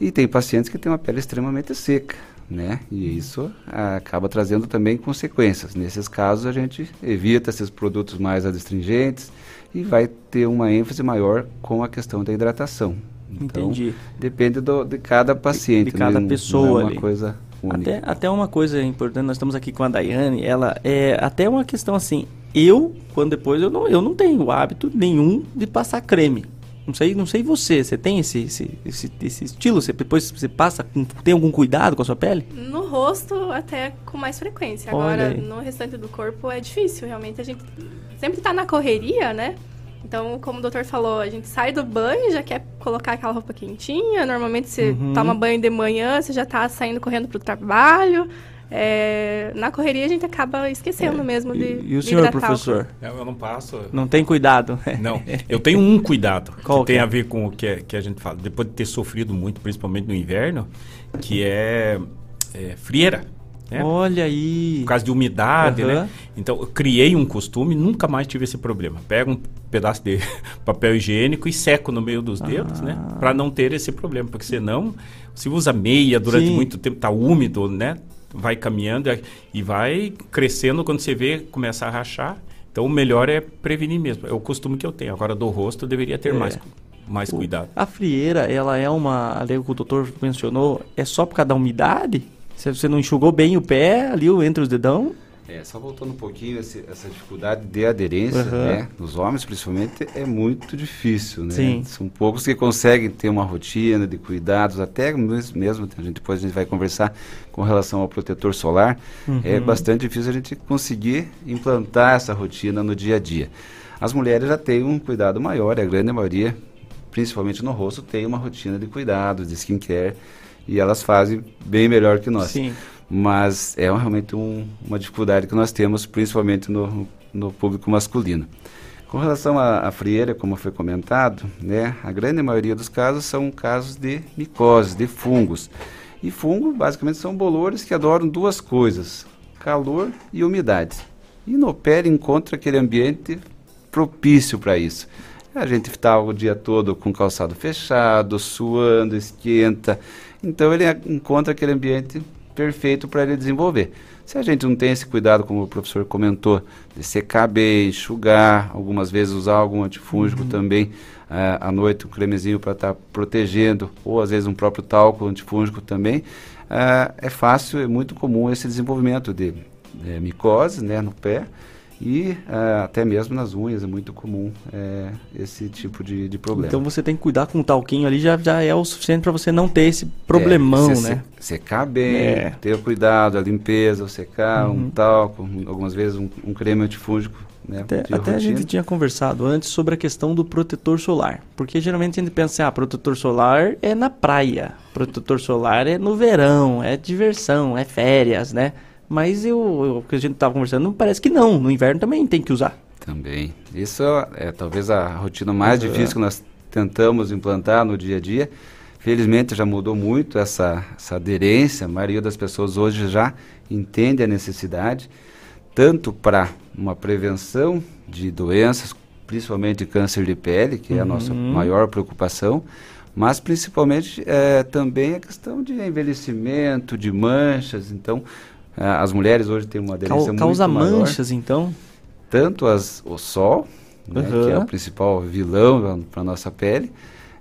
E tem pacientes que têm uma pele extremamente seca, né? E isso ah, acaba trazendo também consequências. Nesses casos, a gente evita esses produtos mais adstringentes e vai ter uma ênfase maior com a questão da hidratação. Então, Entendi. depende do, de cada paciente. de cada não- pessoa Não é uma ali. coisa única. Até, até uma coisa importante, nós estamos aqui com a Daiane, ela é até uma questão assim, eu, quando depois, eu não, eu não tenho hábito nenhum de passar creme. Não sei, não sei você, você tem esse, esse, esse, esse estilo? Você depois você passa, tem algum cuidado com a sua pele? No rosto, até com mais frequência. Olha Agora, aí. no restante do corpo, é difícil. Realmente, a gente sempre tá na correria, né? Então, como o doutor falou, a gente sai do banho, já quer colocar aquela roupa quentinha. Normalmente, você Uhum. toma banho de manhã, você já tá saindo correndo pro trabalho. É, na correria, a gente acaba esquecendo mesmo de. É. E o senhor, hidratar professor? Eu, eu não passo. Não tem cuidado? Não, eu tenho um cuidado Qual que tem é? a ver com o que, é- que a gente fala. Depois de ter sofrido muito, principalmente no inverno, que é, é frieira. né? Olha aí. Por causa de umidade, Aham. né? Então, eu criei um costume nunca mais tive esse problema. Pego um pedaço de papel higiênico e seco no meio dos dedos, né? Ah. Para não ter esse problema. Porque senão, se usa meia durante Sim. muito tempo, tá úmido, né? Vai caminhando e- e vai crescendo quando você vê, começa a rachar. Então, o melhor é prevenir mesmo. É o costume que eu tenho. Agora, do rosto, eu deveria ter É. mais, mais cuidado. A frieira, ela é uma, ali que o doutor mencionou, é só por causa da umidade? Se você não enxugou bem o pé ali entre os dedão? É, só voltando um pouquinho, esse- essa dificuldade de aderência, Aham. né? Nos homens, principalmente, é muito difícil, né? Sim. São poucos que conseguem ter uma rotina de cuidados, até mes- mesmo, a gente, depois a gente vai conversar com relação ao protetor solar, é Uhum. bastante difícil a gente conseguir implantar essa rotina no dia a dia. As mulheres já têm um cuidado maior, a grande maioria, principalmente no rosto, tem uma rotina de cuidados, de skincare, e elas fazem bem melhor que nós. Sim. Mas é realmente um- uma dificuldade que nós temos, principalmente no, no público masculino. Com relação à, à frieira, como foi comentado, né, a grande maioria dos casos são casos de micoses, de fungos. E fungo, basicamente, são bolores que adoram duas coisas, calor e umidade. E no pé encontra aquele ambiente propício para isso. A gente está o dia todo com o calçado fechado, suando, esquenta. Então ele encontra aquele ambiente perfeito para ele desenvolver. Se a gente não tem esse cuidado, como o professor comentou, de secar bem, enxugar, algumas vezes usar algum antifúngico também ah, à noite, um cremezinho para estar protegendo, ou às vezes um próprio talco antifúngico também, ah, é fácil, é muito comum esse desenvolvimento de, eh, micose né, no pé e ah, até mesmo nas unhas é muito comum eh, esse tipo de, de problema. Então você tem que cuidar com o talquinho ali, já, já é o suficiente para você não ter esse problemão, É, se- né? se- Secar bem, É. ter cuidado, a limpeza, o secar, Uhum. um talco, um- algumas vezes um, um creme antifúngico. Né, Até, até a gente tinha conversado antes sobre a questão do protetor solar. Porque geralmente a gente pensa, ah, protetor solar é na praia, protetor solar é no verão, é diversão, é férias, né? Mas eu, que a gente estava conversando, parece que não. No inverno também tem que usar. Também. Isso é talvez a rotina mais Uhum. difícil que nós tentamos implantar no dia a dia. Felizmente já mudou muito essa, essa aderência. A maioria das pessoas hoje já entende a necessidade, tanto para uma prevenção de doenças, principalmente câncer de pele, que é a nossa Uhum. maior preocupação, mas principalmente eh, também a questão de envelhecimento, de manchas. Então, as mulheres hoje têm uma aderência Cau- muito causa maior manchas, então? tanto as, o sol, né, que é o principal vilão para a nossa pele,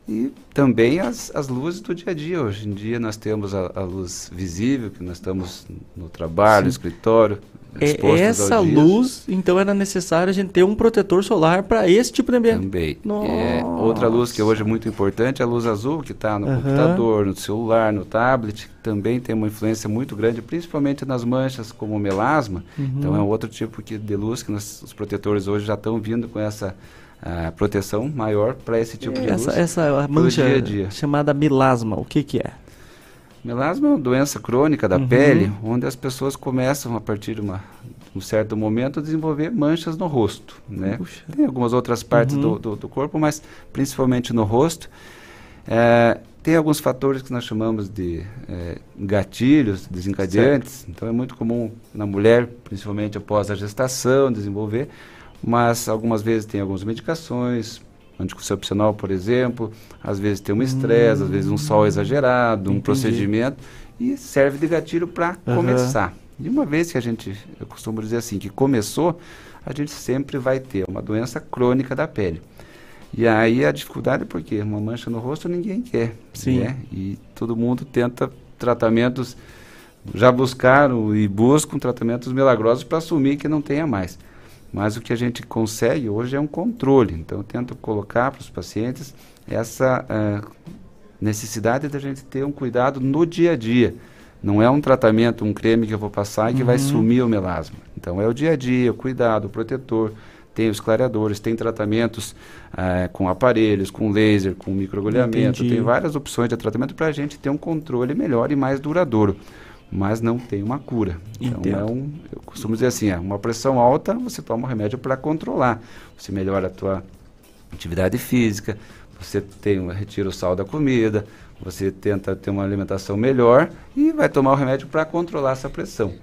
e também as, as luzes do dia a dia. Hoje em dia nós temos a, a luz visível, que nós estamos no trabalho, no Sim. escritório, É essa luz, então era necessário a gente ter um protetor solar para esse tipo de ambiente. Também. É, outra luz que hoje é muito importante é a luz azul, que está no Aham. computador, no celular, no tablet, que também tem uma influência muito grande, principalmente nas manchas como o melasma. Uhum. Então é um outro tipo que, de luz que nós- os protetores hoje já estão vindo com essa ah, proteção maior para esse tipo de essa, luz. essa mancha dia a dia. chamada melasma, o que que é? Melasma é uma doença crônica da Uhum. pele, onde as pessoas começam a partir de uma, um certo momento, desenvolver manchas no rosto, né? Tem algumas outras partes Uhum. do, do, do corpo, mas principalmente no rosto. É, tem alguns fatores que nós chamamos de é, gatilhos, desencadeantes. Então é muito comum na mulher, principalmente após a gestação, desenvolver. Mas algumas vezes tem algumas medicações, anticoncepcional, por exemplo. Às vezes tem um estresse, às vezes um sol exagerado, um Entendi. procedimento. E serve de gatilho para Aham. começar. E uma vez que a gente, eu costumo dizer assim, que começou, a gente sempre vai ter uma doença crônica da pele. E aí a dificuldade é porque uma mancha no rosto ninguém quer. Sim. né? E todo mundo tenta tratamentos, já buscaram e buscam tratamentos milagrosos para assumir que não tenha mais. Mas o que a gente consegue hoje é um controle. Então eu tento colocar para os pacientes essa ah, necessidade da gente ter um cuidado no dia a dia. Não é um tratamento, um creme que eu vou passar e que vai Uhum. sumir o melasma. Então é o dia a dia, o cuidado, o protetor. Tem os clareadores, tem tratamentos ah, com aparelhos, com laser, com microagulhamento. Tem várias opções de tratamento para a gente ter um controle melhor e mais duradouro. Mas não tem uma cura. Então Entendo. é um, eu costumo dizer assim, é uma pressão alta, você toma um remédio para controlar. Você melhora a tua atividade física, você tem um, retira o sal da comida, você tenta ter uma alimentação melhor e vai tomar o remédio para controlar essa pressão.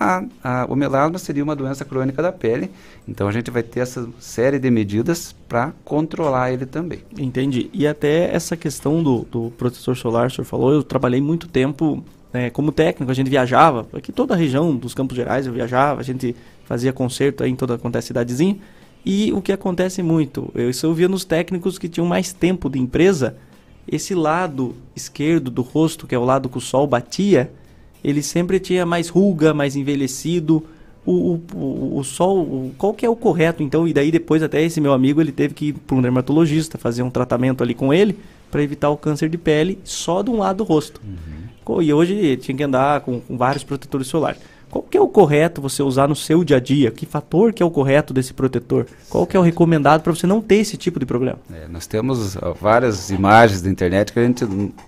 A- a- o melasma seria uma doença crônica da pele, então a gente vai ter essa série de medidas para controlar ele também. Entendi. E até essa questão do, do protetor solar, o senhor falou, eu trabalhei muito tempo né, como técnico, a gente viajava, aqui toda a região dos Campos Gerais eu viajava, a gente fazia concerto em toda é cidadezinha. E o que acontece muito, eu, isso eu via nos técnicos que tinham mais tempo de empresa, esse lado esquerdo do rosto, que é o lado que o sol batia, ele sempre tinha mais ruga, mais envelhecido. O, o, o, o sol, o- qual que é o correto então? E daí depois até esse meu amigo ele teve que ir para um dermatologista fazer um tratamento ali com ele para evitar o câncer de pele só de um lado do rosto. Co- E hoje tinha que andar com, com vários protetores solares. Qual que é o correto você usar no seu dia a dia? Que fator que é o correto desse protetor? Qual que é o recomendado para você não ter esse tipo de problema? É, nós temos ó, várias imagens da internet que a gente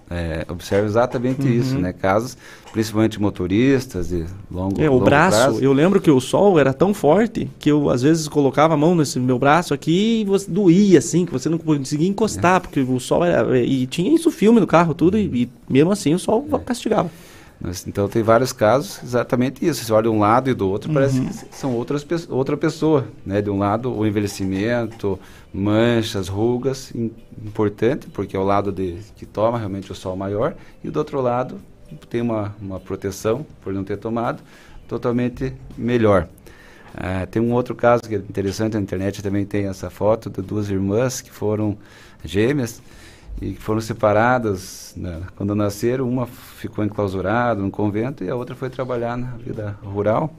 é, observa exatamente Uhum. isso, né? Casos, principalmente motoristas de longo, É, o longo braço, prazo. eu lembro que o sol era tão forte que eu às vezes colocava a mão nesse meu braço aqui e você doía assim, que você não conseguia É. encostar, porque o sol era. E tinha isso filme no carro, tudo, e, e mesmo assim o sol É. castigava. Então tem vários casos exatamente isso. Você olha um lado e do outro, parece Uhum. que são outras, pe- outra pessoa. Né? De um lado o envelhecimento, manchas, rugas, im- importante, porque é o lado de, que toma realmente o sol maior, e do outro lado tem uma, uma proteção, por não ter tomado, totalmente melhor. Ah, tem um outro caso que é interessante, na internet também tem essa foto de duas irmãs que foram gêmeas e que foram separadas né, quando nasceram. Uma ficou enclausurada no convento e a outra foi trabalhar na vida rural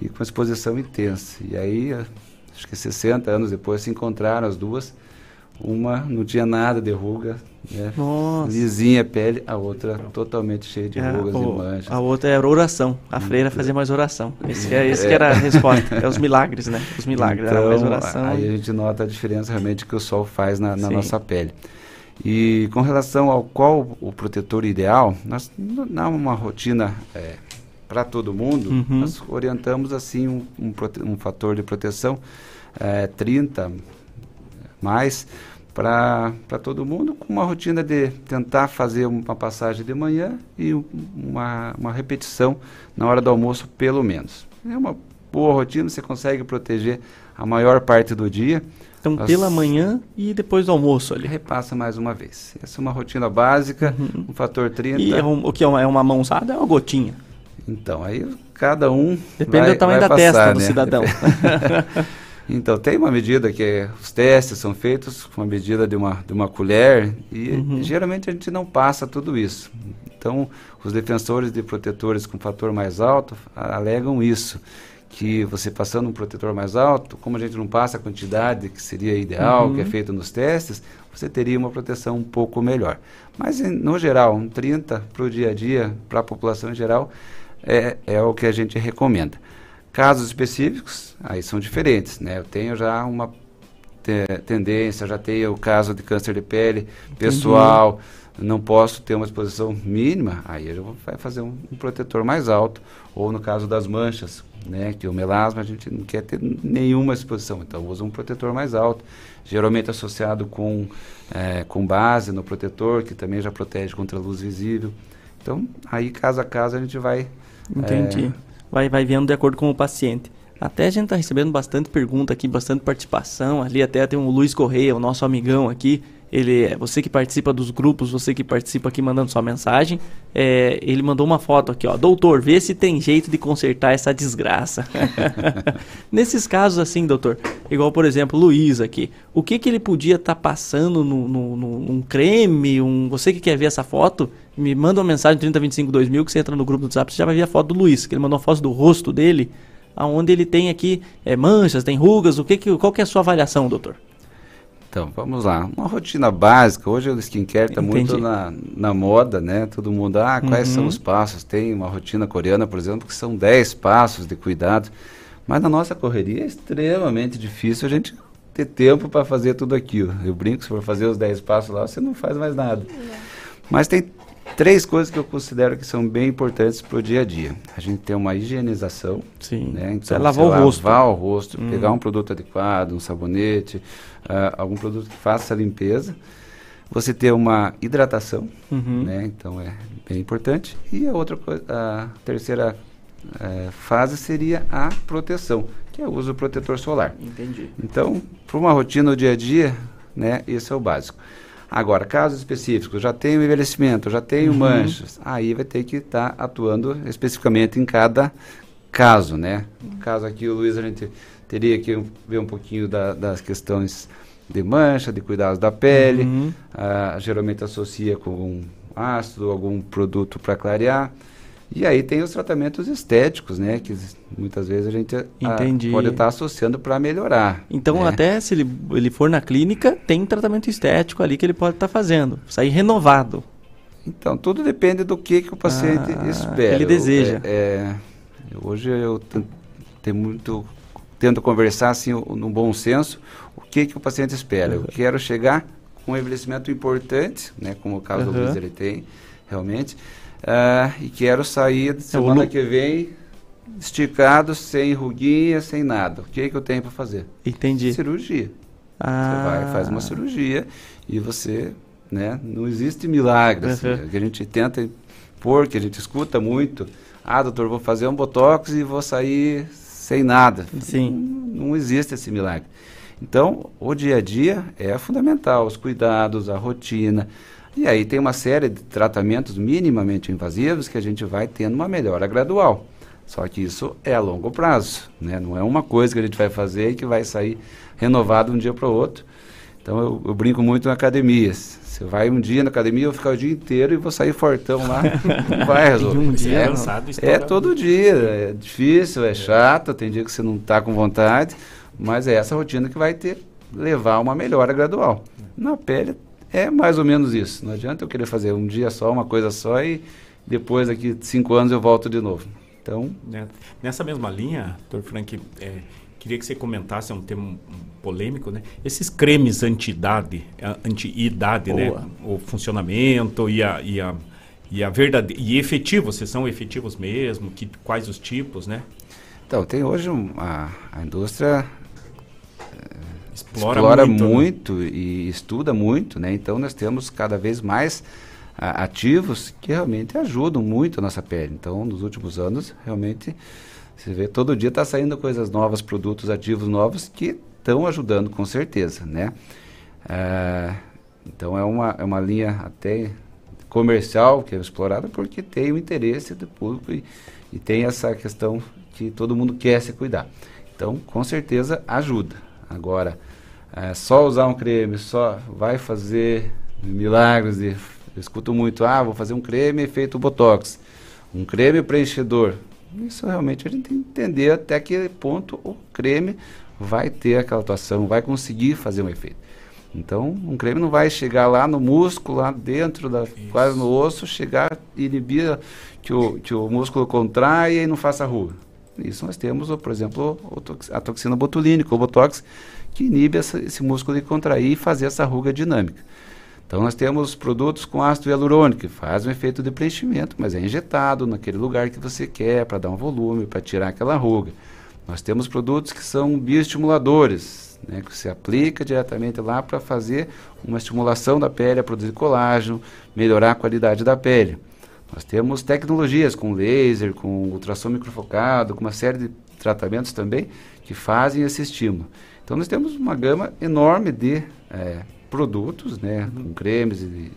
e com exposição intensa. E aí, acho que 60 anos depois, se encontraram as duas. Uma não tinha nada de ruga, né, Nossa. lisinha a pele, a outra totalmente cheia de É, rugas e o- manchas. a outra era oração. A freira fazia mais oração. Esse, é, esse que era a resposta. É os milagres, né? Os milagres. era mais Então, oração. Aí a gente nota a diferença realmente que o sol faz na, na nossa pele. E com relação ao qual o protetor ideal, nós não é uma rotina para todo mundo, Uhum. nós orientamos assim um, um, um fator de proteção eh, 30 mais para todo mundo, com uma rotina de tentar fazer uma passagem de manhã e um- uma, uma repetição na hora do almoço, pelo menos. É uma boa rotina, você consegue proteger a maior parte do dia. Então, As- pela manhã e depois do almoço ali. Repassa mais uma vez. Essa é uma rotina básica, um fator 30. E é um- o que é uma, é uma mãozada é uma gotinha. Então, aí cada um. Depende vai- do tamanho da passar, testa do né? cidadão. então, tem uma medida que é- os testes são feitos com a medida de uma, de uma colher e Uhum. geralmente a gente não passa tudo isso. Então, os defensores de protetores com fator mais alto alegam isso. Que você passando um protetor mais alto, como a gente não passa a quantidade que seria ideal, Uhum. que é feito nos testes, você teria uma proteção um pouco melhor. Mas, em- no geral, um 30 para o dia a dia, para a população em geral, é, é o que a gente recomenda. Casos específicos, aí são diferentes, né? Eu tenho já uma te- tendência, já tenho o caso de câncer de pele pessoal, não posso ter uma exposição mínima, aí eu vou fazer um, um protetor mais alto. Ou no caso das manchas, né, que o melasma a gente não quer ter nenhuma exposição, então usa um protetor mais alto, geralmente associado com, eh, com base no protetor, que também já protege contra a luz visível. Então, aí caso a caso a gente vai... Entendi. eh, Vai, vai vendo de acordo com o paciente. Até a gente está recebendo bastante pergunta aqui, bastante participação. Ali até tem o Luiz Correia, o nosso amigão aqui. Ele é você que participa dos grupos, você que participa aqui mandando sua mensagem. É, ele mandou uma foto aqui, ó. Doutor, vê se tem jeito de consertar essa desgraça. Nesses casos assim, doutor, igual por exemplo, Luiz aqui, o que que ele podia estar passando no, no- num creme? Um, você que quer ver essa foto, me manda uma mensagem 3025 2000 que você entra no grupo do WhatsApp, você já vai ver a foto do Luiz, que ele mandou uma foto do rosto dele, aonde ele tem aqui é, manchas, tem rugas. O que que, qual que é a sua avaliação, doutor? Então, vamos lá. Uma rotina básica. Hoje o skincare está muito na, na moda, né? Todo mundo, ah, quais são Uhum. os passos? Tem uma rotina coreana, por exemplo, que são 10 passos de cuidado. Mas na nossa correria é extremamente difícil a gente ter tempo para fazer tudo aquilo. Eu brinco, se for fazer os 10 passos lá, você não faz mais nada. Mas tem três coisas que eu considero que são bem importantes para o dia a dia. A gente tem uma higienização. Sim. Né? Então, Você lavar o você rosto. Lavar o rosto, Hum. pegar um produto adequado, um sabonete, ah, algum produto que faça a limpeza. Você ter uma hidratação, Uhum. né? Então é bem importante. E a outra coisa, a terceira eh, fase seria a proteção, que é o uso do protetor solar. Entendi. Então, para uma rotina no dia a dia, né, esse é o básico. Agora, casos específicos, já tenho envelhecimento, já tenho Uhum. manchas, aí vai ter que estar atuando especificamente em cada caso, né? No caso aqui, o Luiz, a gente teria que ver um pouquinho da- das questões de mancha, de cuidados da pele, Uhum. ah, geralmente associa com ácido, algum produto para clarear. E aí tem os tratamentos estéticos, né? Que muitas vezes a gente ah, pode estar associando para melhorar. Então, né? até se ele, ele for na clínica, tem tratamento estético ali que ele pode estar fazendo. Sair renovado. Então, tudo depende do que, que o paciente Ah, espera. ele deseja. é- é, hoje eu ten- tenho muito, tento conversar assim, no bom senso, o que, que o paciente espera. Eu quero chegar com um envelhecimento importante, né, como o caso do Aham. Luiz ele tem, realmente, ah, e quero sair É, semana Lu- que vem esticado, sem ruguinha, sem nada. O que, que eu tenho para fazer? Entendi. Cirurgia. Ah. Você vai, faz uma cirurgia e você, né, não existe milagre. assim, Uhum. que a gente tenta impor, que a gente escuta muito. Ah, doutor, vou fazer um botox e vou sair sem nada. Sim. Não, não existe esse milagre. Então, o dia a dia é fundamental, os cuidados, a rotina. E aí tem uma série de tratamentos minimamente invasivos que a gente vai tendo uma melhora gradual. Só que isso é a longo prazo, né? Não é uma coisa que a gente vai fazer e que vai sair renovado um dia para o outro. Então eu, eu brinco muito na academia. Você vai um dia na academia, eu vou ficar o dia inteiro e vou sair fortão lá. Não vai resolver. Um dia é, cansado, é todo dia. É difícil, é chato, tem dia que você não está com vontade, mas é essa rotina que vai ter levar a uma melhora gradual. Na pele é mais ou menos isso. Não adianta eu querer fazer um dia só, uma coisa só e depois daqui cinco anos eu volto de novo. Então, Né? Nessa mesma linha, Dr. Frank, é, queria que você comentasse, é um tema polêmico, né? Esses cremes anti-idade, anti-idade, né? O funcionamento e a, e a, e a verdade e efetivos, se são efetivos mesmo, que, quais os tipos, né? Então, tem hoje um- a, a indústria Explora explora, muito, muito, né? e estuda muito, né? Então nós temos cada vez mais ah, ativos que realmente ajudam muito a nossa pele. Então, nos últimos anos, realmente, você vê, todo dia está saindo coisas novas, produtos ativos novos que estão ajudando com certeza, né? Ah, então é uma, é uma linha até comercial que é explorada porque tem o interesse do público e, e tem essa questão que todo mundo quer se cuidar. Então, com certeza ajuda. Agora, é, só usar um creme só vai fazer milagres. Eu escuto muito, ah, vou fazer um creme efeito botox, um creme preenchedor. Isso realmente a gente tem que entender até que ponto o creme vai ter aquela atuação, vai conseguir fazer um efeito. Então, um creme não vai chegar lá no músculo, lá dentro, da, quase no osso, chegar e inibir que o, que o músculo contraia e não faça ruga. Isso nós temos, por exemplo, a toxina botulínica, o botox, que inibe essa- esse músculo de contrair e fazer essa ruga dinâmica. Então nós temos produtos com ácido hialurônico que faz um efeito de preenchimento, mas é injetado naquele lugar que você quer para dar um volume, para tirar aquela ruga. Nós temos produtos que são bioestimuladores, né, que você aplica diretamente lá para fazer uma estimulação da pele a produzir colágeno, melhorar a qualidade da pele. Nós temos tecnologias com laser, com ultrassom microfocado, com uma série de tratamentos também que fazem esse estímulo. Então nós temos uma gama enorme de eh, produtos, né, com cremes e,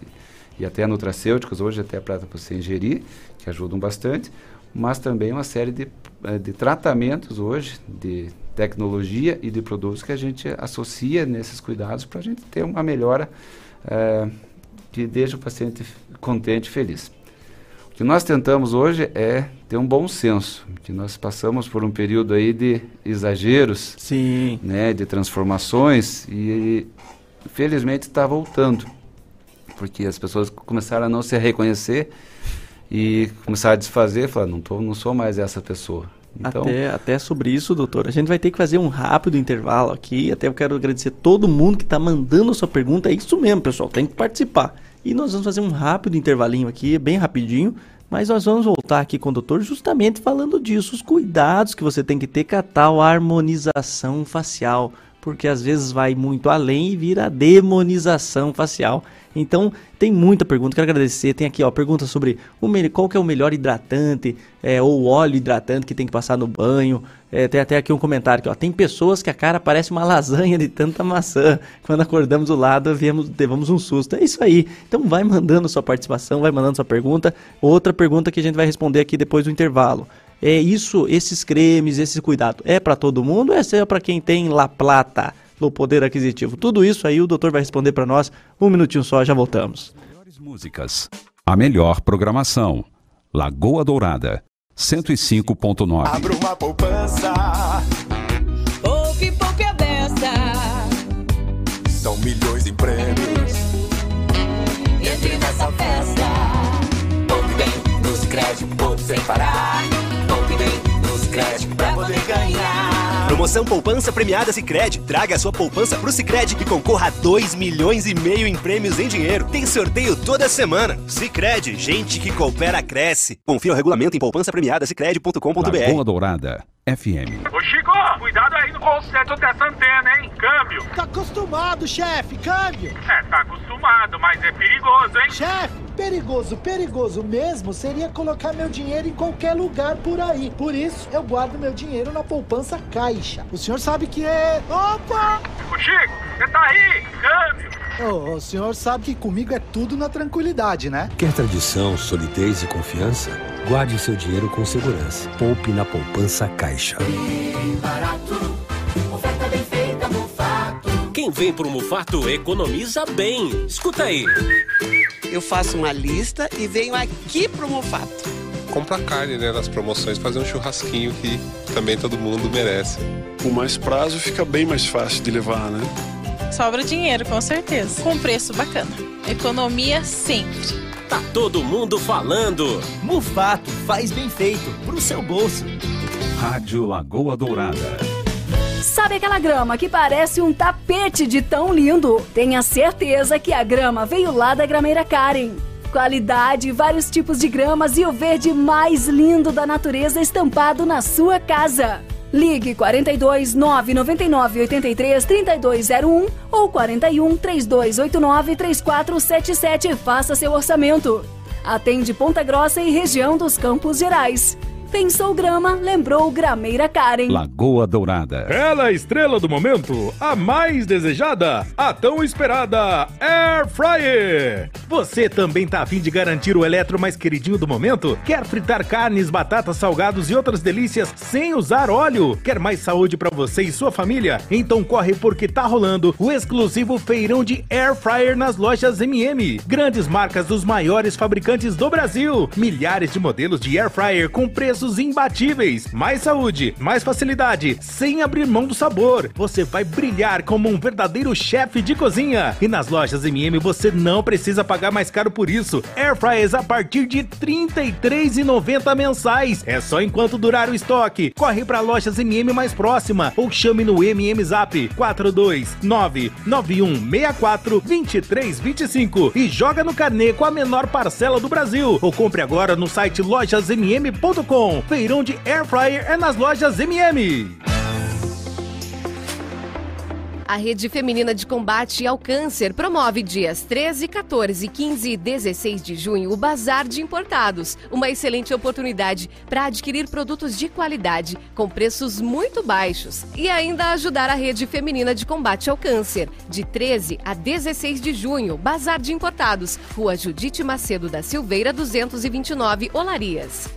e até nutracêuticos hoje até para você ingerir, que ajudam bastante, mas também uma série de, eh, de tratamentos hoje de tecnologia e de produtos que a gente associa nesses cuidados para a gente ter uma melhora eh, que deixa o paciente contente e feliz. O que nós tentamos hoje é ter um bom senso, que nós passamos por um período aí de exageros, Sim. né, de transformações e felizmente está voltando, porque as pessoas começaram a não se reconhecer e começaram a desfazer, falar, não tô, não sou mais essa pessoa. Então, Até, até sobre isso, doutor, a gente vai ter que fazer um rápido intervalo aqui. Até eu quero agradecer todo mundo que está mandando a sua pergunta. É isso mesmo, pessoal, tem que participar. E nós vamos fazer um rápido intervalinho aqui, bem rapidinho. Mas nós vamos voltar aqui com o doutor justamente falando disso, os cuidados que você tem que ter com a tal harmonização facial. Porque às vezes vai muito além e vira demonização facial. Então, tem muita pergunta, quero agradecer. Tem aqui, ó, pergunta sobre o, qual é o melhor hidratante, é, ou óleo hidratante que tem que passar no banho. É, tem até aqui um comentário que, tem pessoas que a cara parece uma lasanha de tanta maçã. Quando acordamos do lado, viemos, levamos um susto. É isso aí. Então, vai mandando sua participação, vai mandando sua pergunta. Outra pergunta que a gente vai responder aqui depois do intervalo. É isso, esses cremes, esse cuidado, é para todo mundo ou é para quem tem La Plata, no poder aquisitivo? Tudo isso aí o doutor vai responder para nós. Um minutinho só, já voltamos. Músicas. A melhor programação. Lagoa Dourada. 105.9. Abra uma poupança. Poupe, poupe a beça. São milhões em prêmios. Entre nessa festa. Poupe bem nos créditos, poupe sem parar. Poupe bem nos créditos pra poder ganhar. Promoção Poupança Premiada Sicredi. Traga sua poupança pro Sicredi e concorra a 2 milhões e meio em prêmios em dinheiro. Tem sorteio toda semana. Sicredi, gente que coopera cresce. Confira o regulamento em poupançapremiadasicredi.com.br. Lagoa Dourada. FM. Ô Chico, cuidado aí no conserto dessa antena, hein? Câmbio. Tá acostumado, chefe, câmbio. É, tá acostumado, mas é perigoso, hein? Chefe, perigoso, perigoso mesmo seria colocar meu dinheiro em qualquer lugar por aí. Por isso, eu guardo meu dinheiro na poupança Caixa. O senhor sabe que é. Opa! Ô Chico, você tá aí? Câmbio. Ô, o senhor sabe que comigo é tudo na tranquilidade, né? Quer tradição, solidez e confiança? Guarde seu dinheiro com segurança. Poupe na poupança Caixa. Barato, oferta bem feita, Mufato. Quem vem pro Mufato economiza bem. Escuta aí. Eu faço uma lista e venho aqui pro Mufato. comprar carne, né, nas promoções, fazer um churrasquinho que também todo mundo merece. Com mais prazo fica bem mais fácil de levar, né? Sobra dinheiro, com certeza. Com preço bacana. Economia sempre. Tá todo mundo falando. Mufato faz bem feito pro seu bolso. Rádio Lagoa Dourada. Sabe aquela grama que parece um tapete de tão lindo? Tenha certeza que a grama veio lá da Grameira Karen. Qualidade, vários tipos de gramas e o verde mais lindo da natureza estampado na sua casa. Ligue 42 999 83 3201 ou 41 3289 3477 e faça seu orçamento. Atende Ponta Grossa e região dos Campos Gerais. Pensou grama, lembrou Grameira Karen. Lagoa Dourada. Ela é a estrela do momento, a mais desejada, a tão esperada Air Fryer. Você também tá afim de garantir o eletro mais queridinho do momento? Quer fritar carnes, batatas, salgados e outras delícias sem usar óleo? Quer mais saúde para você e sua família? Então corre porque tá rolando o exclusivo feirão de Air Fryer nas lojas MM. Grandes marcas dos maiores fabricantes do Brasil. Milhares de modelos de Air Fryer com preços preços imbatíveis, mais saúde, mais facilidade, sem abrir mão do sabor. Você vai brilhar como um verdadeiro chefe de cozinha. E nas lojas MM você não precisa pagar mais caro por isso. Air fryers a partir de R$ 33,90 mensais. É só enquanto durar o estoque. Corre para lojas MM mais próxima ou chame no MM Zap 429 9164 2325 e joga no carnê com a menor parcela do Brasil. Ou compre agora no site lojasmm.com. Feirão de Air Fryer é nas lojas MM. A Rede Feminina de Combate ao Câncer promove dias 13, 14, 15 e 16 de junho o Bazar de Importados. Uma excelente oportunidade para adquirir produtos de qualidade com preços muito baixos e ainda ajudar a Rede Feminina de Combate ao Câncer. De 13 a 16 de junho, Bazar de Importados, Rua Judite Macedo da Silveira, 229, Olarias.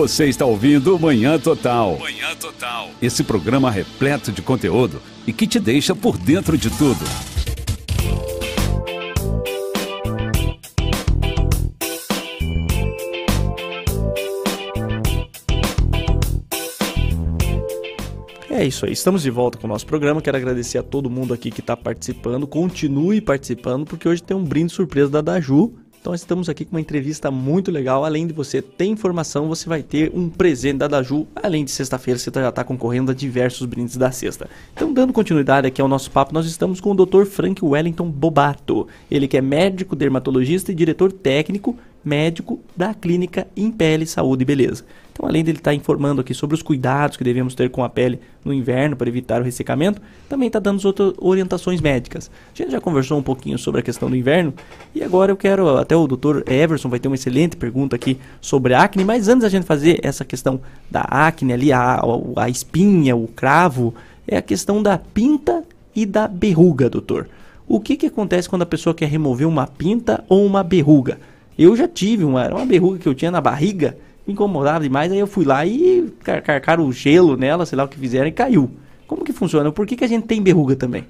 Você está ouvindo Manhã Total. Manhã Total. Esse programa repleto de conteúdo e que te deixa por dentro de tudo. É isso aí, estamos de volta com o nosso programa. Quero agradecer a todo mundo aqui que está participando. Continue participando, porque hoje tem um brinde surpresa da Daju. Então estamos aqui com uma entrevista muito legal. Além de você ter informação, você vai ter um presente da Daju. Além de sexta-feira, você já está concorrendo a diversos brindes da sexta. Então, dando continuidade aqui ao nosso papo, nós estamos com o Dr. Frank Wellington Bobato. Ele que é médico, dermatologista e diretor técnico médico da clínica Impele Saúde e Beleza. Então, além dele estar informando aqui sobre os cuidados que devemos ter com a pele no inverno para evitar o ressecamento, também está dando as outras orientações médicas. A gente já conversou um pouquinho sobre a questão do inverno e agora eu quero, até o Dr. Everson vai ter uma excelente pergunta aqui sobre acne, mas antes da gente fazer essa questão da acne ali, a, a espinha, o cravo, é a questão da pinta e da berruga, doutor. O que, que acontece quando a pessoa quer remover uma pinta ou uma berruga? Eu já tive uma, era uma berruga que eu tinha na barriga, incomodava demais, aí eu fui lá e car- carcaram o gelo nela, sei lá o que fizeram, e caiu. Como que funciona? Por que, que a gente tem berruga também?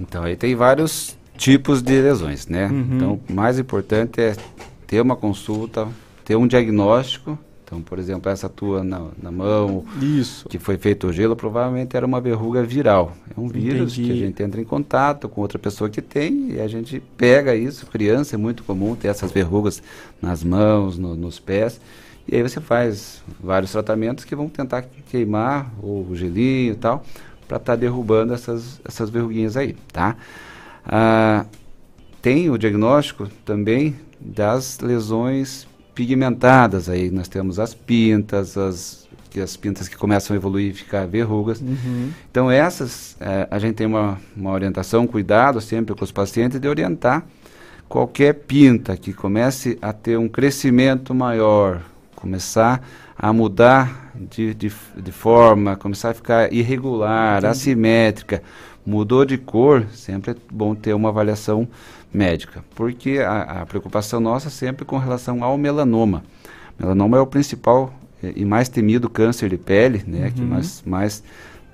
Então, aí tem vários tipos de lesões, né? Uhum. Então, o mais importante é ter uma consulta, ter um diagnóstico. Então, por exemplo, essa tua na, na mão, Isso. que foi feito o gelo, provavelmente era uma verruga viral. É um vírus Entendi. que a gente entra em contato com outra pessoa que tem e a gente pega isso. Criança é muito comum ter essas verrugas nas mãos, no- nos pés. E aí você faz vários tratamentos que vão tentar queimar o gelinho e tal, para estar derrubando essas, essas verruguinhas aí, tá? Ah, tem o diagnóstico também das lesões pigmentadas aí. Nós temos as pintas, as, as pintas que começam a evoluir e ficar verrugas. Uhum. Então essas, eh, a gente tem uma, uma orientação, cuidado sempre com os pacientes de orientar qualquer pinta que comece a ter um crescimento maior, começar a mudar de, de, de forma, começar a ficar irregular, Entendi. assimétrica, mudou de cor, sempre é bom ter uma avaliação médica, porque a, a preocupação nossa é sempre com relação ao melanoma. Melanoma é o principal e mais temido câncer de pele, né, que Uhum. nós mais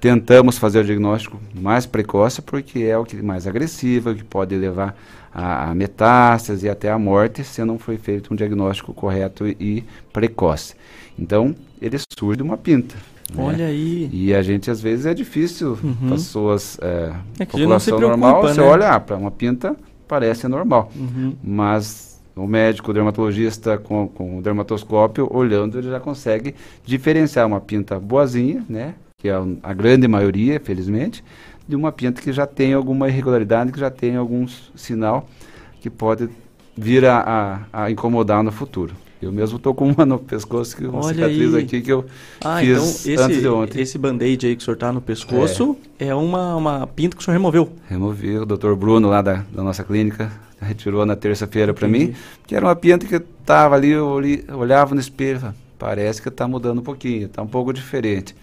tentamos fazer o diagnóstico mais precoce porque é o que mais agressivo, que pode levar a, a metástase e até a morte se não foi feito um diagnóstico correto e precoce. Então, ele surge de uma pinta. né? Olha aí. E a gente, às vezes, é difícil, Uhum. pessoas, é, É população preocupa, normal, você né? olha, ah, para uma pinta parece normal. Uhum. Mas o médico, o dermatologista com, com o dermatoscópio, olhando, ele já consegue diferenciar uma pinta boazinha, né? Que é a grande maioria, felizmente, de uma pinta que já tem alguma irregularidade, que já tem algum sinal que pode vir a, a- a incomodar no futuro. Eu mesmo estou com uma no pescoço, que uma Olha cicatriz aí. aqui que eu Ah, fiz então antes de esse, ontem. esse band-aid aí que o senhor tá no pescoço é, uma, uma pinta que o senhor removeu. Removi, o doutor Bruno lá da, da nossa clínica retirou na terça-feira para mim, que era uma pinta que estava ali, eu olhava no espelho, falava, parece que está mudando um pouquinho, está um pouco diferente.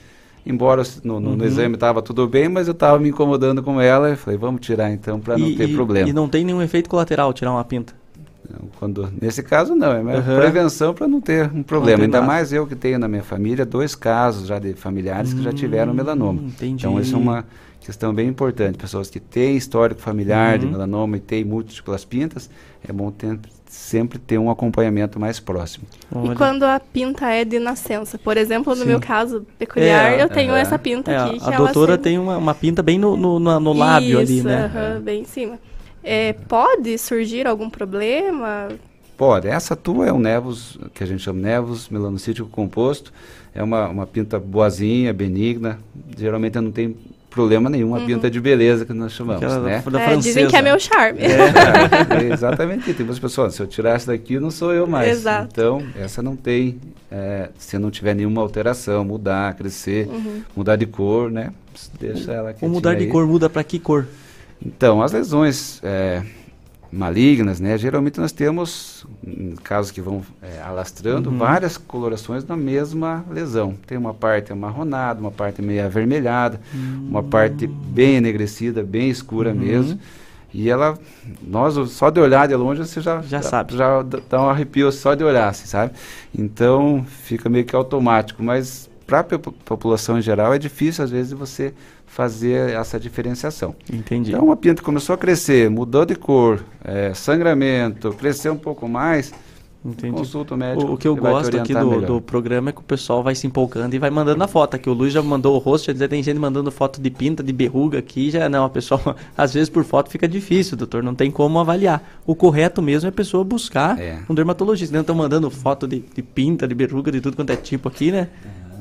Embora no, no- no Uhum. exame estava tudo bem, mas eu estava me incomodando com ela. Eu falei, vamos tirar então para não E- ter e- problema. E não tem nenhum efeito colateral tirar uma pinta. Quando, nesse caso, não. É Aham. prevenção para não ter um problema. Ainda mais eu que tenho na minha família dois casos já de familiares que já tiveram melanoma. Hum, entendi. Então, isso é uma questão bem importante. Pessoas que têm histórico familiar de Uhum. melanoma e têm múltiplas pintas, é bom ter- sempre ter um acompanhamento mais próximo. E quando a pinta é de nascença? Por exemplo, no Sim. meu caso peculiar, É, eu tenho aham. essa pinta É, aqui. que a ela doutora sempre- tem uma, uma pinta bem no, no, no- no lábio ali, Isso, né? aham, bem em cima. É, pode surgir algum problema? Pode. Essa tua é um nevus, que a gente chama nevus melanocítico composto. É uma, uma pinta boazinha, benigna. Geralmente não tem problema nenhum, uma Uhum. pinta de beleza que nós chamamos, Aquela né? da- da É, dizem que é meu charme. É, é, exatamente. Tem muitas pessoas, se eu tirar essa daqui, não sou eu mais. Exato. Então, essa não tem, é, se não tiver nenhuma alteração, mudar, crescer, Uhum. mudar de cor, né? Deixa ela Ou mudar de quietinha aí. cor, muda pra que cor? Então, as lesões é, malignas, né? Geralmente nós temos, em casos que vão é, alastrando, Uhum. várias colorações na mesma lesão. Tem uma parte amarronada, uma parte meio avermelhada, uma parte bem enegrecida, bem escura Uhum. mesmo. E ela, nós, só de olhar de longe, você já, Já sabe. Já dá dá um arrepio só de olhar, assim, sabe? Então, fica meio que automático. Mas para a população em geral, é difícil, às vezes, você fazer essa diferenciação. Entendi. Então, uma pinta começou a crescer, mudou de cor, é, sangramento, cresceu um pouco mais, Entendi. consulta o médico. O, que eu gosto aqui do, do programa é que o pessoal vai se empolgando e vai mandando a foto. Aqui o Luiz já mandou o rosto, já tem gente mandando foto de pinta, de berruga aqui, já não, a pessoa, às vezes por foto fica difícil, doutor, não tem como avaliar. O correto mesmo é a pessoa buscar um dermatologista. Não estão mandando foto de, de pinta, de berruga, de tudo quanto é tipo aqui, né?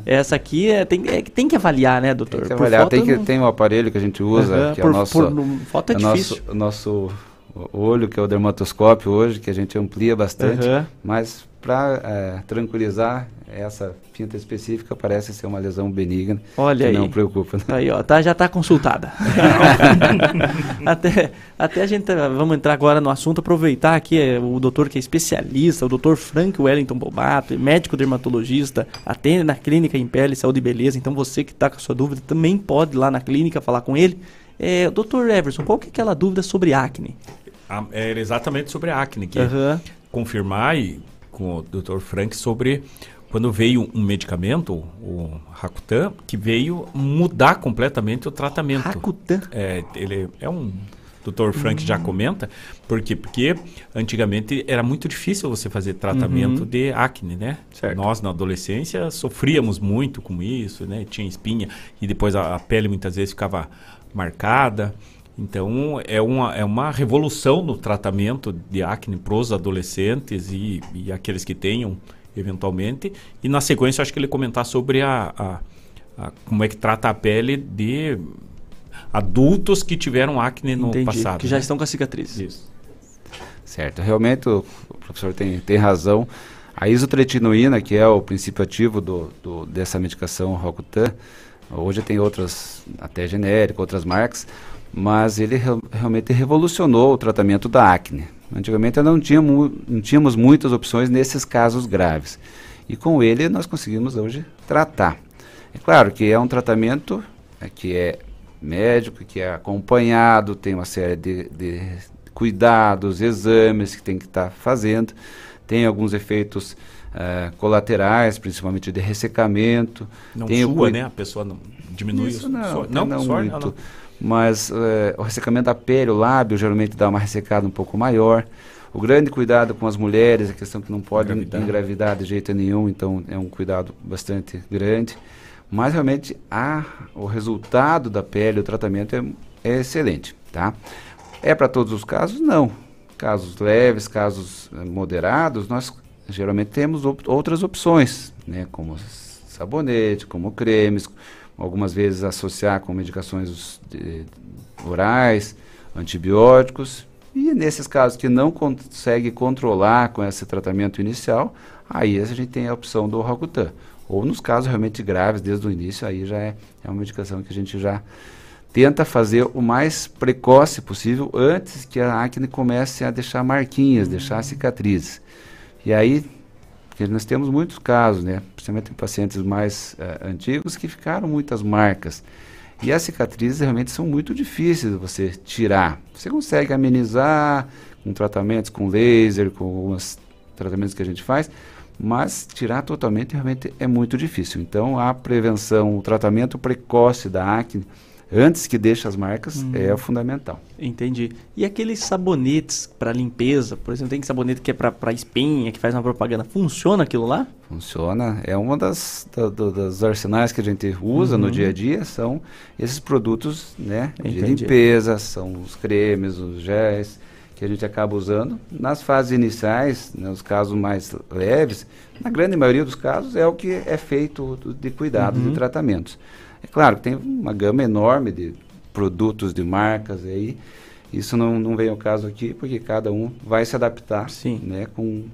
Essa aqui é, tem, é que tem que avaliar, né, doutor? Tem que avaliar, tem, que, não- tem um aparelho que a gente usa, Aham, que é por- nosso, por- foto é nosso- difícil. o nosso olho, que é o dermatoscópio hoje, que a gente amplia bastante, Aham. mas para tranquilizar, essa pinta específica parece ser uma lesão benigna, Olha que aí. não preocupa. né? Aí, ó, tá, já tá consultada. até, até a gente, tá- vamos entrar agora no assunto, aproveitar aqui é, o doutor que é especialista, o doutor Frank Wellington Bobato, médico dermatologista, atende na clínica em pele, saúde e beleza, então você que tá com a sua dúvida também pode ir lá na clínica falar com ele. É, doutor Everson, qual que é aquela dúvida sobre acne? Era exatamente sobre a acne, que Aham. confirmar e, com o Dr. Frank sobre quando veio um medicamento, o Rakutan, que veio mudar completamente o tratamento. Rakutan? É, ele é um Dr. Frank já comenta, por quê? Porque antigamente era muito difícil você fazer tratamento Uhum. de acne, né? Nós na adolescência sofríamos muito com isso, né? Tinha espinha e depois a, a pele muitas vezes ficava marcada. Então é uma, é uma revolução no tratamento de acne para os adolescentes e, e aqueles que tenham eventualmente. E na sequência acho que ele comentar sobre a, a- a- como é que trata a pele de adultos que tiveram acne no Entendi, passado. que já né? estão com a cicatriz. Isso. Certo, realmente o, professor tem, tem razão. A isotretinoína, que é o princípio ativo do, do- dessa medicação Rocutan, hoje tem outras, até genérica, outras marcas, mas ele real- realmente revolucionou o tratamento da acne. Antigamente não tínhamos, não tínhamos muitas opções nesses casos graves. E com ele nós conseguimos hoje tratar. É claro que é um tratamento é, que é médico, que é acompanhado, tem uma série de, de cuidados, exames que tem que estar fazendo. Tem alguns efeitos eh, colaterais, principalmente de ressecamento. Não tem o sua, cui- né? A pessoa não diminui Isso o não, suor. até não, suor, muito. não. Mas eh, o ressecamento da pele, o lábio, geralmente dá uma ressecada um pouco maior. O grande cuidado com as mulheres, a questão que não pode Engravidar. engravidar, de jeito nenhum, então é um cuidado bastante grande. Mas realmente a, o resultado da pele, o tratamento é, é excelente, tá? É para todos os casos? Não. Casos leves, casos eh, moderados, nós geralmente temos op- outras opções, né? Como sabonete, como cremes, algumas vezes associar com medicações orais, antibióticos. E nesses casos que não consegue controlar com esse tratamento inicial, aí a gente tem a opção do Rocutan. Ou nos casos realmente graves, desde o início, aí já é, é uma medicação que a gente já tenta fazer o mais precoce possível antes que a acne comece a deixar marquinhas, deixar cicatrizes. E aí, Porque nós temos muitos casos, né? Principalmente em pacientes mais eh, antigos que ficaram muitas marcas. E as cicatrizes realmente são muito difíceis de você tirar. Você consegue amenizar com tratamentos com laser, com alguns tratamentos que a gente faz, mas tirar totalmente realmente é muito difícil. Então a prevenção, o tratamento precoce da acne antes que deixe as marcas Uhum. é fundamental. Entendi. E aqueles sabonetes para limpeza, por exemplo, tem sabonete que é para espinha, que faz uma propaganda. Funciona aquilo lá? Funciona. É uma das, da, do- das arsenais que a gente usa no Uhum. dia a dia, são esses produtos né, de Entendi. limpeza, são os cremes, os géis, que a gente acaba usando. Nas fases iniciais, né, os casos mais leves, na grande maioria dos casos é o que é feito de cuidados Uhum. e tratamentos. É claro que tem uma gama enorme de produtos, de marcas aí. Isso não, não vem ao caso aqui, porque cada um vai se adaptar, né, com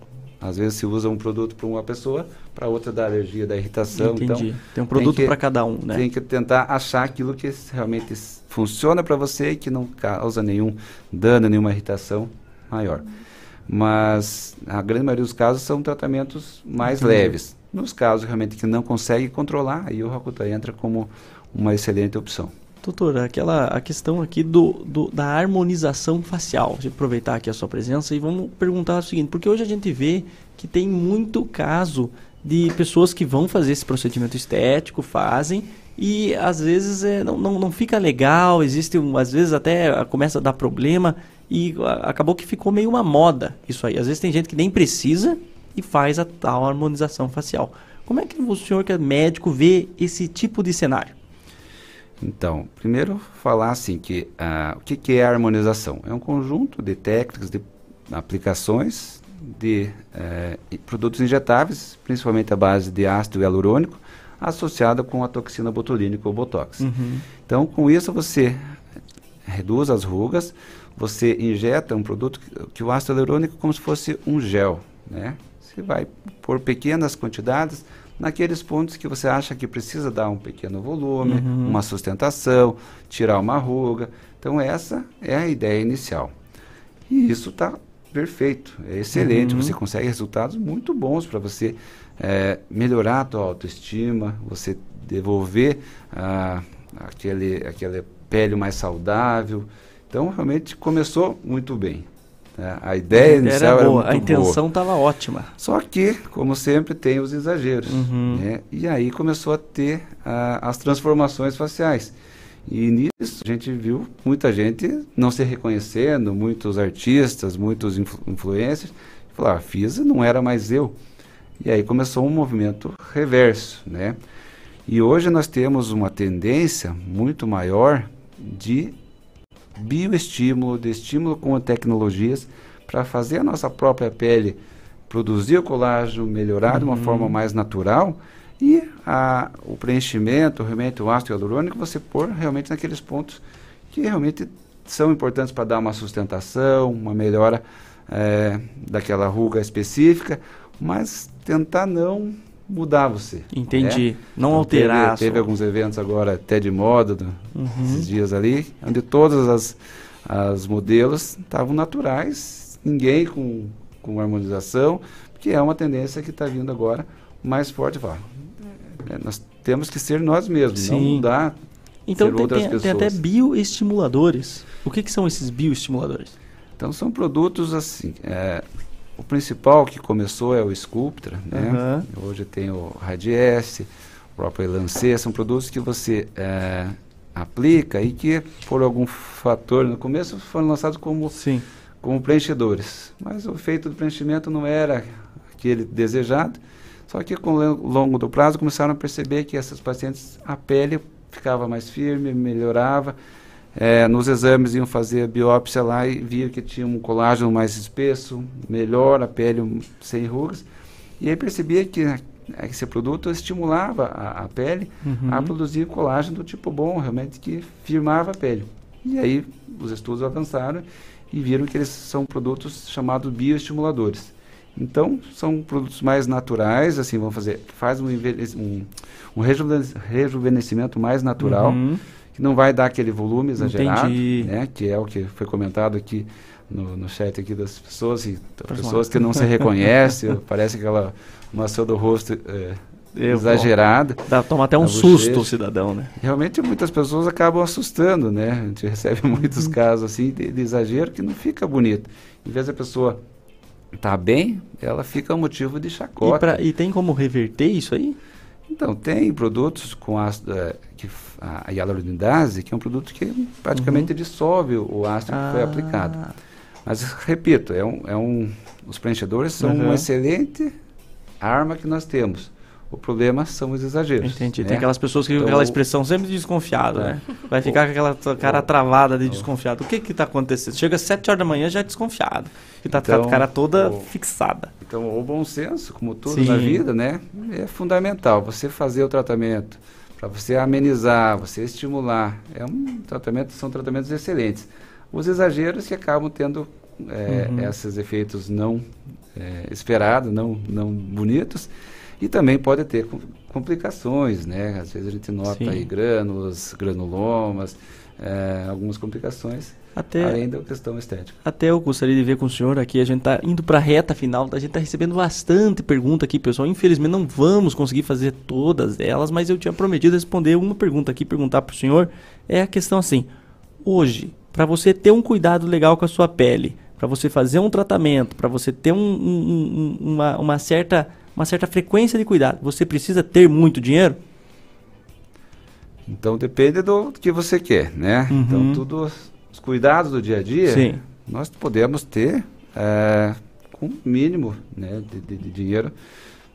às vezes se usa um produto para uma pessoa, para outra da alergia, da irritação. Entendi. Então, Tem um produto pra cada um, né? Tem que tentar achar aquilo que realmente funciona para você e que não causa nenhum dano, nenhuma irritação maior. Mas a grande maioria dos casos são tratamentos mais Entendi. leves. Nos casos realmente que não consegue controlar, aí o Rakuta entra como uma excelente opção. Doutor, aquela a questão aqui do, do- da harmonização facial. Eu aproveitar aqui a sua presença e vamos perguntar o seguinte, porque hoje a gente vê que tem muito caso de pessoas que vão fazer esse procedimento estético, fazem, e às vezes é, não, não, não fica legal, existe um, às vezes até começa a dar problema e ah, acabou que ficou meio uma moda isso aí. Às vezes tem gente que nem precisa e faz a tal harmonização facial. Como é que o senhor que é médico vê esse tipo de cenário? Então, primeiro falar assim que ah, o que, que é a harmonização? É um conjunto de técnicas, de aplicações de e produtos injetáveis, principalmente à base de ácido hialurônico, associada com a toxina botulínica ou botox. Uhum. Então, com isso você reduz as rugas, você injeta um produto que, que o ácido hialurônico é como se fosse um gel, né? Você vai por pequenas quantidades naqueles pontos que você acha que precisa dar um pequeno volume, Uhum. uma sustentação, tirar uma ruga. Então essa é a ideia inicial. E isso está perfeito, é excelente. Uhum. Você consegue resultados muito bons para você eh, melhorar a tua autoestima, você devolver ah, aquele, aquela pele mais saudável. Então realmente começou muito bem. Né? A ideia Era inicial era boa, muito a intenção estava ótima. Só que, como sempre, tem os exageros. Uhum. né? E aí começou a ter ah, as transformações faciais. E nisso a gente viu muita gente não se reconhecendo, muitos artistas, muitos influ influencers, falaram, ah, fiz e não era mais eu. E aí começou um movimento reverso, né? E hoje nós temos uma tendência muito maior de bioestímulo, de estímulo com tecnologias para fazer a nossa própria pele produzir o colágeno, melhorar de uma Uhum. forma mais natural e a, o preenchimento, realmente o ácido hialurônico, você pôr realmente naqueles pontos que realmente são importantes para dar uma sustentação, uma melhora eh, daquela ruga específica, mas tentar não mudar você. Entendi. né? Não Então, alterar Teve, teve alguns eventos agora até de moda, Uhum. esses dias ali, onde todas as, as modelos estavam naturais, ninguém com, com harmonização, que é uma tendência que está vindo agora mais forte. Fala, é, nós temos que ser nós mesmos, não Sim. mudar. Então tem, tem- tem até bioestimuladores. O que, que são esses bioestimuladores? Então são produtos assim. é, o principal que começou é o Sculptra, né? Aham. Hoje tem o Radiesse, o próprio Elancê, são produtos que você é, aplica e que por algum fator no começo foram lançados como Sim. como preenchedores, mas o efeito do preenchimento não era aquele desejado. Só que com o lo- longo do prazo começaram a perceber que essas pacientes a pele ficava mais firme, melhorava. É, nos exames iam fazer a biópsia lá e via que tinha um colágeno mais espesso, melhor, a pele sem rugas. E aí percebia que né, esse produto estimulava a, a pele Uhum. a produzir colágeno do tipo bom, realmente que firmava a pele. E aí os estudos avançaram e viram que eles são produtos chamados bioestimuladores. Então, são produtos mais naturais, assim, vão fazer, faz um, um, um rejuven- rejuvenescimento mais natural, Uhum. Que não vai dar aquele volume exagerado, Entendi. né, que é o que foi comentado aqui no, no chat aqui das pessoas, e pessoas que não se reconhecem, parece aquela maçã do rosto é, exagerada. Dá tomar até um susto o cidadão, né? Realmente muitas pessoas acabam assustando, né? A gente recebe muitos casos assim de, de exagero que não fica bonito. Em vez da pessoa estar bem, ela fica motivo de E, chacota. pra- e tem como reverter isso aí? Então, tem produtos com ácido, eh, f- a hialuronidase, que é um produto que praticamente dissolve o ácido que foi Uhum. Ah. aplicado. Mas, repito, é um, é um, os preenchedores são Uhum. uma excelente arma que nós temos. O problema são os exageros. Entendi. né? Tem aquelas pessoas que Então, aquela expressão sempre desconfiado, É. né? Vai ficar com aquela cara travada de desconfiado. O que que tá acontecendo? Chega às 7 horas da manhã já é desconfiado. E tá com a Então, cara toda o- fixada. Então, o bom senso, como tudo Sim. na vida, né, é fundamental. Você fazer o tratamento para você amenizar, você estimular, é um tratamento, são tratamentos excelentes. Os exageros que acabam tendo é, Uhum. esses efeitos não é, esperados, não não bonitos, e também pode ter com- complicações, né? Às vezes a gente nota Sim. aí grânulos, granulomas, é, algumas complicações, Até- além da questão estética. Até eu gostaria de ver com o senhor aqui, a gente tá indo para a reta final, a gente tá recebendo bastante pergunta aqui, pessoal. Infelizmente não vamos conseguir fazer todas elas, mas eu tinha prometido responder uma pergunta aqui, perguntar para o senhor. É a questão assim: hoje, para você ter um cuidado legal com a sua pele, para você fazer um tratamento, para você ter um- um- um- uma, uma certa uma certa frequência de cuidado, você precisa ter muito dinheiro? Então depende do que você quer, né? Uhum. Então tudo os cuidados do dia a dia, Sim. nós podemos ter é, com o mínimo, né, de, de- de dinheiro.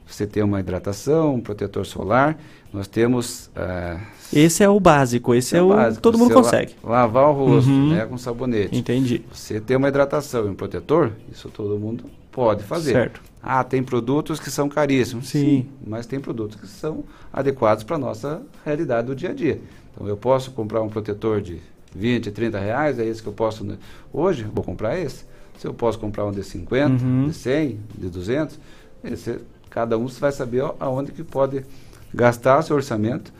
Você tem uma hidratação, um protetor solar. Nós temos é, Esse é o básico, esse é, o básico, todo mundo você la- consegue. lavar o rosto, Uhum. né, com sabonete. Entendi. Você ter uma hidratação e um protetor, isso todo mundo pode fazer. Certo. Ah, tem produtos que são caríssimos. Sim. mas tem produtos que são adequados para a nossa realidade do dia a dia. Então eu posso comprar um protetor de 20, 30 reais, é esse que eu posso. né? Hoje, eu vou comprar esse. Se eu posso comprar um de 50, Uhum. de 100, de 200, esse, cada um vai saber aonde que pode gastar seu orçamento.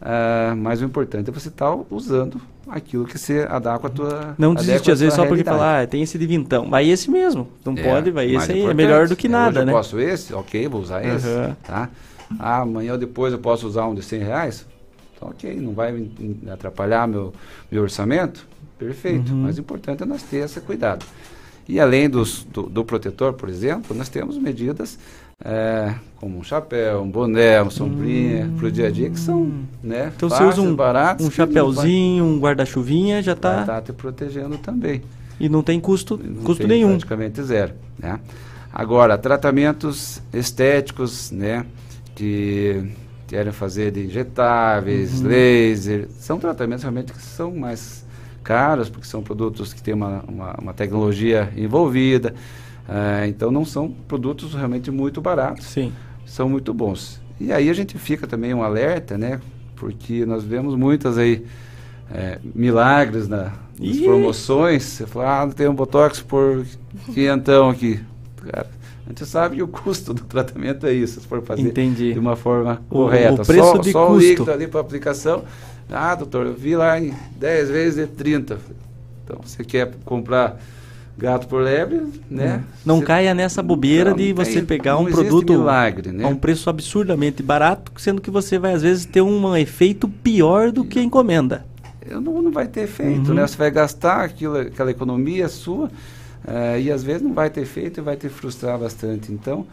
Ah, mas o importante é você estar usando aquilo que se adequa à tua Não desiste às vezes só porque falar, ah, tem esse de vintão. Vai esse mesmo. Não É, pode, vai esse aí. É melhor do que É, nada, hoje né? eu posso esse? Ok, vou usar esse. Aham. Tá? Ah, amanhã ou depois eu posso usar um de 100 reais? Então, ok, não vai atrapalhar meu, meu orçamento? Perfeito. Uhum. Mas o importante é nós ter esse cuidado. E além dos, do, do protetor, por exemplo, nós temos medidas é, como um chapéu, um boné, uma sombrinha para o dia a dia que são né, Então você fáceis, usa um, baratos. um não vai- chapéuzinho, um guarda-chuvinha, já vai tá. estar te protegendo também. E não tem custo, Não custo tem nenhum. Praticamente zero. Né? Agora, tratamentos estéticos, né? Que querem fazer de injetáveis, Uhum. laser, são tratamentos realmente que são mais caros, porque são produtos que têm uma, uma, uma tecnologia envolvida. ah, então, não são produtos realmente muito baratos. Sim. São muito bons. E aí a gente fica também um alerta, né? Porque nós vemos muitas aí é, milagres na, nas Ih! promoções. Você fala, ah, tem um Botox por quinhentão aqui. Cara, gente sabe que o custo do tratamento é isso, se for fazer Entendi. de uma forma O- correta. o preço só de só o custo. líquido ali para aplicação. Ah, doutor, eu vi lá em 10 vezes de 30. Então, você quer comprar gato por lebre, né? Não Você- caia nessa bobeira Não, de você tem- pegar um produto milagre, né? a um preço absurdamente barato, sendo que você vai às vezes ter um efeito pior do que a encomenda. não, não vai ter efeito, Uhum. né? Você vai gastar aquilo, aquela economia sua eh, e às vezes não vai ter efeito e vai te frustrar bastante. Então,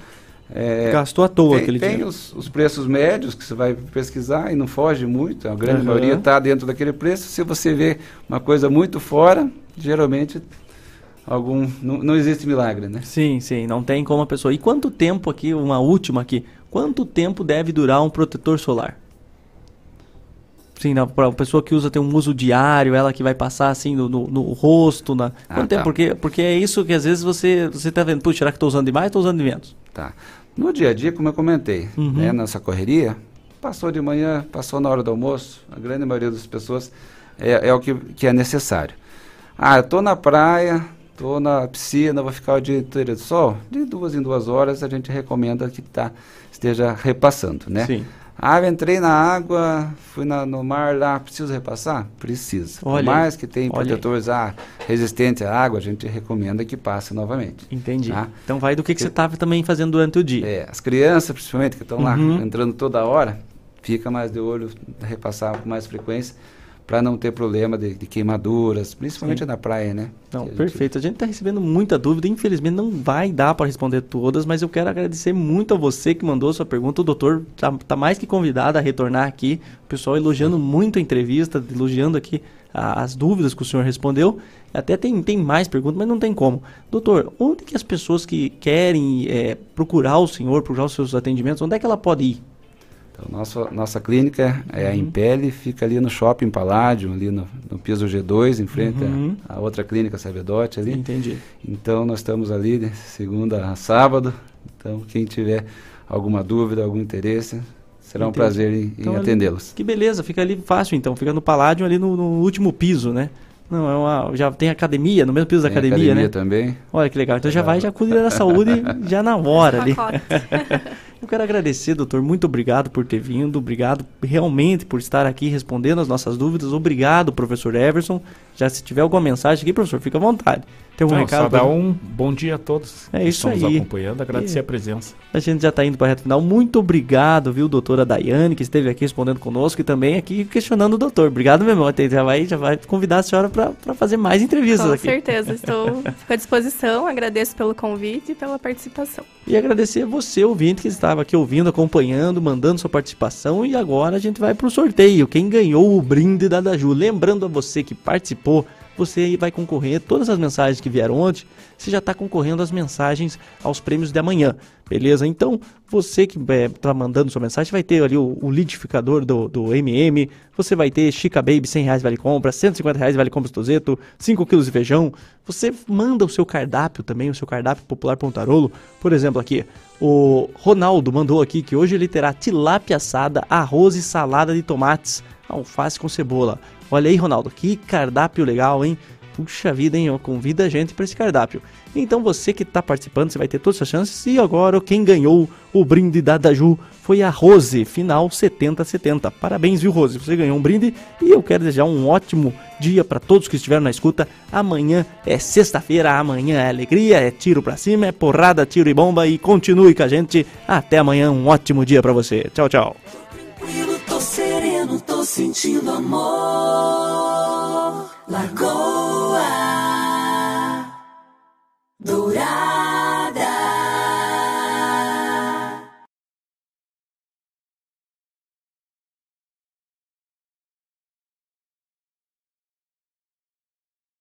eh, Gastou à toa tem, aquele tem dinheiro. os, os preços médios que você vai pesquisar e não foge muito, a grande Uhum. maioria está dentro daquele preço. Se você vê uma coisa muito fora, geralmente algum não, não existe milagre, né? Sim, sim, não tem como a pessoa. E quanto tempo aqui, uma última aqui, quanto tempo deve durar um protetor solar? Sim, para a pessoa que usa tem um uso diário, ela que vai passar assim no, no, no rosto, na. Ah, Quanto tempo? tá. Porque, porque é isso que às vezes você você tá vendo, puxa, será que estou usando demais ou estou usando de menos? Tá. No dia a dia, como eu comentei, Uhum. né, nessa correria, passou de manhã, passou na hora do almoço, a grande maioria das pessoas é, é o que, que é necessário. Ah, eu tô na praia, tô na piscina, vou ficar o dia inteiro de sol. De duas em duas horas a gente recomenda que tá, esteja repassando, né? Sim. Ah, entrei na água, fui na- no mar lá, preciso repassar? Precisa. Olha Por mais que aí. protetores ah, resistentes à água, a gente recomenda que passe novamente. Entendi. tá? Então vai do que, que você estava também fazendo durante o dia. É, as crianças, principalmente, que estão lá Uhum. entrando toda hora, fica mais de olho, repassar com mais frequência, para não ter problema de, de queimaduras, principalmente Sim. na praia, né? Não, a gente- perfeito. A gente está recebendo muita dúvida. Infelizmente não vai dar para responder todas, mas eu quero agradecer muito a você que mandou a sua pergunta. O doutor tá, tá mais que convidado a retornar aqui. O pessoal elogiando muito a entrevista, elogiando aqui a- as dúvidas que o senhor respondeu. Até tem, tem mais perguntas, mas não tem como. Doutor, onde que as pessoas que querem é, procurar o senhor, procurar os seus atendimentos, onde é que ela pode ir? Então, nossa, nossa clínica é a Uhum. Impele, fica ali no Shopping Paládio, ali no, no piso G2, em frente Uhum. à à outra clínica Sabedote ali. Entendi. Então nós estamos ali de segunda a sábado. Então quem tiver alguma dúvida, algum interesse, será um Entendi. prazer em, em Então, ali- atendê-los. Que beleza, fica ali fácil então, fica no Paládio ali no, no último piso, né? Não, é uma, já tem academia, no mesmo piso da Tem academia, né? também. Olha que legal. Então já vai, já cuida da saúde já na hora ali. Eu quero agradecer, doutor. Muito obrigado por ter vindo. Obrigado realmente por estar aqui respondendo as nossas dúvidas. Obrigado, professor Everson. Já se tiver alguma mensagem aqui, professor, fica à vontade. Tem algum Não, recado? só dar um bom dia a todos É que isso estão nos aí. acompanhando, agradecer E- a presença. A gente já está indo para a reta final. Muito obrigado, viu, doutora Daiane, que esteve aqui respondendo conosco e também aqui questionando o doutor. Obrigado mesmo. Até- Já vai, já vai convidar a senhora para fazer mais entrevistas Com aqui. certeza, estou fico à disposição. Agradeço pelo convite e pela participação. E agradecer a você, ouvinte, que estava aqui ouvindo, acompanhando, mandando sua participação. E agora a gente vai para o sorteio. Quem ganhou o brinde da Daju. Lembrando a você que participou, você vai concorrer. Todas as mensagens que vieram ontem, você já está concorrendo às mensagens aos prêmios de amanhã. Beleza? Então, você que está mandando sua mensagem, vai ter ali o, o do, do MM. Você vai ter Chica Baby, 100 reais vale compra, 150 reais vale compra Tozeto, 5 quilos de feijão. Você manda o seu cardápio também, o seu cardápio popular Pontarolo. Por exemplo, aqui, o Ronaldo mandou aqui que hoje ele terá tilápia assada, arroz e salada de tomates, alface com cebola. Olha aí, Ronaldo, que cardápio legal, hein? Puxa vida, hein? Convida a gente para esse cardápio. Então você que está participando, você vai ter todas as chances. E agora quem ganhou o brinde da Daju foi a Rose, final 7070. Parabéns, viu, Rose? Você ganhou um brinde e eu quero desejar um ótimo dia para todos que estiveram na escuta. Amanhã é sexta-feira, amanhã é alegria, é tiro pra cima, é porrada, tiro e bomba e continue com a gente. Até amanhã, um ótimo dia para você. Tchau, tchau não tô sentindo amor. Lagoa Dourada.